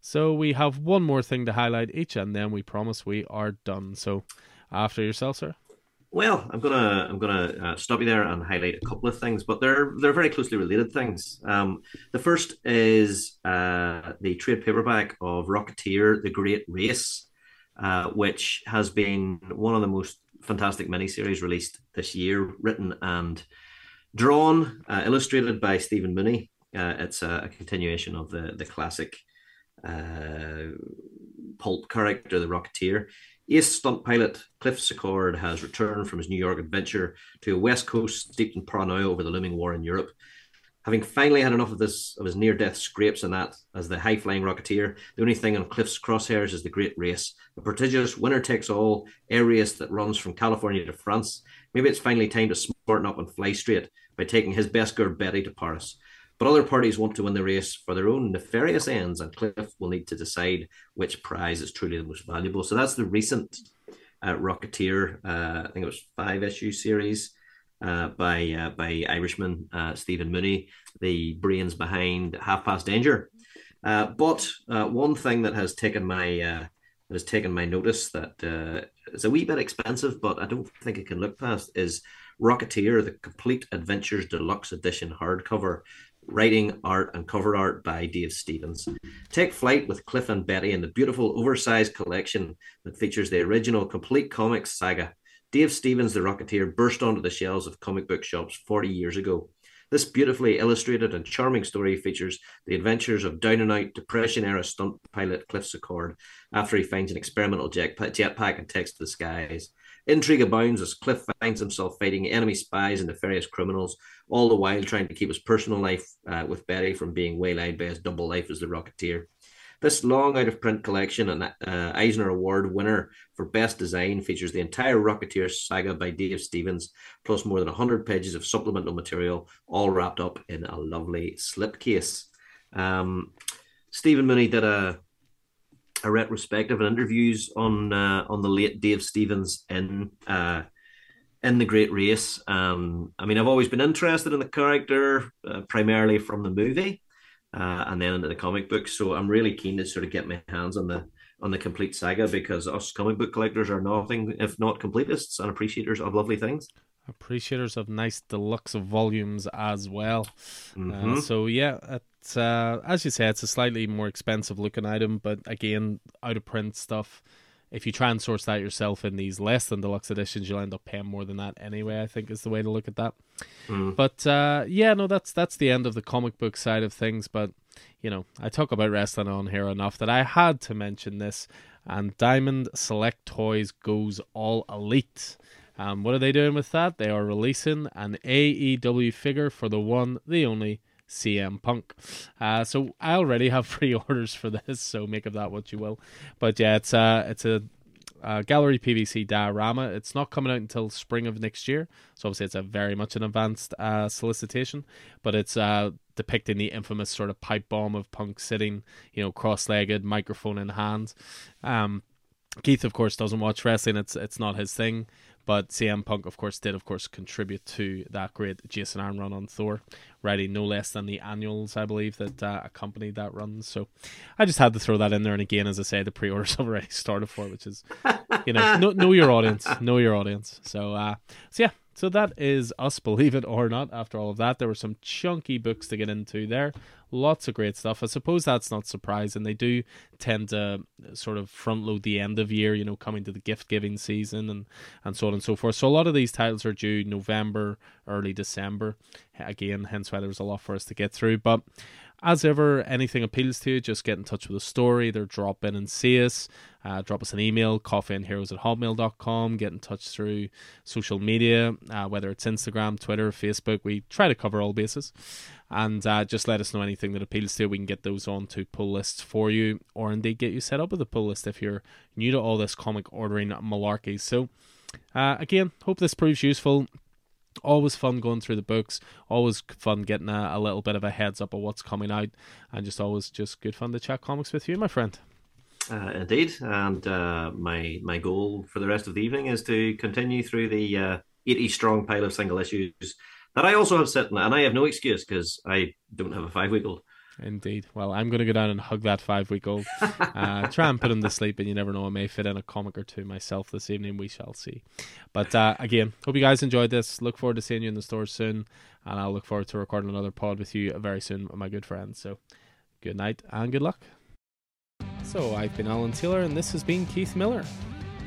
So we have one more thing to highlight each, and then we promise we are done. So after yourself, sir. Well, I'm gonna I'm gonna uh, stop you there and highlight a couple of things, but they're they're very closely related things. Um, the first is uh, the trade paperback of Rocketeer: The Great Race, uh, which has been one of the most fantastic miniseries released this year, written and drawn, uh, illustrated by Stephen Mooney. Uh, it's a, a, continuation of the the classic uh, pulp character, the Rocketeer. Ace stunt pilot Cliff Secord has returned from his New York adventure to a West Coast steeped in paranoia over the looming war in Europe. Having finally had enough of this of his near death scrapes and that as the high flying Rocketeer, the only thing on Cliff's crosshairs is the Great Race, a prodigious winner takes all air race that runs from California to France. Maybe it's finally time to smarten up and fly straight by taking his best girl Betty to Paris. But other parties want to win the race for their own nefarious ends, and Cliff will need to decide which prize is truly the most valuable. So that's the recent uh, Rocketeer, uh, I think it was five issue series uh, by uh, by Irishman uh, Stephen Mooney, the brains behind Half Past Danger. Uh, but one thing that has taken my that has taken my notice that is a wee bit expensive, but I don't think it can look past is Rocketeer, the Complete Adventures Deluxe Edition hardcover, writing, art, and cover art by Dave Stevens. Take flight with Cliff and Betty in the beautiful oversized collection that features the original complete comics saga. Dave Stevens, the Rocketeer, burst onto the shelves of comic book shops 40 years ago. This beautifully illustrated and charming story features the adventures of down and out Depression era stunt pilot Cliff Secord after he finds an experimental jetpack and takes to the skies. Intrigue abounds as Cliff finds himself fighting enemy spies and nefarious criminals, all the while trying to keep his personal life uh, with Betty from being waylaid by his double life as the Rocketeer. This long out of print collection and uh, Eisner Award winner for Best Design features the entire Rocketeer saga by Dave Stevens, plus more than 100 pages of supplemental material, all wrapped up in a lovely slipcase. Um, Stephen Mooney did a a retrospective and interviews on uh, on the late Dave Stevens in uh, in the Great Race. Um, I mean, I've always been interested in the character, uh, primarily from the movie, uh, and then into the comic book. So I'm really keen to sort of get my hands on the on the complete saga because us comic book collectors are nothing if not completists and appreciators of lovely things appreciators of nice deluxe volumes as well. Uh, mm-hmm. Uh, so yeah, it's uh, as you say, it's a slightly more expensive looking item, but again, out of print stuff. If you try and source that yourself in these less than deluxe editions, you'll end up paying more than that anyway. I think is the way to look at that. Mm. But uh, yeah, no, that's that's the end of the comic book side of things. But you know, I talk about wrestling on here enough that I had to mention this. And Diamond Select Toys goes all elite. Um, what are they doing with that? They are releasing an AEW figure for the one, the only CM Punk. Uh, so I already have [LAUGHS] pre-orders for this, so make of that what you will. But yeah, it's uh, it's a uh, gallery PVC diorama. It's not coming out until spring of next year, so obviously it's a very much an advanced uh, solicitation. But it's uh, depicting the infamous sort of pipe bomb of Punk sitting, you know, cross-legged, microphone in hand. Um, Keith, of course, doesn't watch wrestling. It's it's not his thing. But CM Punk, of course, did of course contribute to that great Jason Aaron run on Thor, writing no less than the annuals, I believe, that uh, accompanied that run. So I just had to throw that in there. And again, as I say, the pre-orders [LAUGHS] have already started for, it, which is, you know, [LAUGHS] know, know your audience, know your audience. So, uh, so yeah, so that is us, [LAUGHS] believe it or not. After all of that, there were some chunky books to get into there. Lots of great stuff. I suppose that's not surprising. They do tend to uh, sort of front load the end of year, you know, coming to the gift giving season and, and so on and so forth. So a lot of these titles are due November, early December. Again, hence why there was a lot for us to get through. But as ever, anything appeals to you, just get in touch with the story. Either drop in and see us, uh, drop us an email, coffeeandheroes at hotmail.com, get in touch through social media, uh, whether it's Instagram, Twitter, Facebook. We try to cover all bases. And uh, just let us know anything that appeals to you. We can get those on to pull lists for you, or indeed get you set up with a pull list if you're new to all this comic ordering malarkey. So, uh, again, hope this proves useful always fun going through the books. Always fun getting a, a, little bit of a heads up of what's coming out. And just always just good fun to chat comics with you my friend. Uh, indeed. And uh, my my goal for the rest of the evening is to continue through the uh, 80 strong pile of single issues that i also have sitting and i have no excuse because i don't have a five week old Indeed. Well, I'm going to go down and hug that five week old. [LAUGHS] Uh, try and put him to sleep, and you never know, I may fit in a comic or two myself this evening. We shall see. But uh, again, hope you guys enjoyed this. Look forward to seeing you in the store soon, and I'll look forward to recording another pod with you very soon, my good friends. So, good night and good luck. So, I've been Alan Taylor, and this has been Keith Miller.